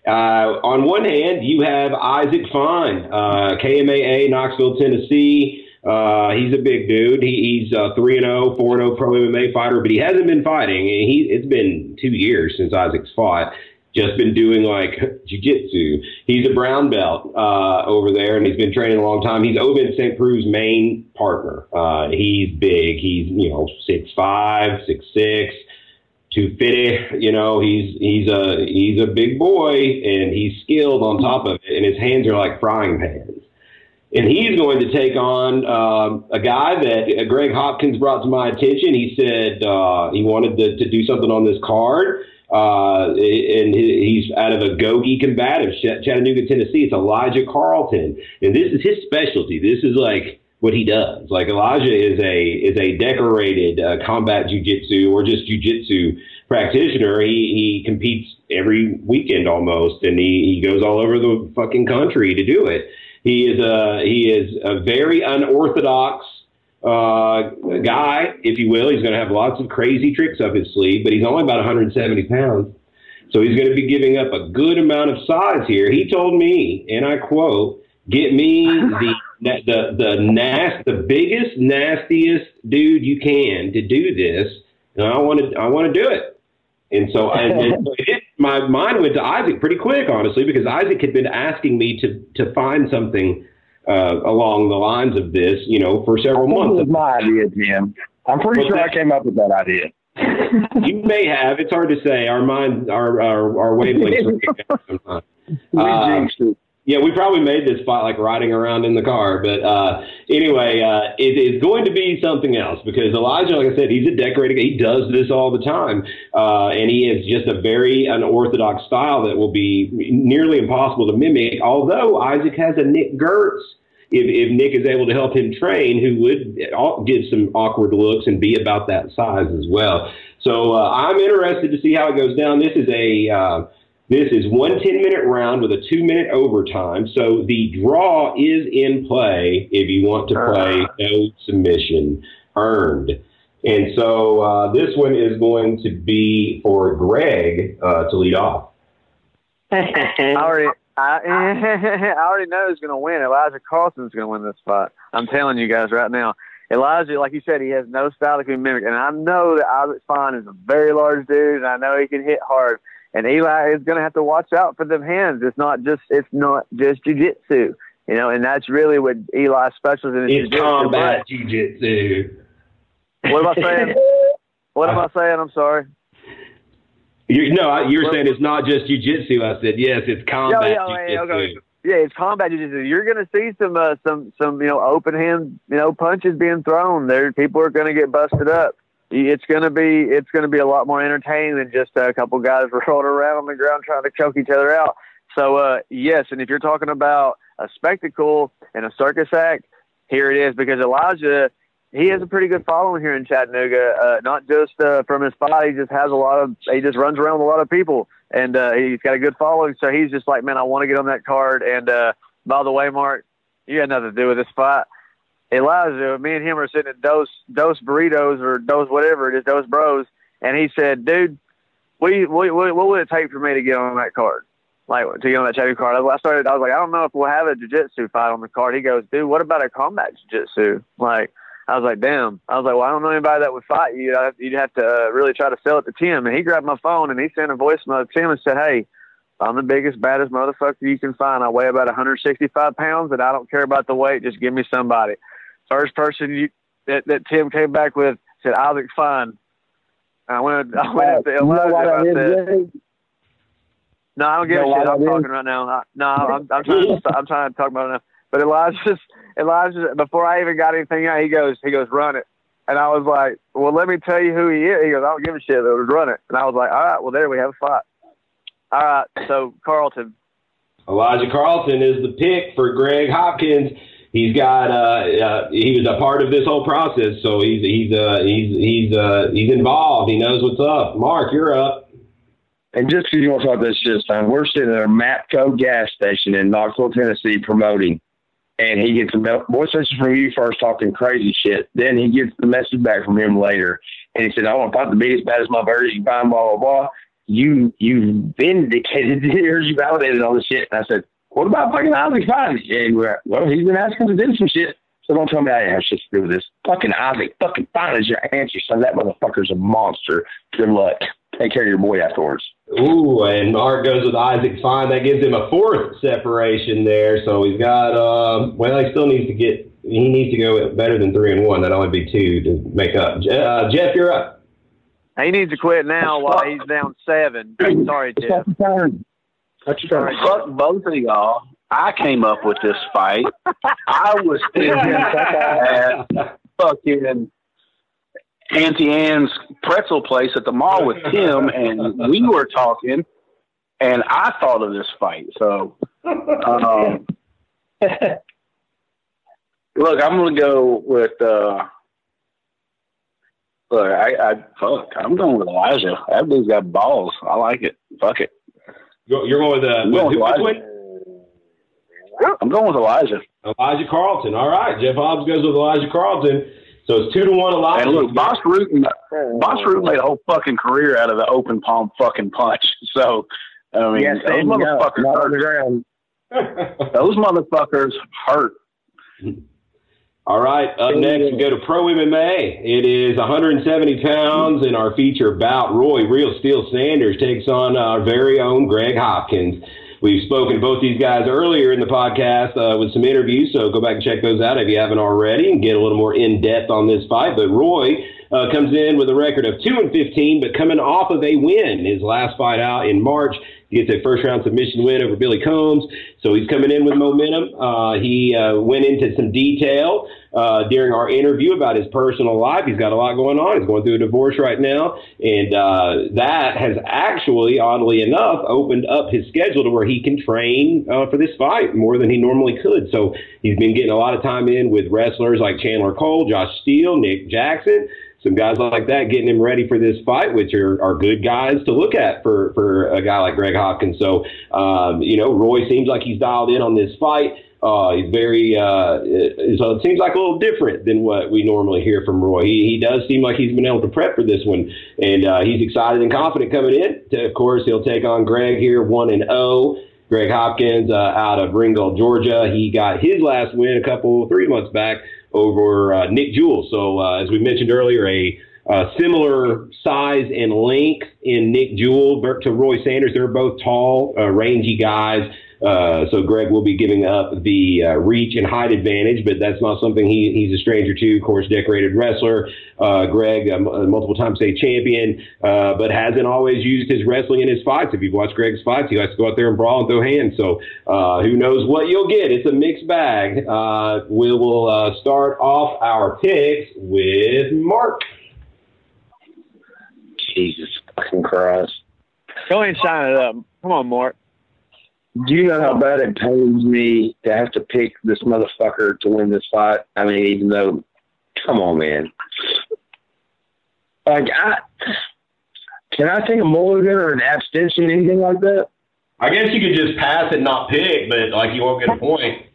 Uh, on one hand, you have Isaac Fine, uh, KMAA, Knoxville, Tennessee. Uh, he's a big dude. He, he's uh, 3 and 0, 4 and 0 pro MMA fighter, but he hasn't been fighting. He, it's been two years since Isaac's fought. Just been doing like [laughs] jujitsu. He's a brown belt uh, over there, and he's been training a long time. He's Ovince St. Preux's main partner. Uh, he's big. He's you know six five, six six, two fifty. You know he's he's a he's a big boy, and he's skilled on top of it, and his hands are like frying pans. And he's going to take on um, a guy that uh, Greg Hopkins brought to my attention. He said uh, he wanted to, to do something on this card. Uh, and he's out of a Gogi combative, Ch- Chattanooga, Tennessee. It's Elijah Carlton, and this is his specialty. This is like what he does. Like Elijah is a is a decorated uh, combat jujitsu or just jujitsu practitioner. He he competes every weekend almost, and he, he goes all over the fucking country to do it. He is a he is a very unorthodox uh, guy, if you will. He's going to have lots of crazy tricks up his sleeve, but he's only about 170 pounds. So he's going to be giving up a good amount of size here. He told me, and I quote, "Get me [laughs] the the the nast the biggest nastiest dude you can to do this, and I want to I want to do it." And so, I, and it, my mind went to Isaac pretty quick, honestly, because Isaac had been asking me to to find something uh, along the lines of this, you know, for several think it was months. my idea, Jim. I'm pretty What's sure that? I came up with that idea. [laughs] you may have. It's hard to say. Our minds, our our, our wavelengths. are [laughs] sometimes. Uh. Yeah, we probably made this spot like riding around in the car, but uh, anyway, uh, it is going to be something else because Elijah, like I said, he's a decorating. He does this all the time, uh, and he is just a very unorthodox style that will be nearly impossible to mimic. Although Isaac has a Nick Gertz. If, if Nick is able to help him train, who would give some awkward looks and be about that size as well. So uh, I'm interested to see how it goes down. This is a uh, this is one 10 minute round with a two minute overtime. So the draw is in play if you want to play no submission earned. And so uh, this one is going to be for Greg uh, to lead off. [laughs] I already, I, [laughs] [laughs] I already know who's going to win. Elijah Carlton's going to win this fight. I'm telling you guys right now. Elijah, like you said, he has no style that can be mimicked, and I know that Isaac Fine is a very large dude, and I know he can hit hard. And Eli is going to have to watch out for them hands. It's not just it's not just jujitsu, you know, and that's really what Eli specials in. It's jiu-jitsu, combat jujitsu. What am I saying? [laughs] what am I saying? I'm sorry. You no, I- you're saying it's not just jujitsu. I said yes, it's combat yeah, yeah, jujitsu. okay. Yeah, it's combat jiu-jitsu. You're going to see some, uh, some, some, you know, open hand, you know, punches being thrown. There, people are going to get busted up. It's to be, it's to be a lot more entertaining than just a couple guys [laughs] rolling around on the ground trying to choke each other out. So, uh, yes, and if you're talking about a spectacle and a circus act, here it is because Elijah, he has a pretty good following here in Chattanooga. Uh, not just uh, from his fight, he just has a lot of. He just runs around with a lot of people, and uh, he's got a good following. So he's just like, man, I want to get on that card. And uh, by the way, Mark, you had nothing to do with this fight. Elijah, me and him are sitting at Dose Dose Burritos or Dose whatever it is, Dose Bros, and he said, dude, what, what, what, would it take for me to get on that card? Like to get on that Chattanooga card. I started. I was like, I don't know if we'll have a jiu-jitsu fight on the card. He goes, dude, what about a combat jiu-jitsu? Like, I was like, damn. I was like, well, I don't know anybody that would fight you. You'd have to uh, really try to sell it to Tim. And he grabbed my phone and he sent a voicemail to Tim and said, hey, I'm the biggest, baddest motherfucker you can find. I weigh about 165 pounds and I don't care about the weight. Just give me somebody. First person you, that, that Tim came back with said, Isaac Fine. I went, I went up to You know Elijah what I and did, I said, Jay? no, I don't give You a shit. I'm talking mean? right now. I, no, I'm, I'm trying to. [laughs] I'm trying to talk about it now. But Elijah, Elijah, before I even got anything out, he goes, he goes, run it. And I was like, well, let me tell you who he is. He goes, I don't give a shit. It was run it. And I was like, all right, well, there we have a fight. All right, so Carlton. Elijah Carlton is the pick for Greg Hopkins. He's got uh, uh he was a part of this whole process, so he's he's uh he's he's uh he's involved. He knows what's up. Mark, you're up. And just because you want to talk about this shit, son, we're sitting at a Mapco gas station in Knoxville, Tennessee, promoting. And he gets a voice message from you first talking crazy shit. Then he gets the message back from him later. And he said, I want to fight the biggest, baddest motherfuckers you can find, blah, blah, blah. You, you vindicated, [laughs] here's you validated all this shit. And I said, what about fucking Isaac Fine? And we're, well, he's been asking to do some shit. So don't tell me I have shit to do with this. Fucking Isaac fucking Fine is your answer, son. That motherfucker's a monster. Good luck. Take care of your boy afterwards. Ooh, and Mark goes with Isaac Fine. That gives him a fourth separation there. So he's got um well he still needs to get he needs to go better than three and one. That'd only be two to make up. Uh, Jeff, you're up. He needs to quit now while he's down seven. [clears throat] Sorry, Jeff. Sorry. Fuck both of y'all. I came up with this fight. I was sitting [laughs] at fucking Auntie Anne's pretzel place at the mall with Tim, and we were talking, and I thought of this fight. So, um, look, I'm gonna go with. Uh, look, I, I fuck. I'm going with Elijah. That dude's got balls. I like it. Fuck it. You're you're going with uh, I'm going who- with Elijah. one? I'm going with Elijah. Elijah Carlton. All right, Jeff Hobbs goes with Elijah Carlton. So it's two to one. Elijah. And look, Bas Rutten, Bas Rutten made a whole fucking career out of the open palm fucking punch. [laughs] So, I mean, Yes, those there you go. motherfuckers Not the hurt. ground. [laughs] Those motherfuckers hurt. [laughs] All right, up next we go to Pro MMA. It is 170 pounds, and our feature bout, Roy Real Steel Sanders takes on our very own Greg Hopkins. We've spoken to both these guys earlier in the podcast uh, with some interviews, so go back and check those out if you haven't already and get a little more in depth on this fight. But Roy uh, comes in with a record of 2 and 15, but coming off of a win. His last fight out in March, he gets a first round submission win over Billy Combs, so he's coming in with momentum. Uh, he uh, went into some detail uh, during our interview about his personal life. He's got a lot going on. He's going through a divorce right now, and uh, that has actually, oddly enough, opened up his schedule to where he can train uh, for this fight more than he normally could. So he's been getting a lot of time in with wrestlers like Chandler Cole, Josh Steele, Nick Jackson some guys like that getting him ready for this fight, which are, are good guys to look at for, for a guy like Greg Hopkins. So, um, you know, Roy seems like he's dialed in on this fight. Uh, he's very, uh, so it seems like a little different than what we normally hear from Roy. He, he does seem like he's been able to prep for this one, and uh, he's excited and confident coming in. Of course, he'll take on Greg here, 1 and 0. Greg Hopkins uh, out of Ringgold, Georgia. He got his last win a couple, three months back over uh, Nick Jewell. So, uh, as we mentioned earlier, a uh, similar size and length in Nick Jewell to Roy Sanders. They're both tall, uh, rangy guys. Uh, so Greg will be giving up the uh, reach and height advantage, but that's not something he, he's a stranger to. Of course, decorated wrestler. Uh, Greg, a multiple time state champion, uh, but hasn't always used his wrestling in his fights. If you've watched Greg's fights, he likes to go out there and brawl and throw hands. So uh, who knows what you'll get? It's a mixed bag. Uh, we will start off our picks with Mark. Jesus fucking Christ. Go ahead and sign it up. Come on, Mark. Do you know how bad it pains me to have to pick this motherfucker to win this fight? I mean, even though, come on, man. Like, I can I take a mulligan or an abstention, anything like that? I guess you could just pass and not pick, but like you won't get a point.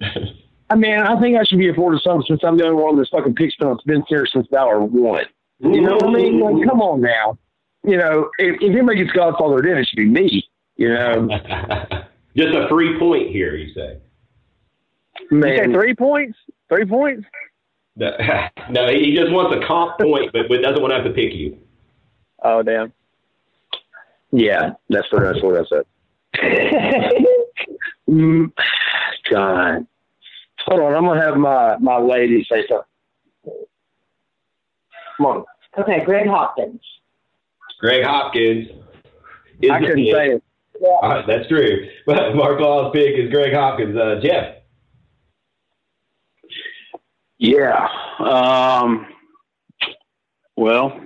I mean, I think I should be afforded something since I'm the only one that's fucking picked that's been here since Valor one. You know what I mean? Like, come on now. You know, if, if anybody gets Godfather in, it should be me. You know. [laughs] Just a free point here, you say? Man. You say three points? Three points? No, [laughs] no, he just wants a comp point, but, but doesn't want to have to pick you. Oh, damn. Yeah, that's what, that's what I said. mm, [laughs] God. Hold on, I'm going to have my, my lady say something. Come on. Okay, Greg Hopkins. Greg Hopkins. I couldn't say it. Yeah. that's true. [laughs] But Mark Law's pick is Greg Hopkins. Uh, Jeff. Yeah. Um, well,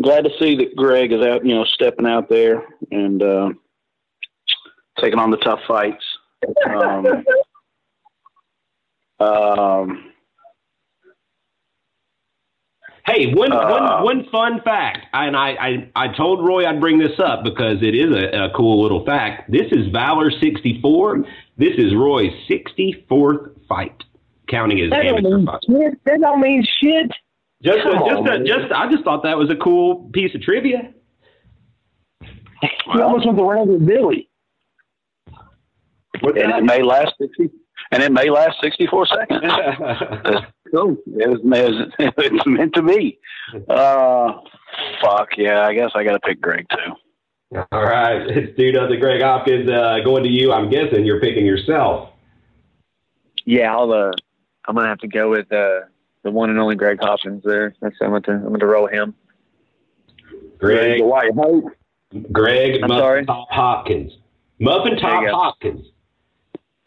glad to see that Greg is out, you know, stepping out there and uh, taking on the tough fights. Um, [laughs] um, Hey, one, uh, one, one fun fact, and I, I, I told Roy I'd bring this up because it is a, a cool little fact. This is Valor 64. This is Roy's 64th fight, counting his that amateur fight. Shit. That don't mean shit. Just, a, just, a, just, I just thought that was a cool piece of trivia. He almost went around with Billy. and it may last 60, and it may last 64 seconds. [laughs] cool. It was, [laughs] it was, meant to be. Uh, fuck yeah. I guess I got to pick Greg too. All right, it's dude of the Greg Hopkins uh, going to you. I'm guessing you're picking yourself. Yeah, I'll. Uh, I'm gonna have to go with uh, the one and only Greg Hopkins. There, that's I'm gonna I'm gonna roll him. Greg, White Hope. Greg I'm Muffin sorry? Top Hopkins. Muffin Top Hopkins.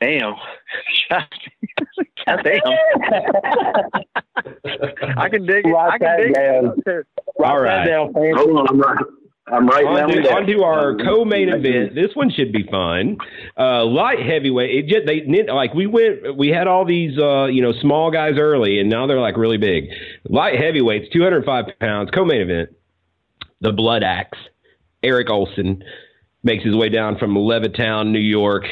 Damn. [laughs] God damn. [laughs] I can dig it. Write I can dig down. it. All right. Down. Hold on, I'm right. I'm right on, down to, on to our co-main event. This one should be fun. Uh, light heavyweight. It just they like we went. We had all these uh, you know small guys early, and now they're like really big. Light heavyweights, 205 pounds. Co-main event. The Blood Axe. Eric Olson makes his way down from Levittown, New York.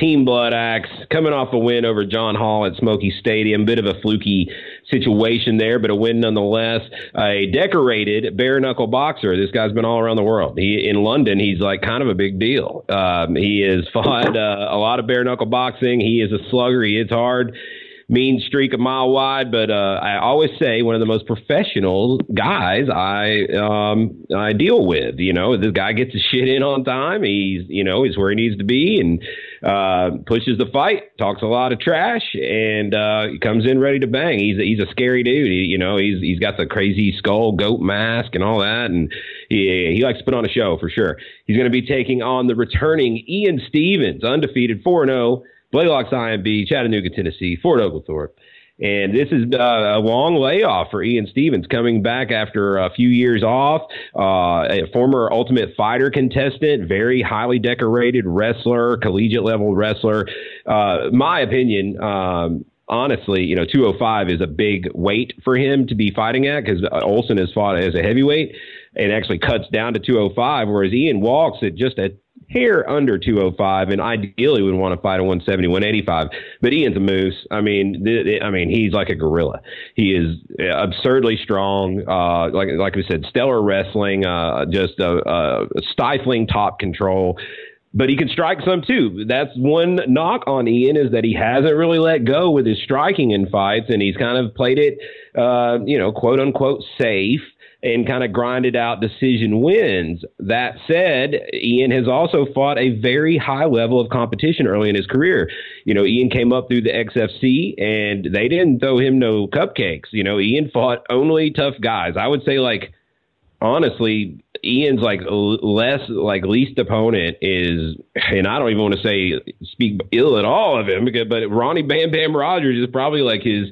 Team Blood Axe coming off a win over John Hall at Smoky Stadium. Bit of a fluky situation there, but a win nonetheless. A decorated bare knuckle boxer. This guy's been all around the world. He in London. He's like kind of a big deal. Um, he has [laughs] fought uh, a lot of bare knuckle boxing. He is a slugger. He hits hard mean streak a mile wide, but uh, I always say one of the most professional guys I um, I deal with. You know, this guy gets his shit in on time. He's you know he's where he needs to be and uh, pushes the fight, talks a lot of trash, and uh, he comes in ready to bang. He's a, he's a scary dude. He, you know, he's he's got the crazy skull goat mask and all that, and he he likes to put on a show for sure. He's going to be taking on the returning Ian Stevens, undefeated four zero. Blaylocks IMB, Chattanooga, Tennessee, Fort Oglethorpe. And this is uh, a long layoff for Ian Stevens coming back after a few years off. Uh, a former Ultimate Fighter contestant, very highly decorated wrestler, collegiate level wrestler. Uh, my opinion, um, honestly, you know, 205 is a big weight for him to be fighting at because Olson has fought as a heavyweight and actually cuts down to 205, whereas Ian walks at just a hair under 205 and ideally would want to fight a 170 185 but ian's a moose. I mean th- th- i mean he's like a gorilla. He is absurdly strong uh, like like we said stellar wrestling uh, just a, a stifling top control. But he can strike some too. That's one knock on Ian is that he hasn't really let go with his striking in fights, and he's kind of played it, uh, you know, quote unquote safe and kind of grinded out decision wins. That said, Ian has also fought a very high level of competition early in his career. You know, Ian came up through the XFC and they didn't throw him no cupcakes. You know, Ian fought only tough guys. I would say like honestly, Ian's like less like least opponent is, and I don't even want to say speak ill at all of him, because, but Ronnie Bam Bam Rogers is probably like his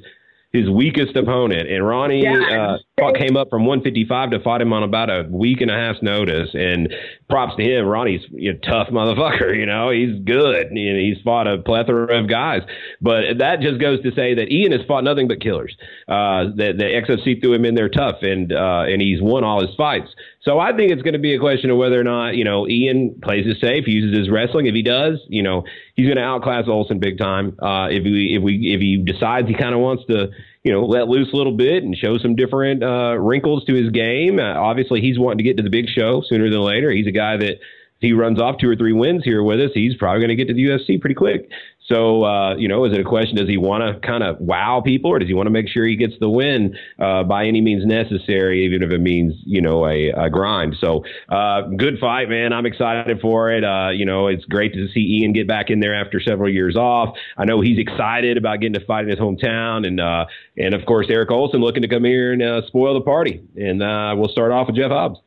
his weakest opponent. And Ronnie yeah. uh, came up from 155 to fight him on about a week and a half's notice. And props to him. Ronnie's a tough motherfucker. You know, he's good. You know, he's fought a plethora of guys. But that just goes to say that Ian has fought nothing but killers. Uh, the, the XFC threw him in there tough, and uh, and he's won all his fights. So I think it's going to be a question of whether or not you know Ian plays it safe, uses his wrestling. If he does, you know, he's going to outclass Olson big time. Uh, if we if we if he decides he kind of wants to you know, let loose a little bit and show some different uh, wrinkles to his game. Uh, obviously, he's wanting to get to the big show sooner than later. He's a guy that he runs off two or three wins here with us, he's probably going to get to the UFC pretty quick. So, uh, you know, is it a question? Does he want to kind of wow people, or does he want to make sure he gets the win uh, by any means necessary, even if it means you know a, a grind? So, uh, good fight, man. I'm excited for it. Uh, you know, it's great to see Ian get back in there after several years off. I know he's excited about getting to fight in his hometown, and uh, and of course Eric Olson looking to come here and uh, spoil the party. And we'll start off with Jeff Hobbs.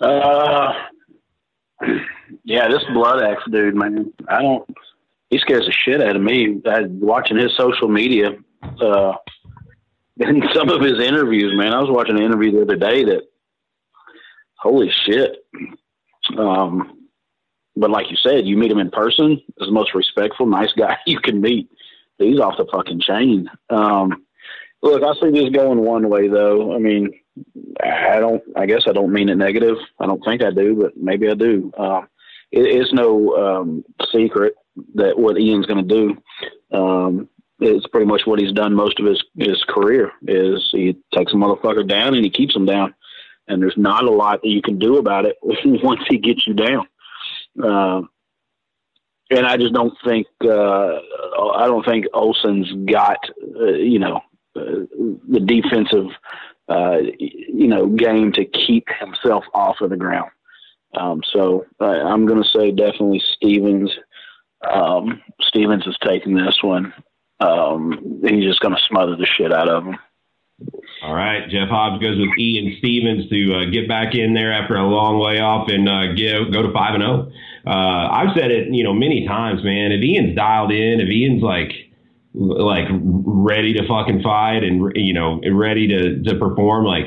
Uh, yeah, this Blood Axe dude, man, I don't. He scares the shit out of me. I, watching his social media, uh, [laughs] and some of his interviews, man. I was watching an interview the other day that, holy shit. Um, but like you said, you meet him in person, is the most respectful, nice [laughs] guy you can meet. He's off the fucking chain. Um, look, I see this going one way though. I mean, I don't. I guess I don't mean it negative. I don't think I do, but maybe I do. Uh, it, it's no um, secret that what Ian's going to do. Um, it's pretty much what he's done most of his his career. Is he takes a motherfucker down and he keeps him down, and there's not a lot that you can do about it [laughs] once he gets you down. Uh, and I just don't think uh, I don't think Olson's got uh, you know uh, the defensive uh, you know, game to keep himself off of the ground. Um, so uh, I'm going to say definitely Stevens. Um, Stephens is taking this one. Um, he's just going to smother the shit out of him. All right, Jeff Hobbs goes with Ian Stevens to uh, get back in there after a long layoff and uh, give, go to five and zero. Oh. Uh, I've said it, you know, many times, man. If Ian's dialed in, if Ian's like like ready to fucking fight and you know ready to to perform like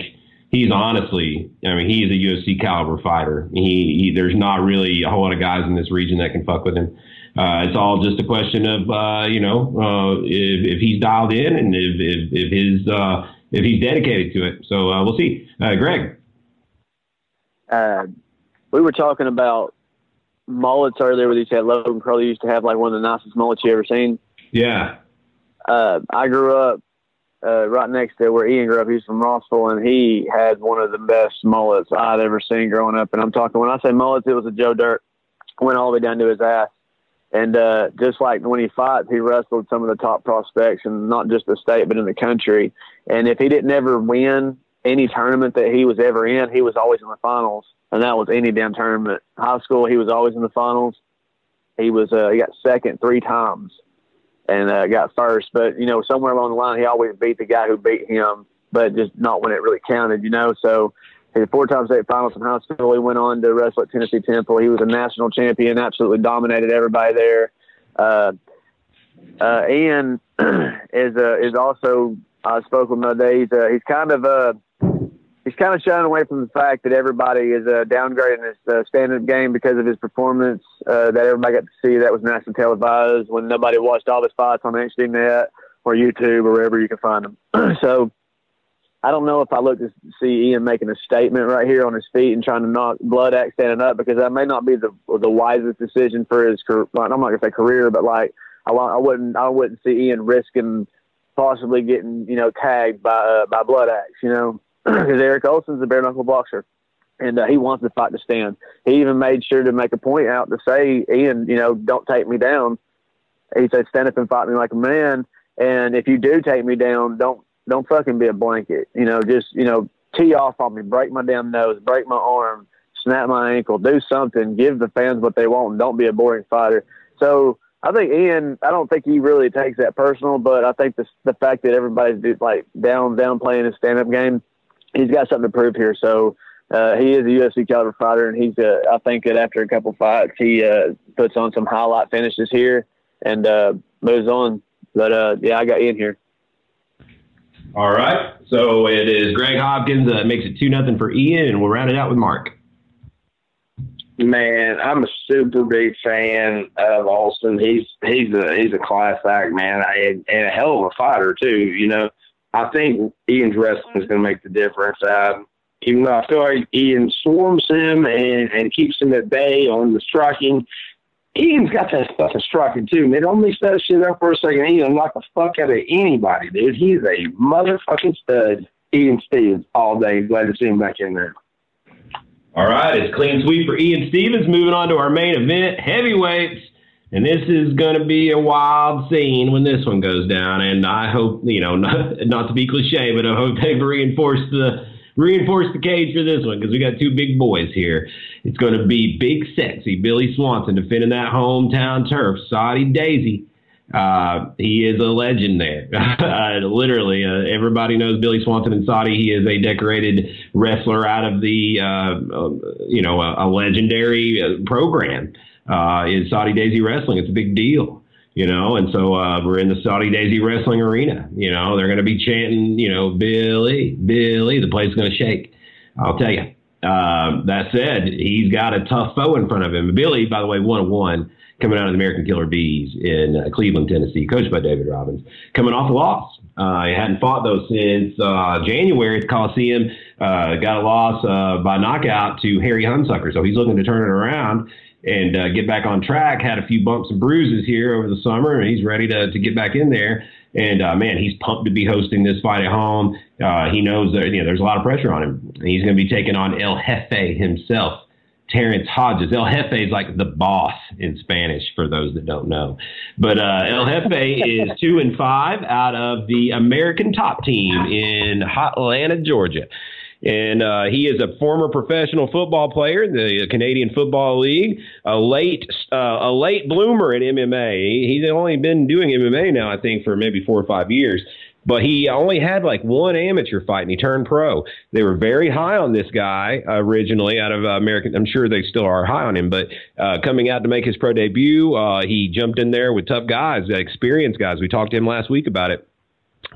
he's honestly I mean he's a UFC caliber fighter. He, he there's not really a whole lot of guys in this region that can fuck with him. Uh, it's all just a question of uh, you know uh, if, if he's dialed in and if if, if his uh, if he's dedicated to it. So uh, we'll see. Uh, Greg. We were talking about mullets earlier with you said Logan Crowley used to have like one of the nicest mullets you ever seen. Yeah uh, I grew up uh, right next to where Ian grew up. He's from Rossville, and he had one of the best mullets I'd ever seen growing up. And I'm talking when I say mullets, it was a Joe Dirt, went all the way down to his ass. And uh, just like when he fights, he wrestled some of the top prospects, and not just the state, but in the country. And if he didn't ever win any tournament that he was ever in, he was always in the finals, and that was any damn tournament. High school, he was always in the finals. He was uh, he got second three times and uh, got first. But you know, somewhere along the line, he always beat the guy who beat him, but just not when it really counted. You know, so he had four times state finals in high school. He went on to wrestle at Tennessee Temple. He was a national champion, absolutely dominated everybody there. Uh, uh, Ian [clears throat] is uh, is also I spoke with him the other day. He's, uh, he's kind of uh, he's kind of shying away from the fact that everybody is uh, downgrading his uh, stand-up game because of his performance uh, that everybody got to see that was nationally televised when nobody watched all his fights on HDNet or YouTube or wherever you can find them. [clears throat] so I don't know if I look to see Ian making a statement right here on his feet and trying to knock Blood Axe standing up because that may not be the the wisest decision for his career. I'm not to say career, but like I, I wouldn't I wouldn't see Ian risking possibly getting you know tagged by uh, by Blood Axe, you know [clears throat] because Eric Olson's a bare knuckle boxer, and uh, he wants the fight to stand. He even made sure to make a point out to say, Ian, you know, don't take me down. He said, stand up and fight me like a man. And if you do take me down, don't don't fucking be a blanket. You know, just you know, tee off on me, break my damn nose, break my arm, snap my ankle, do something, give the fans what they want, and don't be a boring fighter. So I think Ian, I don't think he really takes that personal, but I think the the fact that everybody's like down down playing his stand up game, he's got something to prove here. So uh, he is a UFC caliber fighter, and he's. Uh, I think that after a couple fights, he uh, puts on some highlight finishes here and uh, moves on. But uh, yeah, I got Ian here. All right, so it is Greg Hopkins that makes it two nothing for Ian, and we'll round it out with Mark. Man, I'm a super big fan of Austin. He's he's a he's a class act, man, and, and a hell of a fighter too. You know, I think Ian's wrestling is going to make the difference. Even though I feel like Ian swarms him and, and keeps him at bay on the striking. Ian's got that in striking too, man. Don't that shit up for a second. Ian knock the fuck out of anybody, dude. He's a motherfucking stud. Ian Stevens all day. Glad to see him back in there. All right, it's clean sweep for Ian Stevens. Moving on to our main event, heavyweights. And this is going to be a wild scene when this one goes down. And I hope, you know, [laughs] not, not to be cliche, but I hope they reinforce the reinforce the cage for this one because we got two big boys here. It's going to be big, sexy Billy Swanson defending that hometown turf, Soddy-Daisy. Uh, he is a legend there. [laughs] uh, literally, uh, everybody knows Billy Swanson and Soddy. He is a decorated wrestler out of the, uh, uh, you know, a, a legendary uh, is Soddy-Daisy Wrestling? It's a big deal you know, and so uh, we're in the Soddy-Daisy Wrestling Arena. You know, they're going to be chanting, you know, Billy, Billy. The place is going to shake. I'll tell you. Uh, that said, he's got a tough foe in front of him. Billy, by the way, one one coming out of the American Killer Bees in uh, Cleveland, Tennessee, coached by David Robbins, coming off a loss. Uh, he hadn't fought though since uh, January at the Coliseum. Uh, got a loss uh, by knockout to Harry Hunsucker, so he's looking to turn it around and uh, get back on track. Had a few bumps and bruises here over the summer, and he's ready to, to get back in there. And uh, man, he's pumped to be hosting this fight at home. Uh, he knows that you know there's a lot of pressure on him. He's going to be taking on El Jefe himself, Terrence Hodges. El Jefe is like the boss in Spanish for those that don't know. But uh, El Jefe is [laughs] two and five out of the American top team in Atlanta, Georgia and uh, he is a former professional football player in the Canadian Football League, a late uh, a late bloomer in MMA. He's only been doing MMA now, I think, for maybe four or five years. But he only had like one amateur fight, and he turned pro. They were very high on this guy originally out of American. I'm sure they still are high on him, but uh, coming out to make his pro debut, uh, he jumped in there with tough guys, experienced guys. We talked to him last week about it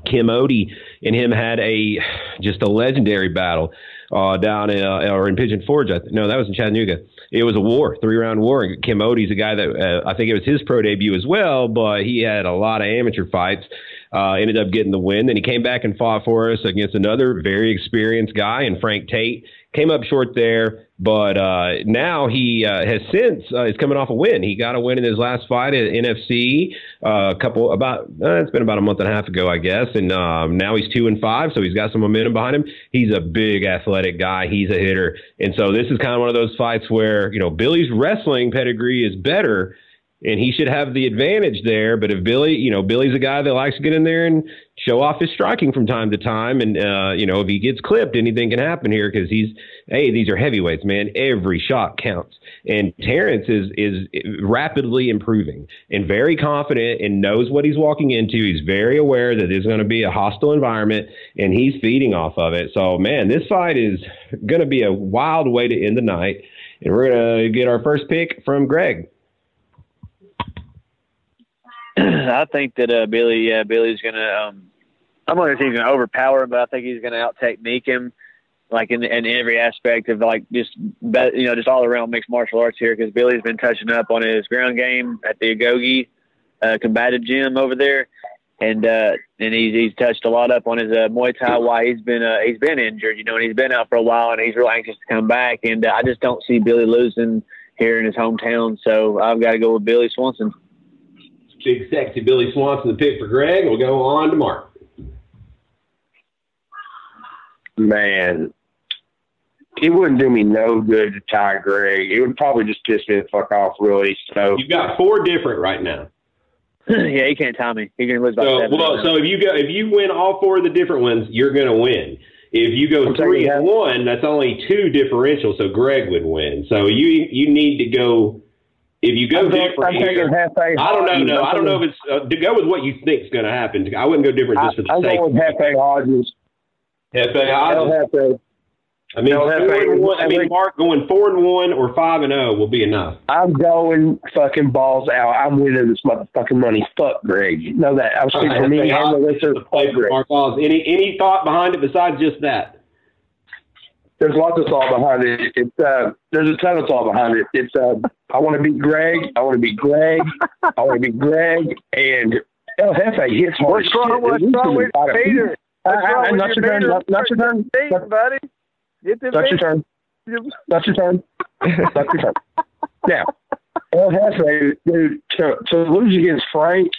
Kim Odie and him had a just a legendary battle uh, down in uh, or in Pigeon Forge. No, that was in Chattanooga. It was a war, three round war. Kim Odie's a guy that uh, I think it was his pro debut as well, but he had a lot of amateur fights. Uh, ended up getting the win. Then he came back and fought for us against another very experienced guy, and Frank Tate came up short there. But uh, now he uh, has since uh, is coming off a win. He got a win in his last fight at NFC uh, a couple about uh, it's been about a month and a half ago, I guess. And um, now he's two and five, so he's got some momentum behind him. He's a big athletic guy. He's a hitter, and so this is kind of one of those fights where you know Billy's wrestling pedigree is better and he should have the advantage there. But if Billy, you know, Billy's a guy that likes to get in there and show off his striking from time to time, and uh, you know, if he gets clipped, anything can happen here because he's, hey, these are heavyweights, man. Every shot counts. And Terrence is is rapidly improving and very confident and knows what he's walking into. He's very aware that there's going to be a hostile environment, and he's feeding off of it. So, man, this fight is going to be a wild way to end the night. And we're going to get our first pick from Greg. [clears throat] I think that uh, Billy, yeah, Billy's gonna. Um, I'm not gonna say he's gonna overpower him, but I think he's gonna out technique him, like in, in every aspect of like just you know just all around mixed martial arts here. Because Billy's been touching up on his ground game at the Agogi uh, combative gym over there, and uh, and he's he's touched a lot up on his uh, Muay Thai. Why he's been uh, he's been injured, you know, and he's been out for a while, and he's real anxious to come back. And uh, I just don't see Billy losing here in his hometown, so I've got to go with Billy Swanson big sexy Billy Swanson, the pick for Greg. We'll go on to Mark. Man, it wouldn't do me no good to tie Greg. It would probably just piss me the fuck off, really. So You've got four different right now. [clears throat] yeah, he can't tie me. He can lose by So, seven. well, so if you go, if you win all four of the different ones, you're going to win. If you go I'm three taking and one, that's only two differential, so Greg would win. So you you need to go. If you go I'm, different, I'm taking here- Jefe. I don't know. No, I'm don't know if it's uh, to go with what you think is going to happen. I wouldn't go different just for the I'm sake. going with Jefe Hodges. Jefe El Hodges. Jefe. I mean, El four Jefe. and one, I mean, Mark going four and one or five and zero will be enough. I'm going fucking balls out. I'm winning this motherfucking money. Fuck Greg. You know that. I'm speaking for me Jefe and the Hodges listeners. is the play for Greg. Mark Laws. Any any thought behind it besides just that? There's lots of thought behind it. It's uh, there's a ton of thought behind it. It's uh, I want to beat Greg. I want to beat Greg. I want to beat Greg. And El Jefe hits hard. as What's wrong, shit. what's He's wrong gonna with fight a- Peter? Uh, What's wrong with not your your turn. Not your turn. Not, buddy. Get the not your turn. Not your turn. [laughs] Not your turn. Now, [laughs] El Jefe, dude, to, to lose against Frank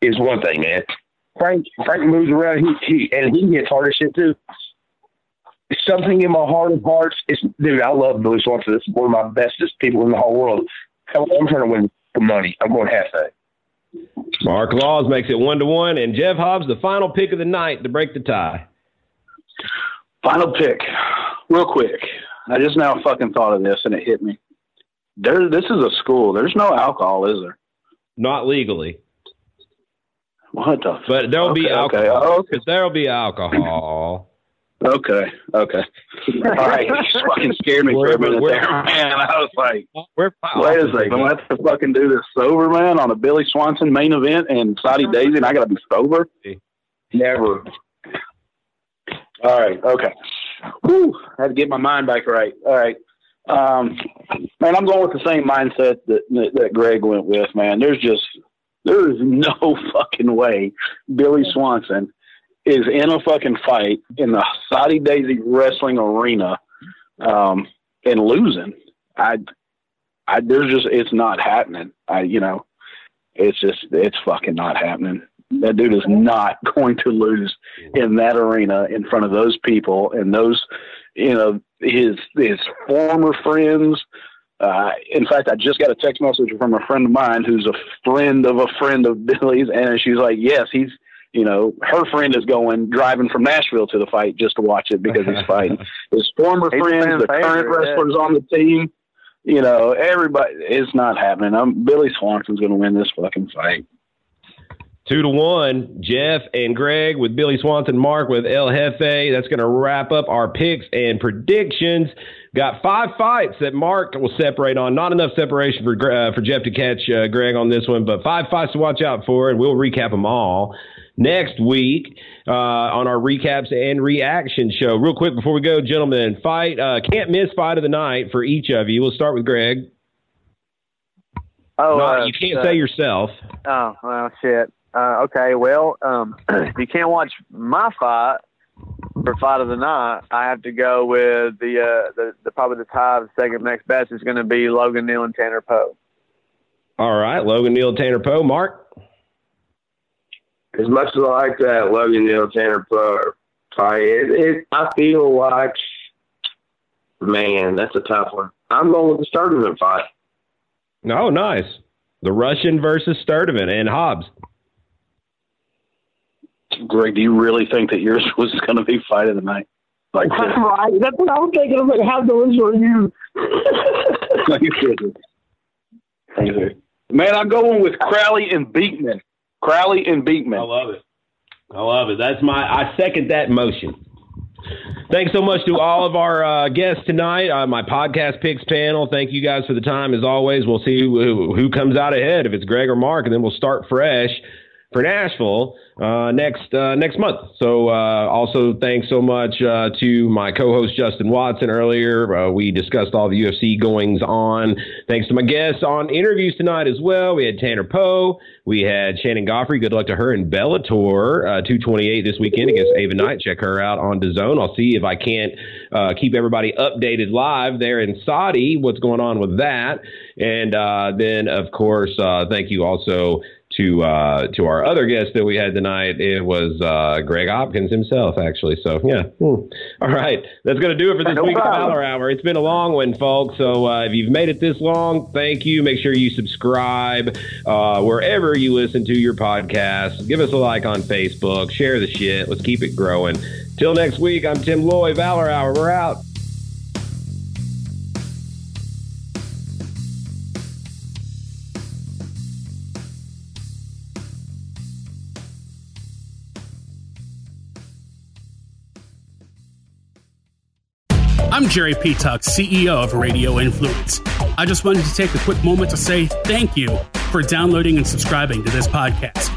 is one thing, man. Frank Frank moves around, he, he and he gets harder shit too. Something in my heart of hearts. It's dude, I love Billy Swanson. This is one of my bestest people in the whole world. I'm, I'm trying to win the money. I'm going Jefe. Mark Laws makes it one to one, and Jeff Hobbs the final pick of the night to break the tie. Final pick, real quick. I just now fucking thought of this and it hit me. There, this is a school. There's no alcohol, is there? Not legally, What the? but there'll be Okay, okay. alcohol. Oh, okay. Because there'll be alcohol. Okay, okay. All right, you just fucking scared me for a minute there, man. I was like, We're wait a second, I'm have to fucking do this sober, man, on a Billy Swanson main event and Soddy-Daisy, and I got to be sober? Never. All right, okay. Whew, I had to get my mind back right. All right. Um, man, I'm going with the same mindset that, that that Greg went with. Man, there's just there is no [laughs] fucking way Billy Swanson is in a fucking fight in the Soddy-Daisy wrestling arena um, and losing. I, I there's just it's not happening. I you know, it's just it's fucking not happening. That dude is not [laughs] going to lose in that arena in front of those people and those, you know, his his former friends. Uh, in fact, I just got a text message from a friend of mine who's a friend of a friend of Billy's, and she's like, "Yes, he's." You know, her friend is going driving from Nashville to the fight just to watch it because he's fighting. [laughs] His former He's friends, the favorite, current yeah. wrestlers on the team, you know, everybody. It's not happening. I'm Billy Swanson's going to win this fucking fight. Two to one, Jeff and Greg with Billy Swanson, Mark with El Jefe. That's going to wrap up our picks and predictions. Got five fights that Mark will separate on. Not enough separation for uh, for Jeff to catch uh, Greg on this one, but five fights to watch out for, and we'll recap them all next week uh, on our recaps and reaction show. Real quick before we go, gentlemen, fight uh, can't miss fight of the night for each of you. We'll start with Greg. Oh, Not- uh, you can't uh, say yourself. Oh, well, shit. Uh, okay, well, um, [clears throat] you can't watch my fight for fight of the night, I have to go with the uh, the, the probably the tie of the second next best is going to be Logan Neal and Tanner Poe. All right, Logan Neal, and Tanner Poe, Mark. As much as I like that Logan Neal Tanner Poe fight, it, it, I feel like, man, that's a tough one. I'm going with the Sturdivant fight. Oh, nice. The Russian versus Sturdivant and Hobbs. Greg, do you really think that yours [laughs] was going to be fight of the night? Like, [laughs] right. That's what I was thinking. I was like, how delicious are you? [laughs] Thank you. Thank you. Man, I'm going with Crowley and Beekman. Crowley and Beekman. I love it. I love it. That's my. I second that motion. Thanks so much to all of our uh, guests tonight, uh, my podcast picks panel. Thank you guys for the time. As always, we'll see who, who comes out ahead, if it's Greg or Mark, and then we'll start fresh for Nashville uh, next uh, next month. So, uh, also thanks so much uh, to my co-host Justin Watson. Earlier, uh, we discussed all the UFC goings on. Thanks to my guests on interviews tonight as well. We had Tanner Poe, we had Shannon Goughary. Good luck to her in Bellator uh, 228 this weekend against Ava Knight. Check her out on DAZN. I'll see if I can't keep everybody updated live there in Saudi. What's going on with that? And then, of course, thank you also to uh, to our other guest that we had tonight. It was uh, Greg Hopkins himself, actually. So yeah. Hmm. All right, that's going to do it for this No week Valor Hour. It's been a long one, folks. So uh, if you've made it this long, thank you. Make sure you subscribe uh, wherever you listen to your podcast. Give us a like on Facebook. Share the shit. Let's keep it growing. Till next week, I'm Tim Loy. Valor Hour. We're out. Jerry P. Tuck, CEO of Radio Influence. I just wanted to take a quick moment to say thank you for downloading and subscribing to this podcast.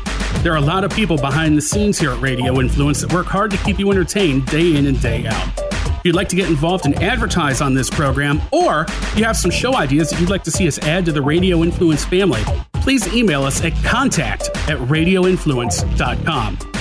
There are a lot of people behind the scenes here at Radio Influence that work hard to keep you entertained day in and day out. If you'd like to get involved and advertise on this program, or you have some show ideas that you'd like to see us add to the Radio Influence family, please email us at contact at radioinfluence.com.